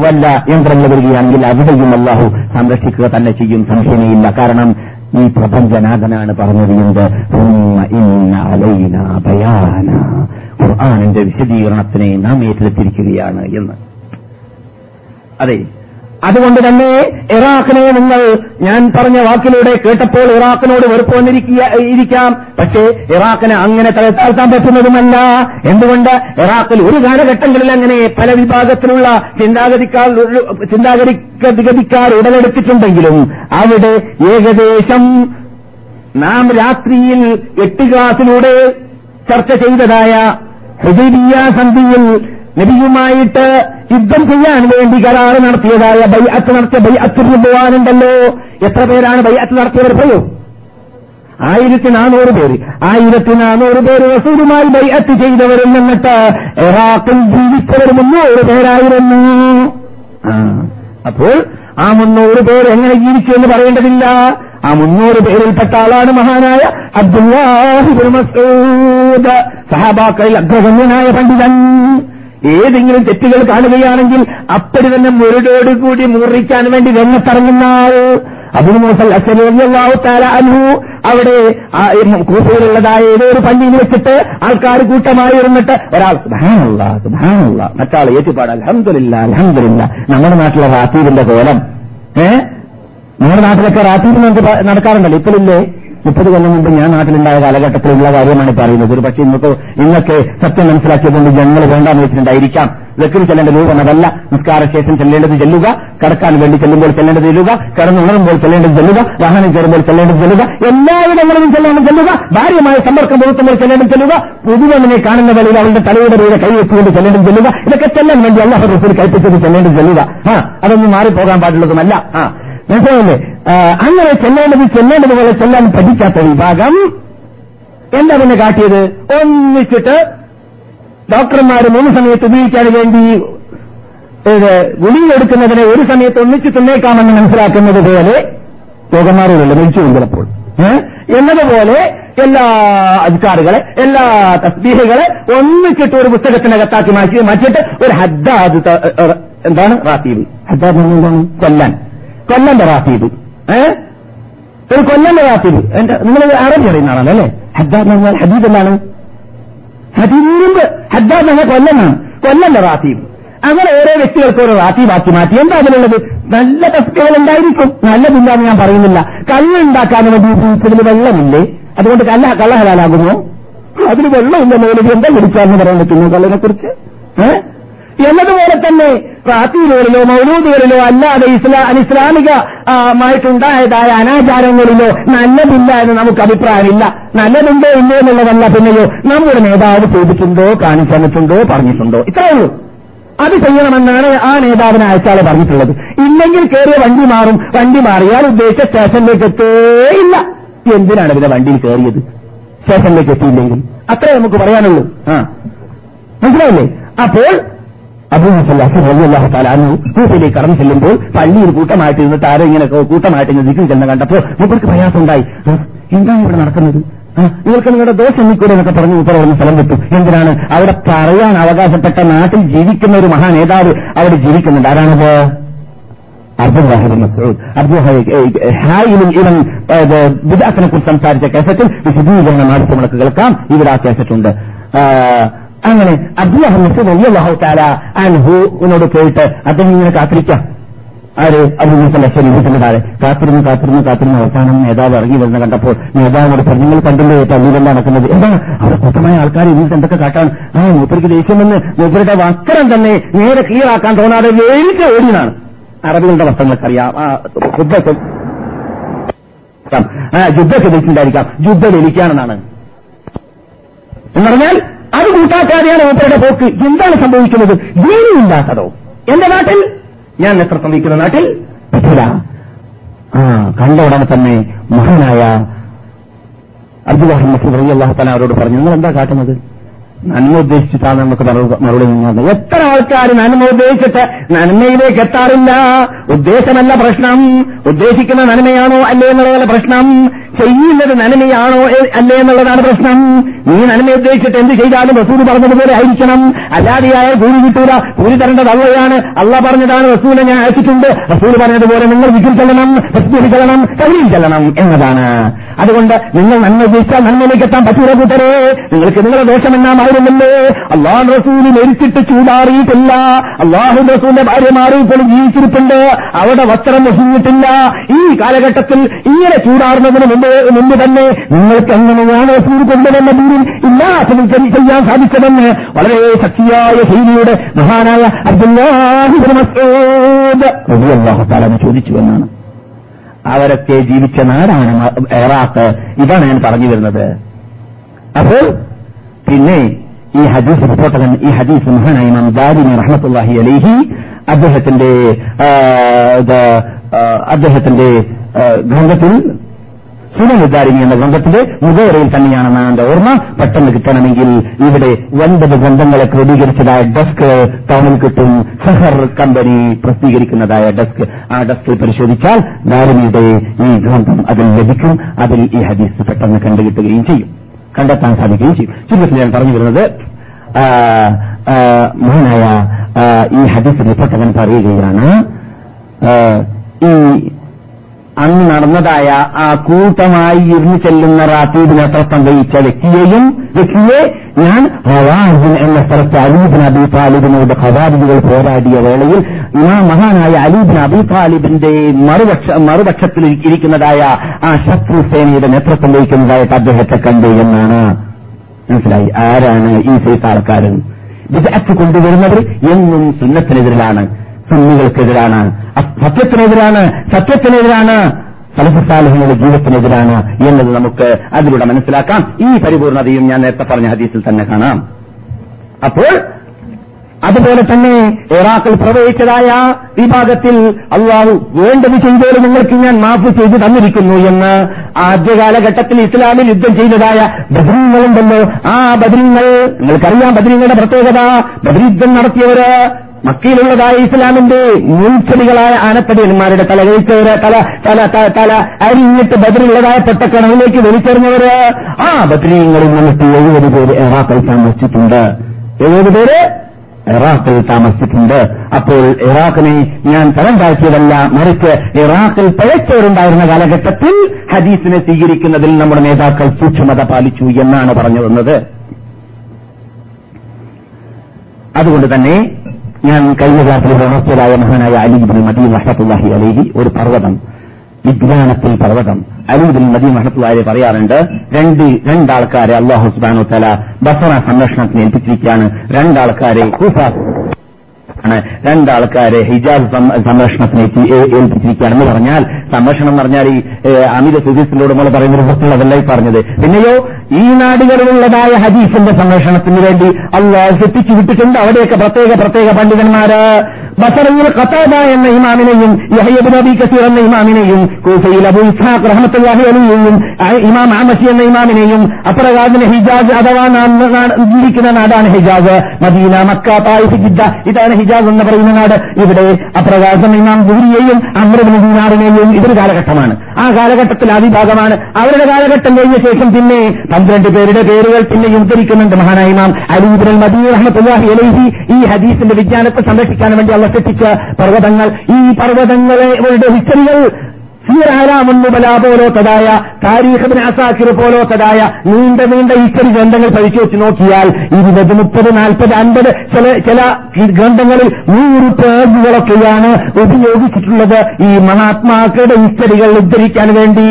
വല്ല യന്ത്രങ്ങൾ വരികയാണെങ്കിൽ അവിടെയും അള്ളാഹു സംരക്ഷിക്കുക തന്നെ ചെയ്യും. സംശയമേയില്ല കാരണം ഈ പ്രപഞ്ചനാഥനാണ് പറഞ്ഞത് എന്ത്? "സുമ്മ ഇന്ന അലൈന ബയാന. ഖുർആാനിന്റെ വിശദീകരണത്തിനെ നാം ഏറ്റെടുത്തിരിക്കുകയാണ് എന്ന്. അതെ അതുകൊണ്ട് തന്നെ ഇറാഖിനെ നിങ്ങൾ ഞാൻ പറഞ്ഞ വാക്കിലൂടെ കേട്ടപ്പോൾ ഇറാഖിനോട് വെറുപ്പ് വന്നിരിക്കാം പക്ഷേ ഇറാഖിനെ അങ്ങനെ തലത്താഴ്ത്താൻ പറ്റുന്നതുമല്ല. എന്തുകൊണ്ട്? ഇറാഖിൽ ഒരു കാലഘട്ടങ്ങളിൽ അങ്ങനെ പല വിഭാഗത്തിലുള്ള ചിന്താഗതിക്കാർ ചിന്താഗതിക്കാർ ഉടലെടുത്തിട്ടുണ്ടെങ്കിലും അവിടെ ഏകദേശം നാം രാത്രിയിൽ എട്ട് ക്ലാസിലൂടെ ചർച്ച ചെയ്തതായ ഹുദൈബിയ സന്ധിയിൽ നബിയുമായിട്ട് യുദ്ധം ചെയ്യാൻ വേണ്ടി കരാറ് നടത്തിയതായ ബൈഅത്ത് നടത്തിയ ബൈഅത്ത് റുബുവാനുണ്ടല്ലോ എത്ര പേരാണ് ബൈഅത്ത് നടത്തിയവർ പറയൂ? ആയിരത്തി നാനൂറ് പേര്. ആയിരത്തി നാനൂറ് പേര് റസൂലുമായി ബൈഅത്ത് ചെയ്തവരിൽ നിന്നിട്ട് ഇറാഖിൽ ജീവിച്ചവർ മുന്നൂറ് പേരായിരുന്നു. അപ്പോൾ ആ മുന്നൂറ് പേര് എങ്ങനെ ജീവിച്ചു എന്ന് പറയേണ്ടതില്ല. ആ മുന്നൂറ് പേരിൽപ്പെട്ട ആളാണ് മഹാനായ അബ്ദുല്ലാഹിബുൽ മസൂദ്. സഹാബാക്കളിൽ അഗ്രഗണ്യനായ പണ്ഡിതൻ. ഏതെങ്കിലും തെറ്റുകൾ കാണുകയാണെങ്കിൽ അപ്പടി തന്നെ മുരടോടുകൂടി മുറിക്കാൻ വേണ്ടി രംഗത്തിറങ്ങുന്ന ആൾ അബുമോസൽ അവിടെ കൂട്ടയിലുള്ളതായ ഏതോ ഒരു പള്ളിയിൽ വെച്ചിട്ട് ആൾക്കാർ കൂട്ടമായി ഇരുന്നിട്ട് ഒരാൾ സുബാനുള്ള സുബാനുള്ള മറ്റാൾ ഏറ്റുപാട് അലഹമില്ല അലഹമില്ല നമ്മുടെ നാട്ടിലെ റാത്തീരിന്റെ കോലം ഏ? നമ്മുടെ നാട്ടിലൊക്കെ റാത്തീബ് നമുക്ക് നടക്കാറുണ്ടല്ലോ ഇപ്പോഴില്ലേ? മുപ്പത് കൊല്ലം മുമ്പ് ഞാൻ നാട്ടിലുണ്ടായ കാലഘട്ടത്തിലുള്ള കാര്യമാണ് പറയുന്നത് ഒരു പക്ഷേ ഇന്നത്തെ ഇന്നൊക്കെ സത്യം മനസ്സിലാക്കിയതുകൊണ്ട് ജനങ്ങൾ വേണ്ടാന്ന് വെച്ചിട്ടുണ്ടായിരിക്കാം. വെക്കിന് ചെല്ലേണ്ട രൂപം അതല്ല. നിസ്കാര ശേഷം ചെല്ലേണ്ടത് ചെല്ലുക കടക്കാൻ വേണ്ടി ചെല്ലുമ്പോൾ ചെല്ലേണ്ടത് ചെല്ലുക കടന്നുണരുമ്പോൾ ചെല്ലേണ്ടത് ചെല്ലുക വാഹനം കയറുമ്പോൾ ചെല്ലേണ്ടത് ചെല്ലുക എല്ലാവിടങ്ങളിലും ചെല്ലേണ്ടത് ചെല്ലുക ഭാര്യമായ സമ്പർക്കം പുലർത്തുമ്പോൾ ചെല്ലേണ്ടത് ചെല്ലുക പുതുവണ്ണിനെ കാണുന്ന വേളയിൽ അവളുടെ തലയുടെ മീതെ കൈ വെച്ചുകൊണ്ട് ചെല്ലേണ്ടത് ചെല്ലുക ഇതൊക്കെ ചെല്ലാൻ വേണ്ടി അള്ളാഹു റസൂൽ കൽപ്പിച്ചത് ചെല്ലേണ്ടത് ചെല്ലുക. ആ അതൊന്നും മാറിപ്പോകാൻ പാടുള്ളതുമല്ല. ആ മനസ്സിലായില്ലേ? അങ്ങനെ ചെല്ലേണ്ടത് ചെല്ലേണ്ടത് പോലെ ചെല്ലാൻ പഠിക്കാത്ത വിഭാഗം. എന്താ പിന്നെ കാട്ടിയത്? ഒന്നിച്ചിട്ട് ഡോക്ടർമാർ മൂന്ന് സമയത്ത് ഉപയോഗിക്കാൻ വേണ്ടി ഇത് ഗുളിയെടുക്കുന്നതിനെ ഒരു സമയത്ത് ഒന്നിച്ച് തിന്നേക്കാമെന്ന് മനസ്സിലാക്കുന്നത് പോലെ രോഗമാറുകളല്ല മരിച്ചു ചിലപ്പോൾ. എന്നതുപോലെ എല്ലാ അധികാരികളെ എല്ലാ തസ്ബീഹുകളെ ഒന്നിച്ചിട്ട് ഒരു പുസ്തകത്തിനകത്താക്കി മാറ്റി മാറ്റിയിട്ട് ഒരു ഹദ്ദാദ് എന്താണ്? റാത്തീബ്. ഹദ്ദാദ് കൊല്ലാൻ. കൊല്ലന്റെ റാത്തീബ് ഏ? ഒരു കൊല്ലന്റെ റാത്തീബ് എന്റെ നിങ്ങൾ അറബി അറിയുന്ന ആളാണ് അല്ലേ? ഹദ്ദാദ് എന്ന് പറഞ്ഞാൽ ഹദീദ് എന്താണ് ഹദീബ് ഹദ്ദാദ് എന്ന കൊല്ലനാണ് കൊല്ലന്റെ റാത്തീബ് അങ്ങനെ ഓരോ വ്യക്തികൾക്ക് ഓരോ റാത്തീബാക്കി മാറ്റി. എന്താ അതിലുള്ളത്? നല്ല തസ്തികൾ ഉണ്ടായിരിക്കും. നല്ലതില്ലാന്ന് ഞാൻ പറയുന്നില്ല. കല്ലുണ്ടാക്കാൻ വേണ്ടി ഉപയോഗിച്ചതിൽ വെള്ളമില്ലേ? അതുകൊണ്ട് കല്ല കള്ള അതിന് വെള്ളമില്ല മേലത് എന്താ കുടിക്കാന്ന് പറയാൻ പറ്റുന്നു കള്ളിനെ കുറിച്ച് ഏഹ് എന്നതുപോലെ തന്നെ പ്രാർത്ഥനകളിലോ മൗലൂദുകളിലോ അല്ലാതെ ഇസ്ലാ അനിസ്ലാമികമായിട്ടുണ്ടായതായ അനാചാരങ്ങളിലോ നല്ലതില്ല എന്ന് നമുക്ക് അഭിപ്രായമില്ല. നല്ലതുണ്ടോ ഇല്ലോ എന്നുള്ളതല്ല പിന്നെയോ നമ്മുടെ നേതാവ് ചോദിച്ചിട്ടുണ്ടോ കാണിച്ചെന്നിട്ടുണ്ടോ പറഞ്ഞിട്ടുണ്ടോ? ഇത്രയേ ഉള്ളൂ. അത് ചെയ്യണമെന്നാണ് ആ നേതാവിനെ അയച്ചാളെ പറഞ്ഞിട്ടുള്ളത്. ഇല്ലെങ്കിൽ കയറിയ വണ്ടി മാറും. വണ്ടി മാറിയാൽ ഉദ്ദേശിച്ച സ്റ്റേഷനിലേക്ക് എത്തേയില്ല. എന്തിനാണ് പിന്നെ വണ്ടിയിൽ കയറിയത് സ്റ്റേഷനിലേക്ക് എത്തിയില്ലെങ്കിൽ. അത്രേ നമുക്ക് പറയാനുള്ളൂ. ആ. മനസ്സിലായില്ലേ? അപ്പോൾ അബൂഹല്ലാഹു താലാനു കൂട്ടിലേക്ക് കടന്നു ചെല്ലുമ്പോൾ പള്ളിയിൽ കൂട്ടമായിട്ട് ഇരുന്നിട്ട് ആരോ ഇങ്ങനെ കൂട്ടമായിട്ട് ഇങ്ങനെ ദിക്കിൽ ചെന്ന് കണ്ടപ്പോൾ മൂപ്പർക്ക് പ്രയാസമുണ്ടായി. "ഉം, എന്താണ് ഇവിടെ നടക്കുന്നത്? നിങ്ങൾക്ക് നിങ്ങളുടെ ദോഷം നീക്കൂടെ എന്നൊക്കെ പറഞ്ഞു ഉത്തരവിടുന്ന സ്ഥലം വിട്ടു. എന്തിനാണ്? അവിടെ പറയാൻ അവകാശപ്പെട്ട നാട്ടിൽ ജീവിക്കുന്ന ഒരു മഹാനേതാവ് അവിടെ ജീവിക്കുന്നുണ്ട്. ആരാണത്? കുറിച്ച് സംസാരിച്ച കേസറ്റിൽ വിശദീകരണം ആവശ്യം നമുക്ക് കേൾക്കാം. ഇവിടെ ആ കേസറ്റുണ്ട്. അങ്ങനെ അള്ളാഹു താല പോയിട്ട് അദ്ദേഹം ഇങ്ങനെ കാത്തിരിക്കാം. ആര്? അബുമുസല്ല ശരീരത്തിന്റെ താഴെ. കാത്തിരുന്ന് കാത്തിരുന്ന് കാത്തിരുന്ന്. അവസാനം നേതാവ് ഇറങ്ങി വരുന്ന കണ്ടപ്പോൾ നേതാവിനോട് പറഞ്ഞു നിങ്ങൾ കണ്ടില്ലേ പള്ളിയിലെന്താ നടക്കുന്നത്? എന്താ അവിടെ കൂട്ടമായ ആൾക്കാർ ഇന്നിട്ട് എന്തൊക്കെ കാട്ടാണ്? ആ മൂപ്പർക്ക് ദേഷ്യം വന്ന് മൂപ്പരുടെ വസ്ത്രം തന്നെ നേരെ ക്ലിയറാക്കാൻ തോന്നാതെ വേലിക്ക് ഓടിയതാണ്. അറബികളുടെ വസ്ത്രങ്ങൾക്ക് അറിയാം ആ യുദ്ധം ആ യുദ്ധത്തെ ധരിച്ചിട്ടുണ്ടായിരിക്കാം യുദ്ധം വലിക്കാണെന്നാണ് എന്ന് പറഞ്ഞാൽ അത് കൂട്ടാക്കാതെയാണ് മൂപ്പരുടെ പോക്ക്. എന്താണ് സംഭവിക്കുന്നത്? ദീനില്ലാത്തതോ എന്റെ നാട്ടിൽ? ഞാൻ എത്ര വഹിക്കുന്ന നാട്ടിൽ? പറ്റില്ല ആ കണ്ട ഉടനെ തന്നെ മഹാനായ അബ്ദുല്ലാഹി മസൂദ് റലി അള്ളാഹു തന്നെ അവരോട് പറഞ്ഞു നിങ്ങൾ എന്താ കാട്ടുന്നത്? നന്മ ഉദ്ദേശിച്ചിട്ടാണ് നമുക്ക് മറുപടി നിന്നത് എത്ര ആൾക്കാർ നന്മ ഉദ്ദേശിച്ചിട്ട് നന്മയിലേക്ക് എത്താറില്ല? ഉദ്ദേശമല്ല പ്രശ്നം. ഉദ്ദേശിക്കുന്ന നന്മയാണോ അല്ലേ എന്നുള്ള പ്രശ്നം? ചെയ്യുന്നത് നന്മയാണോ അല്ലേ എന്നുള്ളതാണ് പ്രശ്നം. നീ നന്മ ഉദ്ദേശിച്ചിട്ട് എന്ത് ചെയ്താലും റസൂൽ പറഞ്ഞതുപോലെ ആയിരിക്കണം. അല്ലാതെയായ കൂലി കിട്ടൂല. കൂലി തരേണ്ടത് അള്ളയാണ്. അള്ള പറഞ്ഞതാണ് റസൂലെ ഞാൻ അയച്ചിട്ടുണ്ട്. റസൂൽ പറഞ്ഞതുപോലെ നിങ്ങൾ വിജിൽ ചെല്ലണം റസ്തൂരി ചെല്ലണം കഴിയും ചെല്ലണം എന്നതാണ്. അതുകൊണ്ട് നിങ്ങൾ നന്മ ഉദ്ദേശിച്ചാൽ നന്മയിലേക്ക് എത്താൻ പറ്റൂല കൂട്ടരെ. നിങ്ങൾക്ക് നിങ്ങളുടെ ദോഷമെന്നാമായിരുന്നല്ലേ അള്ളാഹു റസൂൽ മരിച്ചിട്ട് ചൂടാറിയിട്ടില്ല. അള്ളാഹു റസൂലിന്റെ ഭാര്യമാർ ഇപ്പോൾ ജീവിച്ചിരിപ്പുണ്ട്. അവിടെ വസ്ത്രം മുഹിഞ്ഞിട്ടില്ല ഈ കാലഘട്ടത്തിൽ ഇങ്ങനെ ചൂടാറുന്നതിന് മുമ്പ് തന്നെ നിങ്ങൾക്ക് എങ്ങനെയാണ് റസൂൽ കൊണ്ടുവന്ന ദീനിൽ ഇല്ലാത്തതിൽ ചെയ്യാൻ സാധിച്ചതെന്ന് വളരെ ശക്തിയായ ശൈലിയുടെ മഹാനായ തആല ചോദിച്ചു എന്നാണ്. അവരൊക്കെ ജീവിച്ച നാടാണ് ഇറാഖ്. ഇതാണ് ഞാൻ പറഞ്ഞു വരുന്നത്. അപ്പോൾ പിന്നെ ഈ ഹദീസ് റിപ്പോർട്ടകൻ ഈ ഹദീസ് മഹാനായ ഇമാം ദാരിമി റഹ്മത്തുല്ലാഹി അലൈഹി അദ്ദേഹത്തിന്റെ അദ്ദേഹത്തിന്റെ ആ, സുനനുദ്ധാരിണി എന്ന ഗ്രന്ഥത്തിന്റെ മുഖവരയിൽ തന്നെയാണെന്നാണ് എന്റെ ഓർമ്മ. പെട്ടെന്ന് കിട്ടണമെങ്കിൽ ഇവിടെ ഒൻപത് ഗ്രന്ഥങ്ങളെ ക്രോഡീകരിച്ചതായ ഡെസ്ക് ടൗണിൽ കിട്ടും. സഹർ കമ്പനി പ്രസിദ്ധീകരിക്കുന്നതായ ഡെസ്ക്. ആ ഡെസ്കിൽ പരിശോധിച്ചാൽ നാരമിയുടെ ഈ ഗ്രന്ഥം അതിൽ ലഭിക്കും. അതിൽ ഈ ഹദീസ് പെട്ടെന്ന് കണ്ടുകിട്ടുകയും ചെയ്യും. കണ്ടെത്താൻ സാധിക്കുകയും ചെയ്യും. ചുരുക്കത്തിൽ ഞാൻ പറഞ്ഞു വരുന്നത് മഹാനായ ഈ ഹദീസ് റിപ്പോർട്ടകൻ പറയുകയാണ്. ഈ അന്ന് നടന്നതായ ആ കൂട്ടമായി ഇരുന്ന് ചെല്ലുന്ന റാത്തീബിനെ വഹിച്ച വ്യക്തിയെയും വ്യക്തിയെ ഞാൻ ഹവാജിൻ എന്ന സ്ഥലത്ത് അലീബിൻ അബി താലിബിനോട് ഹവാജികൾ പോരാടിയ വേളയിൽ ഇമാം മഹാനായ അലീബിൻ അബി താലിബിന്റെ മറുപക്ഷ മറുപക്ഷത്തിൽ ഇരിക്കുന്നതായ ആ ശത്രു സേനയുടെ നേതൃത്വം വഹിക്കുന്നതായിട്ട് അദ്ദേഹത്തെ കണ്ടു എന്നാണ് മനസ്സിലായി. ആരാണ് ഈ സൈത്താൾക്കാരൻ വിദഗ്ധ കൊണ്ടുവരുന്നവർ എന്നും സുന്നത്തിനെതിരിലാണ്. സുന്നികൾക്കെതിരാണ്. സത്യത്തിനെതിരാണ് സത്യത്തിനെതിരാണ്. സലഹസാലഹങ്ങളുടെ ജീവിതത്തിനെതിരാണ് എന്നത് നമുക്ക് അതിലൂടെ മനസ്സിലാക്കാം. ഈ പരിപൂർണതയും ഞാൻ നേരത്തെ പറഞ്ഞ ഹദീസിൽ തന്നെ കാണാം. അപ്പോൾ അതുപോലെ തന്നെ ഇറാഖിൽ പ്രവേശിച്ചതായ വിഭാഗത്തിൽ അള്ളാഹു വേണ്ടത് ചെയ്തോളും നിങ്ങൾക്ക് ഞാൻ മാപ്പ് ചെയ്തു തന്നിരിക്കുന്നു എന്ന് ആദ്യ കാലഘട്ടത്തിൽ ഇസ്ലാമിൽ യുദ്ധം ചെയ്തതായ ബദ്രീങ്ങളുണ്ടല്ലോ. ആ ബദ്രീങ്ങൾ നിങ്ങൾക്കറിയാം ബദ്രീങ്ങളുടെ പ്രത്യേകത. ബദ്രീയുദ്ധം നടത്തിയവര് മക്കയിലുള്ളതായ ഇസ്ലാമിന്റെ മുൻചെടികളായ ആനപ്പടിയന്മാരുടെ തല കഴിച്ചവര് തല തല തല അരിഞ്ഞിട്ട് ബദ്രിയുള്ളതായ പൊട്ടക്കണവിലേക്ക് വലിച്ചെറിഞ്ഞവര് ആ ബദ്രീങ്ങളിൽ നിന്നിട്ട് എഴുപത് പേര് ഇറാഖിൽ താമസിച്ചിട്ടുണ്ട്. എഴുപത് പേര് ഇറാഖിൽ താമസിച്ചിട്ടുണ്ട്. അപ്പോൾ ഇറാഖിനെ ഞാൻ തരം താഴ്ത്തിയതല്ല മറിച്ച് ഇറാഖിൽ പഴച്ചവരുണ്ടായിരുന്ന കാലഘട്ടത്തിൽ ഹദീസിനെ സ്വീകരിക്കുന്നതിൽ നമ്മുടെ നേതാക്കൾ സൂക്ഷ്മത പാലിച്ചു എന്നാണ് പറഞ്ഞു വന്നത് അതുകൊണ്ട് തന്നെ ഞാൻ കഴിഞ്ഞ ക്ലാസ്സിൽ ഉണർത്തിയതായ മഹാനായ അലീബിൻ മദീൻ റഹ്മത്തുല്ലാഹി അലൈഹി ഒരു പർവതം വിജ്ഞാനത്തിൽ പർവതം. അലീബിൻ മദീൻ റഹ്മത്തുല്ലാഹി പറയാറുണ്ട് രണ്ട് രണ്ടാൾക്കാരെ അള്ളാഹു സുബാനു തല ബസറ സംരക്ഷണത്തിന് ഏൽപ്പിച്ചിരിക്കുകയാണ്. രണ്ടാൾക്കാരെ കൂഫ ആണ്. രണ്ടാൾക്കാരെ ഹിജാബ് സംരക്ഷണത്തിന് ഏൽപ്പിച്ചിരിക്കുകയാണെന്ന് പറഞ്ഞാൽ സംരക്ഷണം എന്ന് പറഞ്ഞാൽ ഈ അമിത സുധീസിനോട് നമ്മൾ പറയുന്ന പുറത്തുള്ളതല്ല ഈ പറഞ്ഞത്. പിന്നെയോ ഈ നാടുകളിലുള്ളതായ ഹദീസിന്റെ സംരക്ഷണത്തിന് വേണ്ടി അള്ളാഹ് സിപ്പിച്ചു വിട്ടിട്ടുണ്ട്. അവിടെയൊക്കെ പ്രത്യേക പ്രത്യേക പണ്ഡിതന്മാര്. ബസറയിൽ കത്താബ എന്ന ഇമാമിനെയും യഹയബ് നബി കസീർ എന്ന ഇമാമിനെയും കൂഫയിൽ അബു ഇസ്ഹാഖ് റഹ്മത്തുല്ലാഹി അലിയെയും ഇമാം ആമസി എന്ന ഇമാമിനെയും അപ്രകാരത്തിന് ഹിജാസ് അഥവാ ജീവിക്കുന്ന നാടാണ് ഹിജാസ് മദീന മക്ക തായിഫ് ഇതാണ് ഹിജാസ് എന്ന് പറയുന്ന നാട് ഇവിടെ അപ്രകാശം ഇമാം ഗുരിയെയും അമ്രബിൻ ദീനാറിനെയും ഇതൊരു കാലഘട്ടമാണ്. ആ കാലഘട്ടത്തിൽ ആദിഭാഗമാണ് അവരുടെ കാലഘട്ടം കഴിഞ്ഞ ശേഷം പിന്നെ പന്ത്രണ്ട് പേരുടെ പേരുകൾ പിന്നെ ഉദ്ധരിക്കുന്നുണ്ട് മഹാനായ ഇമാം അലീബിൻ മദീൻ റഹ്മത്തുല്ലാഹി അലൈഹി. ഈ ഹദീസിന്റെ വിജ്ഞാനത്തെ സംരക്ഷിക്കാൻ വേണ്ടി അവർ സൃഷ്ടിച്ച പർവതങ്ങൾ. ഈ പർവതങ്ങളെ ഹിസ്റ്ററികൾ സീറാലാമുന്നുബല പോലോത്തതായ താരീഖിന് അസാക്കിർ പോലോത്തതായ നീണ്ട നീണ്ട ഇത്തരം ഗ്രന്ഥങ്ങൾ പഠിച്ചു വെച്ച് നോക്കിയാൽ ഇരുപത് മുപ്പത് നാൽപ്പത് അൻപത് ചില ചില ഗ്രന്ഥങ്ങളിൽ നൂറ് പേജുകളൊക്കെയാണ് ഉപയോഗിച്ചിട്ടുള്ളത് ഈ മഹാത്മാക്കളുടെ ഇത്തരികൾ ഉദ്ധരിക്കാൻ വേണ്ടി.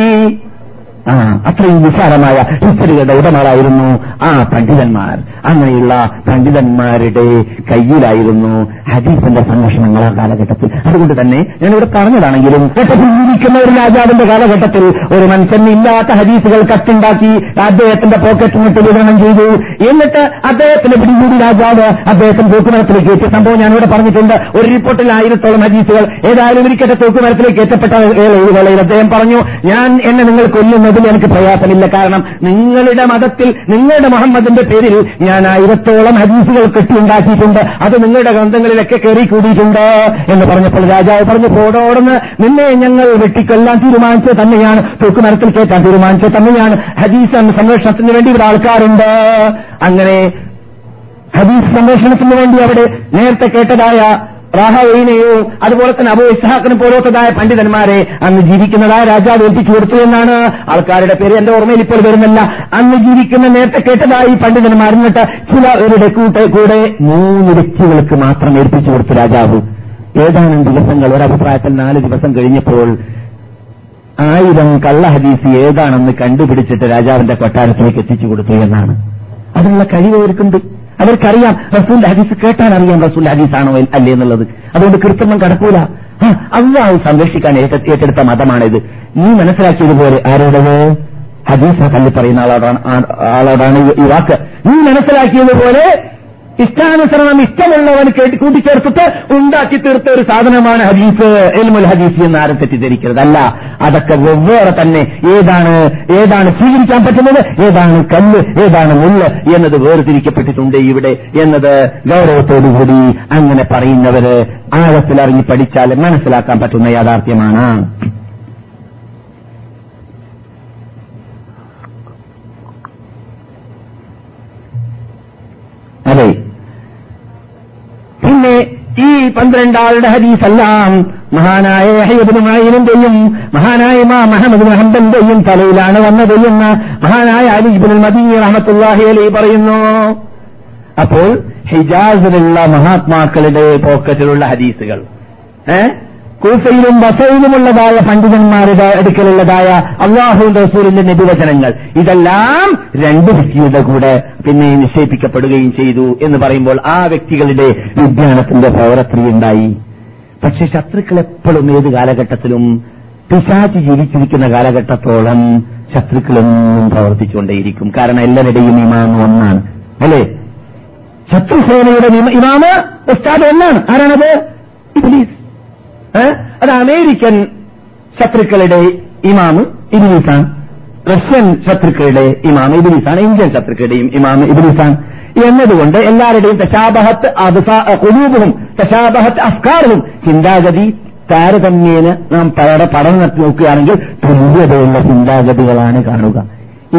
ആ അത്രയും വിശാലമായ ഹിസ്റ്ററികളുടെ ഉടമകളായിരുന്നു ആ പണ്ഡിതന്മാർ. അങ്ങനെയുള്ള പണ്ഡിതന്മാരുടെ കയ്യിലായിരുന്നു ഹദീസിന്റെ സംഘർഷണങ്ങൾ ആ കാലഘട്ടത്തിൽ. അതുകൊണ്ട് തന്നെ ഞാൻ ഇവിടെ പറഞ്ഞതാണെങ്കിലും ജീവിക്കുന്ന ഒരു രാജാവിന്റെ കാലഘട്ടത്തിൽ ഒരു മനുഷ്യൻ ഇല്ലാത്ത ഹദീസുകൾ കട്ടുണ്ടാക്കി അദ്ദേഹത്തിന്റെ പോക്കറ്റിനിട്ട് വിതരണം ചെയ്തു. എന്നിട്ട് അദ്ദേഹത്തിന് പിടികൂടി രാജാവ് അദ്ദേഹത്തിന് തൂക്കുമരത്തിലേക്ക് എത്തിയ സംഭവം ഞാനിവിടെ പറഞ്ഞിട്ടുണ്ട്. ഒരു റിപ്പോർട്ടിൽ ആയിരത്തോളം ഹദീസുകൾ. ഏതായാലും ഒരിക്കട്ടെ തൂക്കുമരത്തിലേക്ക് എത്തപ്പെട്ട വേളയിൽ അദ്ദേഹം പറഞ്ഞു ഞാൻ എന്നെ നിങ്ങൾ കൊല്ലുന്നതിൽ എനിക്ക് പ്രയാസമില്ല. കാരണം നിങ്ങളുടെ മതത്തിൽ നിങ്ങളുടെ മുഹമ്മദിന്റെ പേരിൽ ഞാൻ ആയിരത്തോളം ഹദീസുകൾ കെട്ടിയുണ്ടാക്കിയിട്ടുണ്ട്. അത് നിങ്ങളുടെ ഗ്രന്ഥങ്ങളിലൊക്കെ കയറി കൂടിയിട്ടുണ്ട് എന്ന് പറഞ്ഞപ്പോൾ രാജാവ് പറഞ്ഞു പോടോടന്ന് നിന്നെ ഞങ്ങൾ വെട്ടിക്കൊല്ലാൻ തീരുമാനിച്ചത് തന്നെയാണ്. തൂക്കുമരത്തിൽ കയറ്റാൻ തീരുമാനിച്ചത് തന്നെയാണ്. ഹദീസ് സംരക്ഷണത്തിന് വേണ്ടി ഇവിടെ ആൾക്കാരുണ്ട്. അങ്ങനെ ഹദീസ് സംരക്ഷണത്തിന് വേണ്ടി അവിടെ നേരത്തെ കേട്ടതായ റാഹവൈനെയോ അതുപോലെ തന്നെ അബു ഇസ്ഹാക്കിന് പോലത്തതായ പണ്ഡിതന്മാരെ അന്ന് ജീവിക്കുന്നതായ രാജാവ് ഏൽപ്പിച്ചു കൊടുത്തു എന്നാണ് ആൾക്കാരുടെ പേര്. എന്റെ ഓർമ്മയിൽ ഇപ്പോൾ വരുന്നില്ല. അന്ന് ജീവിക്കുന്ന നേരത്തെ കേട്ടതായി പണ്ഡിതന്മാർ എന്നിട്ട് ചിലവരുടെ കൂട്ടെ കൂടെ മൂന്ന് വ്യക്തികൾക്ക് മാത്രം ഏൽപ്പിച്ചു കൊടുത്തു രാജാവ്. ഏതാനും ദിവസങ്ങൾ ഒരഭിപ്രായത്തിൽ നാല് ദിവസം കഴിഞ്ഞപ്പോൾ ആയിരം കള്ള ഹദീസ് ഏതാണെന്ന് കണ്ടുപിടിച്ചിട്ട് രാജാവിന്റെ കൊട്ടാരത്തിലേക്ക് എത്തിച്ചു കൊടുത്തു എന്നാണ്. അതിനുള്ള കഴിവ് അവർക്കുണ്ട്. അവർക്കറിയാം റസൂൽ ഹദീസ് കേട്ടാൻ അറിയാം റസൂൽ ഹദീസാണോ അല്ലേ എന്നുള്ളത്. അതുകൊണ്ട് കൃത്രിമം കടക്കൂല. അള്ളാഹു സംരക്ഷിക്കാൻ ഏറ്റെടുത്ത മതമാണിത്. നീ മനസ്സിലാക്കിയതുപോലെ ആരോടത്? ഹദീസ് തള്ളി പറയുന്ന ആളോടാണ് ആളോടാണ് ഈ വാക്ക്. നീ മനസ്സിലാക്കിയതുപോലെ ഇഷ്ടാനുസരണം ഇഷ്ടമുള്ളവന് കൂട്ടിച്ചേർത്തിട്ട് ഉണ്ടാക്കി തീർത്ത ഒരു സാധനമാണ് ഹദീസ് എൽമുൽ ഹദീസ് എന്ന് ആരും തെറ്റിദ്ധരിക്കരുത് അല്ല അതൊക്കെ വെവ്വേറെ തന്നെ. ഏതാണ് ഏതാണ് സ്വീകരിക്കാൻ പറ്റുന്നത്? ഏതാണ് കല്ല് ഏതാണ് മുല്ല് എന്നത് വേർതിരിക്കപ്പെട്ടിട്ടുണ്ട് ഇവിടെ എന്നത് ഗൗരവത്തോടുകൂടി അങ്ങനെ പറയുന്നവര് ആഴത്തിലറിഞ്ഞ് പഠിച്ചാൽ മനസ്സിലാക്കാൻ പറ്റുന്ന യാഥാർത്ഥ്യമാണ്. പന്ത്രണ്ടാളുടെ ഹദീസെല്ലാം മഹാനായ ഹയ്യബിനുമായിന്റെയും മഹാനായ മാ മഹമ്മദ് മഹമ്മദിന്റെയും തലയിലാണ് വന്നത് എന്ന് മഹാനായ അലിബിൻ മദീ റഹമത്തുല്ലാഹി അലി പറയുന്നു. അപ്പോൾ ഹിജാസിലുള്ള മഹാത്മാക്കളുടെ പോക്കറ്റിലുള്ള ഹദീസുകൾ ഏഹ് കൂഫയിലും ബസയിലുമുള്ളതായ പണ്ഡിതന്മാരുടെ അടുക്കലുള്ളതായ അള്ളാഹു റസൂലിന്റെ നിബിവചനങ്ങൾ. ഇതെല്ലാം രണ്ട് വ്യക്തിയുടെ കൂടെ പിന്നെ നിക്ഷേപിക്കപ്പെടുകയും ചെയ്തു എന്ന് പറയുമ്പോൾ ആ വ്യക്തികളുടെ വിജ്ഞാനത്തിന്റെ പ്രവർത്തി ഉണ്ടായി പക്ഷെ ശത്രുക്കൾ എപ്പോഴും ഏത് കാലഘട്ടത്തിലും പിശാച്ച് ജീവിച്ചിരിക്കുന്ന കാലഘട്ടത്തോളം ശത്രുക്കളൊന്നും പ്രവർത്തിച്ചുകൊണ്ടേയിരിക്കും. കാരണം എല്ലാവരുടെയും ഇമാമ് ഒന്നാണ്. അല്ലേ? ശത്രുസേനയുടെ ഇമാമ് ഉസ്താദ് ഒന്നാണ് ആരാണത്? ഇബ്ലീസ്. അത് അമേരിക്കൻ ശത്രുക്കളുടെ ഇമാമ് ഇബിലിസാൻ റഷ്യൻ ശത്രുക്കളുടെ ഇമാമ് ഇബിലിസാൻ ഇന്ത്യൻ ശത്രുക്കളുടെയും ഇമാമ് ഇബിലിസാൻ എന്നതുകൊണ്ട് എല്ലാവരുടെയും തശാബഹത്ത് കുലൂബും തശാബഹത്ത് അഫ്കാറും ചിന്താഗതി താരതമ്യേന നാം പലരുടെ പഠനം നടത്തി നോക്കുകയാണെങ്കിൽ തുല്യതയുള്ള ചിന്താഗതികളാണ് കാണുക.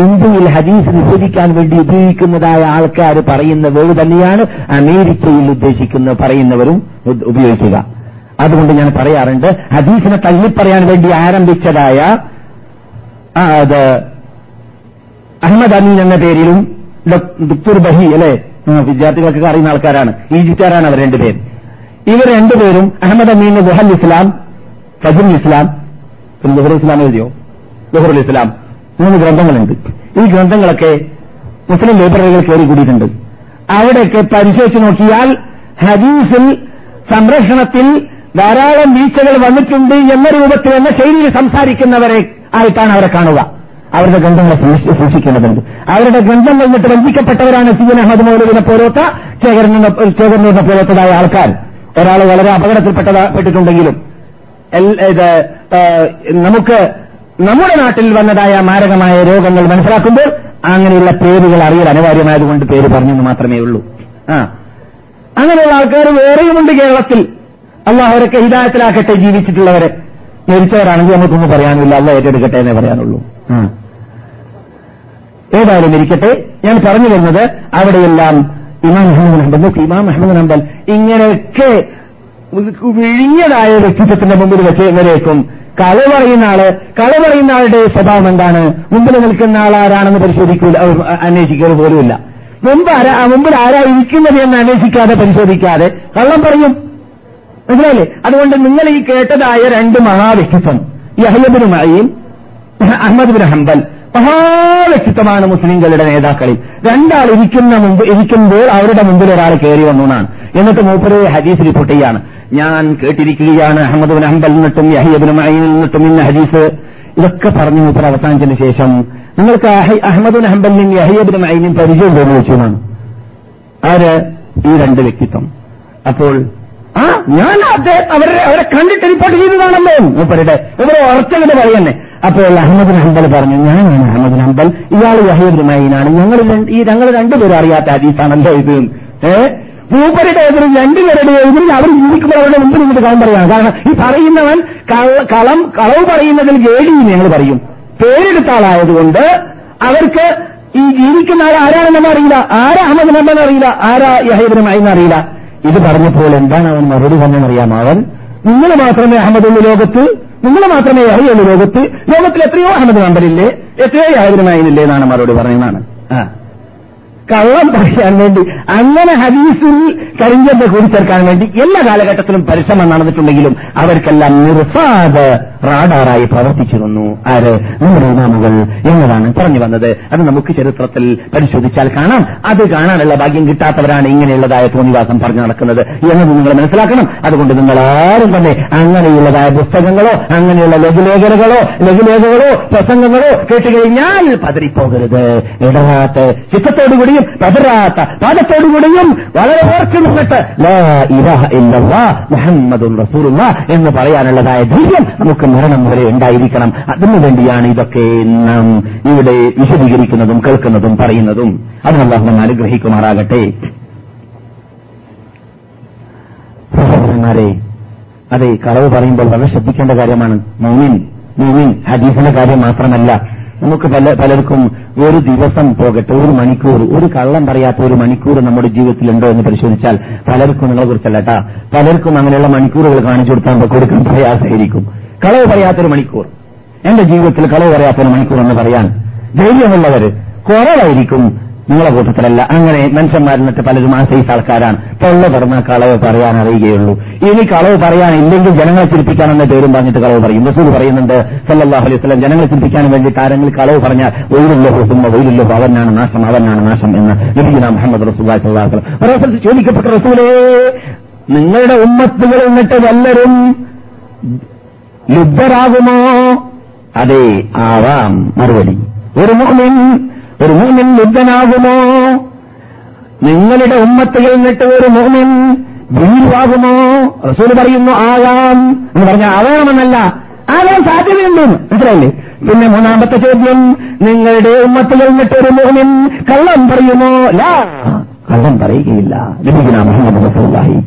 ഇന്ത്യയിൽ ഹദീസ് നിഷേധിക്കാൻ വേണ്ടി ഉപയോഗിക്കുന്നതായ ആൾക്കാർ പറയുന്ന വേവ് തന്നെയാണ് അമേരിക്കയിൽ ഉദ്ദേശിക്കുന്ന പറയുന്നവരും ഉപയോഗിക്കുക. അതുകൊണ്ട് ഞാൻ പറയാറുണ്ട് ഹദീസിനെ തള്ളിപ്പറയാൻ വേണ്ടി ആരംഭിച്ചതായ അത് അഹമ്മദ് അമീൻ എന്ന പേരിലും ദുക്തുർ ബഹി അല്ലെ? വിദ്യാർത്ഥികൾക്ക് അറിയുന്ന ആൾക്കാരാണ്. ഈജിപ്തുകാരാണ് അവർ രണ്ടുപേർ ഇവർ രണ്ടുപേരും അഹമ്മദ് അമീൻ ഗുഹൽ ഇസ്ലാം ഫജുൽ ഇസ്ലാം ദുഹർ ഇസ്ലാം എഴുതിയോ? ദുഹറുൽ ഇസ്ലാം. മൂന്ന് ഗ്രന്ഥങ്ങളുണ്ട്. ഈ ഗ്രന്ഥങ്ങളൊക്കെ മുസ്ലിം ലൈബ്രറികൾ കയറി കൂടിയിട്ടുണ്ട്. അവിടെയൊക്കെ പരിശോധിച്ച് നോക്കിയാൽ ഹദീസിൽ സംരക്ഷണത്തിൽ ധാരാളം വീഴ്ചകൾ വന്നിട്ടുണ്ട് എന്ന രൂപത്തിൽ എന്ന ശൈലിയിൽ സംസാരിക്കുന്നവരെ ആയിട്ടാണ് അവരെ കാണുക. അവരുടെ ഗ്രന്ഥങ്ങളെ സൂക്ഷിക്കേണ്ടതുണ്ട്. അവരുടെ ഗ്രന്ഥം വന്നിട്ട് വഞ്ചിക്കപ്പെട്ടവരാണ് സി എൻ അഹമ്മദ് മൗലവിനെ പോലത്തെ ചേകർന്നൂരിനെ പോലത്തതായ ആൾക്കാർ. ഒരാൾ വളരെ അപകടത്തിൽപ്പെട്ടിട്ടുണ്ടെങ്കിലും ഇത് നമുക്ക് നമ്മുടെ നാട്ടിൽ വന്നതായ മാരകമായ രോഗങ്ങൾ മനസ്സിലാക്കുമ്പോൾ അങ്ങനെയുള്ള പേരുകൾ അറിയൽ അനിവാര്യമായതുകൊണ്ട് പേര് പറഞ്ഞെന്ന് മാത്രമേ ഉള്ളൂ. ആ. അങ്ങനെയുള്ള ആൾക്കാർ വേറെയുമുണ്ട് കേരളത്തിൽ. അള്ളാഹുരൊക്കെ ഹിതായത്തിലാക്കട്ടെ ജീവിച്ചിട്ടുള്ളവരെ. മരിച്ചവരാണെങ്കിൽ നമുക്കൊന്നും പറയാനില്ല അല്ല ഏറ്റെടുക്കട്ടെ എന്നേ പറയാനുള്ളൂ. ഏതായാലും ഇരിക്കട്ടെ. ഞാൻ പറഞ്ഞു വരുന്നത് അവിടെയെല്ലാം ഇമാം അഹമ്മദ് ഹംബൽ ഇമാം അഹമ്മദ് ഹംബൽ ഇങ്ങനെയൊക്കെ വിഴിഞ്ഞതായ വ്യക്തിത്വത്തിന്റെ മുമ്പിൽ വെച്ചേക്കും കള പറയുന്ന ആൾ കള പറയുന്ന ആളുടെ സ്വഭാവം എന്താണ്? മുമ്പിൽ നിൽക്കുന്ന ആൾ ആരാണെന്ന് പരിശോധിക്കൂല. അന്വേഷിക്കുക പോലുമില്ല. മുമ്പ് ആരാ മുമ്പിൽ ആരാ ഇരിക്കുന്നത് എന്ന് അന്വേഷിക്കാതെ പരിശോധിക്കാതെ കള്ളം പറയും. മനസ്സിലായില്ലേ? അതുകൊണ്ട് നിങ്ങൾ ഈ കേട്ടതായ രണ്ട് മഹാവ്യക്തിത്വം യഹയബിനുമായും അഹമ്മദ് ബിൻ ഹംബൽ മഹാവ്യക്തിത്വമാണ് മുസ്ലിംകളുടെ നേതാക്കളിൽ. രണ്ടാൾ ഇരിക്കുന്ന മുമ്പ് ഇരിക്കുമ്പോൾ അവരുടെ മുമ്പിൽ ഒരാൾ കയറി എന്നാണ്. എന്നിട്ട് മൂപ്പര് ഹദീസ് റിപ്പോർട്ട് ചെയ്യാണ്. ഞാൻ കേട്ടിരിക്കുകയാണ് അഹമ്മദ് ബിൻ ഹംബൽ നിന്നിട്ടും യഹയബിൻ മഴയിൽ നിന്നിട്ടും ഇന്ന ഹദീസ്. ഇതൊക്കെ പറഞ്ഞു മൂപ്പർ അവസാനിച്ചതിന് ശേഷം നിങ്ങൾക്ക് അഹ- അഹമ്മദ് ബിൻ ഹംബലിനും യഹയബിൻ മഴയിനും പരിചയം തോന്നി വെച്ചു ആര്? ഈ രണ്ട് വ്യക്തിത്വം. അപ്പോൾ ആ? ഞാൻ അദ്ദേഹം അവരെ അവരെ കണ്ടിട്ട് റിപ്പോർട്ട് ചെയ്തതാണല്ലോ. മൂപ്പരുടെ ഇവരെ ഉറച്ചങ്ങനെ പറയുന്നേ. അപ്പോൾ അഹമ്മദ് ഹംബൽ പറഞ്ഞു ഞാനാണ് അഹമ്മദ് ഹംബൽ. ഇയാൾ യഹീബ് മൈനാണ് ഞങ്ങൾ ഈ ഞങ്ങൾ രണ്ടുപേരും അറിയാത്ത ഹദീസാണല്ലോ ഇത്. ഏ? മൂപ്പരുടെ എതിരും രണ്ടുപേരുടെ എതിരിൽ അവർ ജീവിക്കുമ്പോൾ അവരുടെ മുമ്പിൽ നിന്നിട്ട് കളം പറയാണ്. കാരണം ഈ പറയുന്നവൻ കള- കളം കളവ് പറയുന്നതിൽ ജേഡി ഞങ്ങൾ പറയും. പേരെടുത്ത ആളായതുകൊണ്ട് അവർക്ക് ഈ ജീവിക്കുന്ന ആൾ ആരാണെന്ന് അറിയില്ല. ആരാ അഹമ്മദ് ഹംബൽ അറിയില്ല. ആരാ യഹീബ് മൈൻ അറിയില്ല. ഇത് പറഞ്ഞപ്പോൾ എന്താണ് അവൻ മറുപടി പറഞ്ഞെന്നറിയാം അവൻ നിങ്ങൾ മാത്രമേ അഹമ്മദുള്ള ലോകത്ത് നിങ്ങൾ മാത്രമേ യഹയുള്ളൂ ലോകത്ത് ലോകത്തിൽ എത്രയോ അഹമ്മദ് നമ്പരില്ലേ എത്രയോ യാതൊരുമായില്ലേ എന്നാണ് മറുപടി പറയുന്നതാണ് ആ. കള്ളം പറയാൻ വേണ്ടി അങ്ങനെ ഹദീസിൽ കരിഞ്ചന്റെ കൂടിച്ചേർക്കാൻ വേണ്ടി എല്ലാ കാലഘട്ടത്തിലും പരിശ്രമം നടന്നിട്ടുണ്ടെങ്കിലും അവർക്കെല്ലാം നിർസാദ് റാഡാറായി പ്രവർത്തിച്ചിരുന്നു. ആര്? നമ്മുടെ ഇമാമുകൾ. എന്നതാണ് പറഞ്ഞു വന്നത്. അത് നമുക്ക് ചരിത്രത്തിൽ പരിശോധിച്ചാൽ കാണാം. അത് കാണാനുള്ള ഭാഗ്യം കിട്ടാത്തവരാണ് ഇങ്ങനെയുള്ളതായ തോന്നിവാസം പറഞ്ഞു നടക്കുന്നത്. എന്നത് നിങ്ങൾ മനസ്സിലാക്കണം. അതുകൊണ്ട് നിങ്ങൾ ആരും തന്നെ അങ്ങനെയുള്ളതായ പുസ്തകങ്ങളോ അങ്ങനെയുള്ള ലഘുലേഖനകളോ ലഘുലേഖകളോ പ്രസംഗങ്ങളോ കേട്ടുകഴിഞ്ഞാൽ പതറിപ്പോകരുത്. ഇടറാത്ത ചിത്തത്തോടുകൂടിയും പതിരാത്ത പാദത്തോടുകൂടിയും വളരെ ഓർക്കുന്നിട്ട് എന്ന് പറയാനുള്ളതായ ധൈര്യം നമുക്ക് മരണം വരെ ഉണ്ടായിരിക്കണം. അതിനു വേണ്ടിയാണ് ഇതൊക്കെ നാം ഇവിടെ വിശദീകരിക്കുന്നതും കേൾക്കുന്നതും പറയുന്നതും. അതിനുള്ള നമ്മെ അനുഗ്രഹിക്കുമാറാകട്ടെ. സഹോദരന്മാരെ അതെ കളവ് പറയുമ്പോൾ വളരെ ശ്രദ്ധിക്കേണ്ട കാര്യമാണ്. മൗമിൻ മൗമിൻ ഹജീഫിന്റെ കാര്യം മാത്രമല്ല. നമുക്ക് പല പലർക്കും ഒരു ദിവസം പോകട്ടെ ഒരു മണിക്കൂർ ഒരു കള്ളം പറയാത്ത ഒരു മണിക്കൂർ നമ്മുടെ ജീവിതത്തിലുണ്ടോ എന്ന് പരിശോധിച്ചാൽ പലർക്കും നിങ്ങളെ കുറിച്ചല്ല പലർക്കും അങ്ങനെയുള്ള മണിക്കൂറുകൾ കാണിച്ചു കൊടുത്താൽ കൊടുക്കാൻ പ്രയാസമായിരിക്കും. കളവ് പറയാത്തൊരു മണിക്കൂർ. എന്റെ ജീവിതത്തിൽ കളവ് പറയാത്തൊരു മണിക്കൂർ എന്ന് പറയാൻ ധൈര്യമുള്ളവർ കുറവായിരിക്കും നിങ്ങളെ കൂട്ടത്തിലല്ല. അങ്ങനെ മനുഷ്യന്മാരിന്നിട്ട് പലരും ആശ്രയിച്ച ആൾക്കാരാണ്. തൊള്ള പറഞ്ഞ കളവ് പറയാൻ അറിയുകയുള്ളൂ. ഇനി കളവ് പറയാനില്ലെങ്കിൽ ജനങ്ങളെ ചിരിപ്പിക്കാനെന്ന പേരും പറഞ്ഞിട്ട് കളവ് പറയും. റസൂൽ പറയുന്നുണ്ട് സല്ലാഹു അലൈഹി സ്വലം ജനങ്ങളെ ചിരിപ്പിക്കാൻ വേണ്ടി ആരെങ്കിലും കളവ് പറഞ്ഞാൽ ഒഴിവുള്ള ഹുസുമ ഒഴിവുള്ള അവനാണ് നാശം അവനാണ് നാശം എന്ന് ലഭിക്കുന്ന മുഹമ്മദ് സ്ഥലത്ത് ചോദിക്കപ്പെട്ട റസൂലേ നിങ്ങളുടെ ഉമ്മത്തുകൾ എന്നിട്ട് വല്ലരും ലുബ്ധരാകുമോ അതെ ആവാം മറുപടി. ഒരു മുഅ്മിൻ ഒരു മുഅ്മിൻ ലുബ്ധനാകുമോ നിങ്ങളുടെ ഉമ്മത്തിൽ നിന്നിട്ട് ഒരു മുഅ്മിൻ ഭീരുവാകുമോ? റസൂൽ പറയുന്നു ആകാം എന്ന് പറഞ്ഞാൽ ആവാമെന്നല്ല ആകാൻ സാധ്യതയുണ്ട്. മനസ്സിലായില്ലേ? പിന്നെ മൂന്നാമത്തെ ചോദ്യം നിങ്ങളുടെ ഉമ്മത്തിൽ നിന്നിട്ട് ഒരു മുഅ്മിൻ കള്ളം പറയുമോ? ലാ കള്ളം പറയുകയില്ല. ലഭിക്കുന്ന മുഹമ്മദ് റസൂലുള്ളാഹി.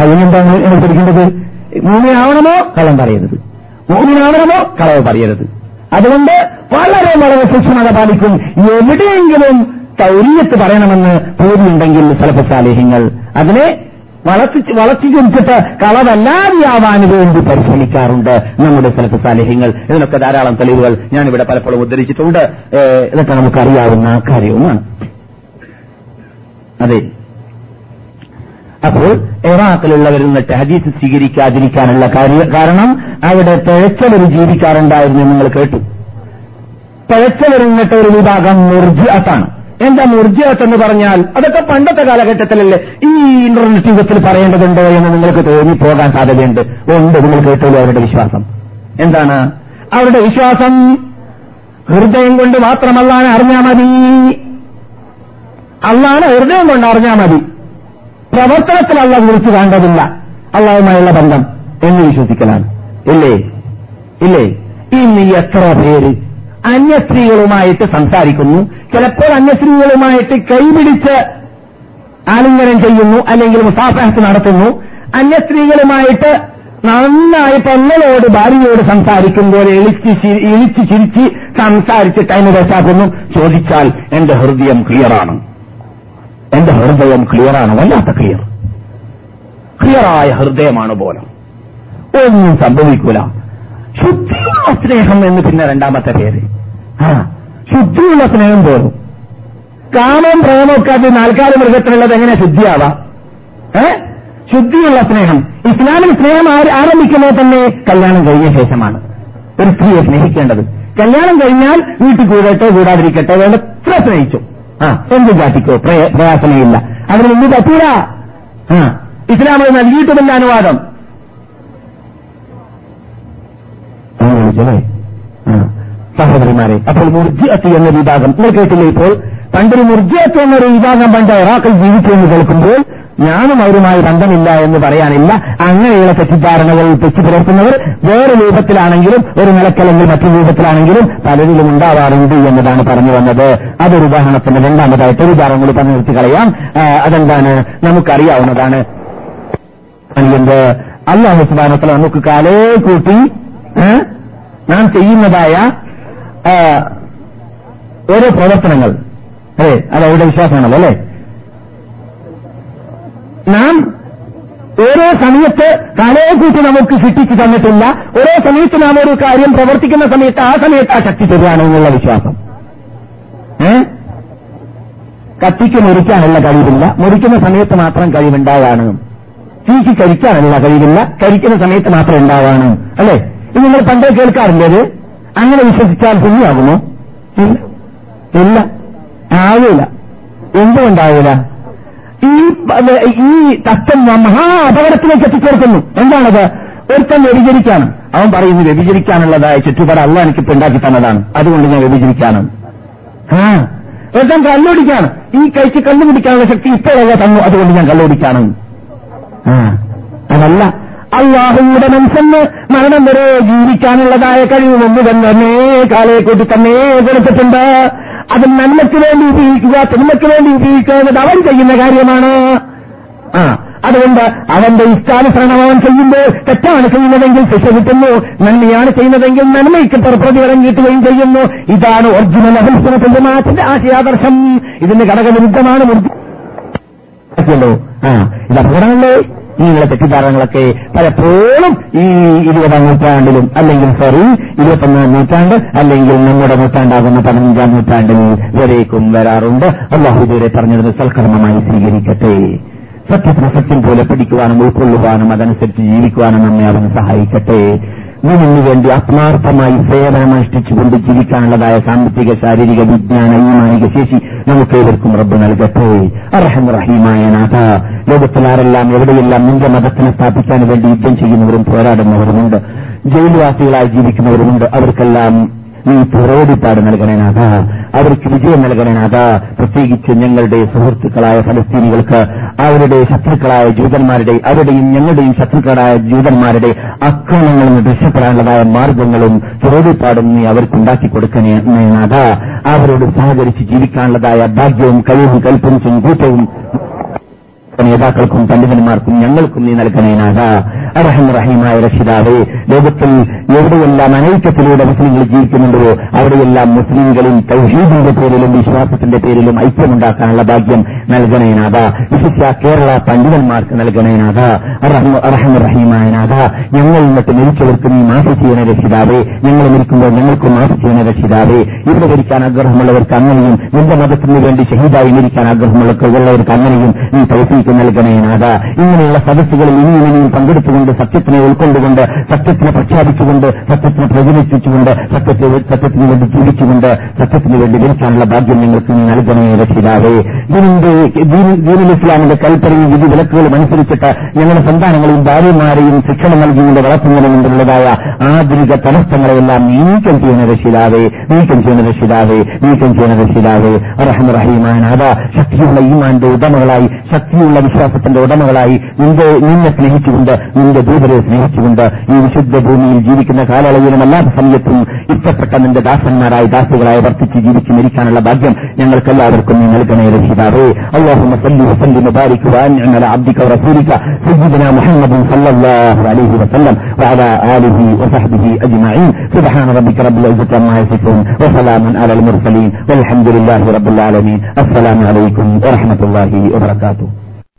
അതിനെന്താണ് പഠിക്കേണ്ടത് മൂമിനാവണമോ കളം പറയരുത്. മൂമിനാവണമോ കളവ് പറയരുത്. അതുകൊണ്ട് വളരെ വളരെ സൂക്ഷ്മത പാലിക്കും. എവിടെയെങ്കിലും തൗരിയത്ത് പറയണമെന്ന് തോന്നിയുണ്ടെങ്കിൽ സലഭസാലേഹ്യങ്ങൾ അതിനെ വളർത്തി വളർത്തി കുറിച്ചിട്ട് കളവല്ലാതെയാവാൻ വേണ്ടി പരിശ്രമിക്കാറുണ്ട് നമ്മുടെ സലഫസാലേഹ്യങ്ങൾ ഇതിനൊക്കെ ധാരാളം തെളിവുകൾ ഞാനിവിടെ പലപ്പോഴും ഉദ്ധരിച്ചിട്ടുണ്ട്. ഇതൊക്കെ നമുക്കറിയാവുന്ന കാര്യവുമാണ്. അതെ. അപ്പോൾ ഇറാഖിലുള്ളവരിൽ നിന്നിട്ട് ഹദീസ് സ്വീകരിക്കാതിരിക്കാനുള്ള കാരണം അവിടെ പിഴച്ചവർ ജീവിക്കാറുണ്ടായിരുന്നു നിങ്ങൾ കേട്ടു. പിഴച്ചവർ നിന്നിട്ട് ഒരു വിഭാഗം മുർജിഅത്താണ്. എന്താ മുർജിഅത്ത് എന്ന് പറഞ്ഞാൽ അതൊക്കെ പണ്ടത്തെ കാലഘട്ടത്തിലല്ലേ ഈ ഇന്റർനെറ്റ് യുഗത്തിൽ പറയേണ്ടതുണ്ടോ എന്ന് നിങ്ങൾക്ക് തോന്നി പോകാൻ സാധ്യതയുണ്ട്. ഉണ്ട് നിങ്ങൾ കേട്ടോളൂ അവരുടെ വിശ്വാസം. എന്താണ്? അവരുടെ വിശ്വാസം ഹൃദയം കൊണ്ട് മാത്രമല്ലാണ് അറിഞ്ഞാൽ മതി. അള്ളാണ് ഹൃദയം കൊണ്ട് അറിഞ്ഞാൽ മതി. പ്രവർത്തനത്തിൽ അല്ല വിളിച്ചു കാണേണ്ടതില്ല. അള്ളാഹുമായുള്ള ബന്ധം എന്ന് വിശ്വസിക്കലാണ്. ഇല്ലേ? ഇല്ലേ? ഇന്ന് എത്ര പേര് അന്യസ്ത്രീകളുമായിട്ട് സംസാരിക്കുന്നു. ചിലപ്പോൾ അന്യസ്ത്രീകളുമായിട്ട് കൈപിടിച്ച് ആലിംഗനം ചെയ്യുന്നു അല്ലെങ്കിൽ മുസാഫഹത്ത് നടത്തുന്നു. അന്യസ്ത്രീകളുമായിട്ട് നന്നായി പെങ്ങളോട് ഭാര്യയോട് സംസാരിക്കുമ്പോൾ എളിച്ച് ഇളിച്ച് ചിരിച്ച് സംസാരിച്ച് ടൈം വെച്ചാക്കുന്നു ചോദിച്ചാൽ എന്റെ ഹൃദയം ക്ലിയറാണ് എന്റെ ഹൃദയം ക്ലിയറാണ് വല്ലാത്ത ക്ലിയർ. ക്ലിയറായ ഹൃദയമാണ് പോലും ഒന്നും സംഭവിക്കൂല. ശുദ്ധിയുള്ള സ്നേഹം എന്ന് പിന്നെ രണ്ടാമത്തെ പേര്. ആ ശുദ്ധിയുള്ള സ്നേഹം പോലും. കാമം പ്രേമൊക്കെ അത് നാൽക്കാല മൃഗത്തിലുള്ളത് എങ്ങനെ ശുദ്ധിയാവാ? ഏ? ശുദ്ധിയുള്ള സ്നേഹം. ഇസ്ലാമിൽ സ്നേഹം ആര് ആരംഭിക്കുന്നത് തന്നെ കല്യാണം കഴിഞ്ഞ ശേഷമാണ്. ഒരു സ്ത്രീയെ സ്നേഹിക്കേണ്ടത്. കല്യാണം കഴിഞ്ഞാൽ വീട്ടിൽ കൂടട്ടെ കൂടാതിരിക്കട്ടെ വേണ്ടത്ര സ്നേഹിച്ചു. ആ എന്ത് ജാതിക്കോ? പ്രയ- പ്രയാസമേ ഇല്ല അതിന് മുമ്പ് പറ്റൂല. ആ ഇസ്ലാം അത് നൽകിയിട്ടുമില്ല അനുവാദം. അങ്ങനെ വിളിച്ചല്ലേ ആ. സഹോദരിമാരെ അപ്പോൾ മുർജിയത്ത് എന്ന വിഭാഗം നിങ്ങൾ കേട്ടില്ലേ ഇപ്പോൾ? പണ്ടൊരു മുർജിയത്ത് എന്നൊരു വിഭാഗം പണ്ട് ഇറാഖിൽ ജീവിച്ചു എന്ന് കേൾക്കുമ്പോൾ ഞാനും അവരുമായി ബന്ധമില്ല എന്ന് പറയാനില്ല. അങ്ങനെയുള്ള തെറ്റിദ്ധാരണകൾ തെച്ചു പുലർത്തുന്നവർ വേറെ രൂപത്തിലാണെങ്കിലും ഒരു നിലക്കല്ലെങ്കിൽ മറ്റു രൂപത്തിലാണെങ്കിലും പലരിലും ഉണ്ടാവാറുണ്ട് എന്നതാണ് പറഞ്ഞു വന്നത്. അതൊരു ഉദാഹരണത്തിന് രണ്ടാമതായിട്ട് ഒരു കൂടി പറഞ്ഞു നിർത്തി കളയാം അതെന്താണ്? നമുക്കറിയാവുന്നതാണ്. എന്ത് അള്ളാഹു സുബാനത്തിൽ നമുക്ക് കാലേ കൂട്ടി നാം ചെയ്യുന്നതായ ഓരോ പ്രവർത്തനങ്ങൾ. അതെ അത് അവരുടെ വിശ്വാസമാണല്ലോ അല്ലേ? നാം ഓരോ സമയത്ത് കലയെ കൂട്ടി നമുക്ക് സൃഷ്ടിച്ചു തന്നിട്ടില്ല. ഓരോ സമയത്ത് നാം ഒരു കാര്യം പ്രവർത്തിക്കുന്ന സമയത്ത് ആ സമയത്ത് ആ ശക്തി തരുവാണ് എന്നുള്ള വിശ്വാസം. കത്തിക്ക് മുറിക്കാനുള്ള കഴിവില്ല. മുറിക്കുന്ന സമയത്ത് മാത്രം കഴിവുണ്ടാവാണ്. തീക്ക് കരിക്കാനുള്ള കഴിവില്ല. കരിക്കുന്ന സമയത്ത് മാത്രം ഉണ്ടാവാണ്. അല്ലെ? ഇത് നിങ്ങൾ പണ്ടേ കേൾക്കാറില്ലത് അങ്ങനെ വിശ്വസിച്ചാൽ പുണ്യാകുമോ? ഇല്ല. ഇല്ല. ആവില്ല എന്തുകൊണ്ടാവില്ല? ഈ ഈ തത്വം മഹാ അപകടത്തിലേക്ക് എത്തിച്ചേർക്കുന്നു. എന്താണത്? ഒരുത്തൻ വ്യഭിചരിക്കാണ്. അവൻ പറയുന്നു വ്യഭിചരിക്കാനുള്ളതായ ചുറ്റുപാട് അല്ല എനിക്കിപ്പോ ഉണ്ടാക്കി തന്നതാണ്. അതുകൊണ്ട് ഞാൻ വ്യഭിചരിക്കാണ്. ഒരുത്തൻ കല്ലോടിക്കാണ്. ഈ കൈക്ക് കല്ലുപിടിക്കാനുള്ള ശക്തി ഇപ്പോഴല്ല തന്നു അതുകൊണ്ട് ഞാൻ കല്ലോടിക്കാണ്. ആ അതല്ല. അള്ളാഹുയുടെ മനസ്സെന്ന് മരണം വരെ ജീവിക്കാനുള്ളതായ കഴിവ് ഒന്ന് തന്നെ കാലയെ കൂട്ടി തന്നെ കൊടുത്തിട്ടുണ്ട് അത് നന്മയ്ക്ക് വേണ്ടി ഉപയോഗിക്കുക തിന്മയ്ക്ക് വേണ്ടി ഉപയോഗിക്കുക എന്നത് അവൻ ചെയ്യുന്ന കാര്യമാണ്. ആ അതുകൊണ്ട് അവന്റെ ഇഷ്ടാനുസരണം അവൻ ചെയ്യുമ്പോൾ തെറ്റാണ് ചെയ്യുന്നതെങ്കിൽ ശിക്ഷ കിട്ടുന്നു നന്മയാണ് ചെയ്യുന്നതെങ്കിൽ നന്മയ്ക്ക് പ്ര- പ്രതിഫലം കിട്ടുകയും ചെയ്യുന്നു. ഇതാണ് ഒറിജിനൽ അഭിൽസനത്തിന്റെ മാറ്റിന്റെ ആശയാദർശം. ഇതിന് ഘടകവിരുദ്ധമാണ് ആ ഇത് അപകടമല്ലേ? ഇങ്ങനെയുള്ള തെറ്റിദ്ധാരണകളൊക്കെ പലപ്പോഴും ഈ ഇരുപതാം നൂറ്റാണ്ടിലും അല്ലെങ്കിൽ സോറി ഇരുപത്തൊന്നാം നൂറ്റാണ്ട് അല്ലെങ്കിൽ നമ്മുടെ നൂറ്റാണ്ടാകുന്ന പതിനഞ്ചാം നൂറ്റാണ്ടിൽ വരേക്കും വരാറുണ്ട്. അള്ളാഹു ഇതുവരെ പറഞ്ഞതിന് സൽക്കർമ്മമായി സ്വീകരിക്കട്ടെ. സത്യത്തിന് സത്യം പോലെ പഠിക്കുവാനും ഉൾക്കൊള്ളുവാനും അതനുസരിച്ച് ജീവിക്കുവാനും നമ്മെ അവന് സഹായിക്കട്ടെ. ഇതിനു വേണ്ടി ആത്മാർത്ഥമായി സേവനമനുഷ്ഠിച്ചുകൊണ്ട് ജീവിക്കാനുള്ളതായ സാമ്പത്തിക ശാരീരിക വിജ്ഞാന ഈമാനിക ശേഷി നമുക്ക് ഏവർക്കും റബ്ബ് നൽകട്ടെ. അർഹം റഹീമായ നാഥ ലോകത്തിലാരെല്ലാം എവിടെയെല്ലാം നിന്റെ മതത്തിനെ സ്ഥാപിക്കാൻ വേണ്ടി യുദ്ധം ചെയ്യുന്നവരും പോരാടുന്നവരുമുണ്ട്. ജയിൽവാസികളായി ജീവിക്കുന്നവരുമുണ്ട്. അവർക്കെല്ലാം നീ പുറോടിപ്പാട് നൽകണേനാഥ. അവർക്ക് വിജയം നൽകണേനാഥ. പ്രത്യേകിച്ച് ഞങ്ങളുടെ സുഹൃത്തുക്കളായ ഫലസ്തീനികൾക്ക് അവരുടെ ശത്രുക്കളായ ജൂതന്മാരുടെ അവരുടെയും ഞങ്ങളുടെയും ശത്രുക്കളായ ജൂതന്മാരുടെ അക്രമങ്ങളും രക്ഷപ്പെടാനുള്ളതായ മാർഗങ്ങളും പുറോടിപ്പാടും നീ അവർക്കുണ്ടാക്കി കൊടുക്കണേ നാഥ അവരോട് സഹകരിച്ച് ജീവിക്കാനുള്ളതായ ഭാഗ്യവും കഴിവും കൽപ്പനിച്ചും കൂട്ടവും നേതാക്കൾക്കും പണ്ഡിതന്മാർക്കും ഞങ്ങൾക്കും നീ നൽകണേനാഥ അറഹം റഹീമായ രക്ഷിതാവേ ലോകത്തിൽ എവിടെയെല്ലാം അനൈക്യത്തിലൂടെ മുസ്ലിങ്ങൾ ജീവിക്കുന്നുണ്ടോ അവിടെയെല്ലാം മുസ്ലിങ്ങളിൽ തൗഹീദിന്റെ പേരിലും വിശ്വാസത്തിന്റെ പേരിലും ഐക്യമുണ്ടാക്കാനുള്ള ഭാഗ്യം നൽകണേനാഥ വിശിഷ്യ കേരള പണ്ഡിതന്മാർക്ക് നൽകണേനാഥ അറഹം റഹീമായ നാഥ ഞങ്ങൾ ഇന്നത്തെ മരിച്ചവർക്ക് നീ മാഫ് ചെയ്യണ രക്ഷിതാവേ ഞങ്ങൾ മരിക്കുമ്പോൾ ഞങ്ങൾക്ക് മാഫ് ചെയ്യണ രക്ഷിതാവേ ഇവിടെ മരിക്കാൻ ആഗ്രഹമുള്ളവർക്ക് അങ്ങനെയും നിന്റെ മതത്തിന് വേണ്ടി ഷഹീദായി മരിക്കാൻ ആഗ്രഹമുള്ളവർക്ക് അങ്ങനെയും നീ തൗഫീക്ക് നൽകണേ നാഥ ഇങ്ങനെയുള്ള സദസ്സുകളിൽ ഇനിയും പങ്കെടുത്തുകൊണ്ട് സത്യത്തിനെ ഉൾക്കൊണ്ടുകൊണ്ട് സത്യത്തിനെ പ്രഖ്യാപിച്ചുകൊണ്ട് സത്യത്തിനെ പ്രചരിപ്പിച്ചുകൊണ്ട് സത്യത്തെ സത്യത്തിന് വേണ്ടി ജീവിച്ചുകൊണ്ട് സത്യത്തിന് വേണ്ടി ജനിക്കാനുള്ള ഭാഗ്യം നിങ്ങൾക്ക് നൽകണേ രക്ഷിതാവേ. ഇതിന്റെ ദീനുൽ ഇസ്ലാമിന്റെ കൽപ്പനയും വിധി വിലക്കുകളും അനുസരിച്ചിട്ട് ഞങ്ങളുടെ സന്താനങ്ങളെയും ഭാര്യമാരെയും ശിക്ഷണം നൽകിക്കൊണ്ട് വളർത്തുന്നതിന് മുമ്പുള്ളതായ ആധുനിക തടസ്സങ്ങളെല്ലാം നീക്കം ചെയ്യുന്ന രക്ഷിതാവേ നീക്കം ചെയ്യുന്ന രക്ഷിതാവേ നീക്കം ചെയ്യുന്ന രക്ഷിതാവേ. റഹം റഹീമാനാഥ ശക്തിയുള്ള ഈമാന്റെ ഉടമകളായി ശക്തിയുള്ള വിശ്വാസത്തിന്റെ ഉടമകളായി നിന്റെ നിന്നെ സ്നേഹിച്ചുകൊണ്ട് നിന്റെ ദൂതരെ സ്നേഹിച്ചുകൊണ്ട് ഈ വിശുദ്ധ ഭൂമിയിൽ ജീവിക്കുന്ന കാലയളവിലും എല്ലാ സമയത്തും ഇഷ്ടപ്പെട്ട നിന്റെ ദാസന്മാരായി ദാസുകളായി വർത്തിച്ച് ജീവിച്ച് മരിക്കാനുള്ള ഭാഗ്യം ഞങ്ങൾക്കെല്ലാവർക്കും നീ നൽകണേ രക്ഷിതാവേ اللهم صل وسلم وبارك وانعم على عبدك ورسولك سيدنا محمد صلى الله عليه وسلم وعلى اله وصحبه اجمعين سبحان ربك رب العزه عما يصفون وسلام على المرسلين والحمد لله رب العالمين السلام عليكم ورحمه الله وبركاته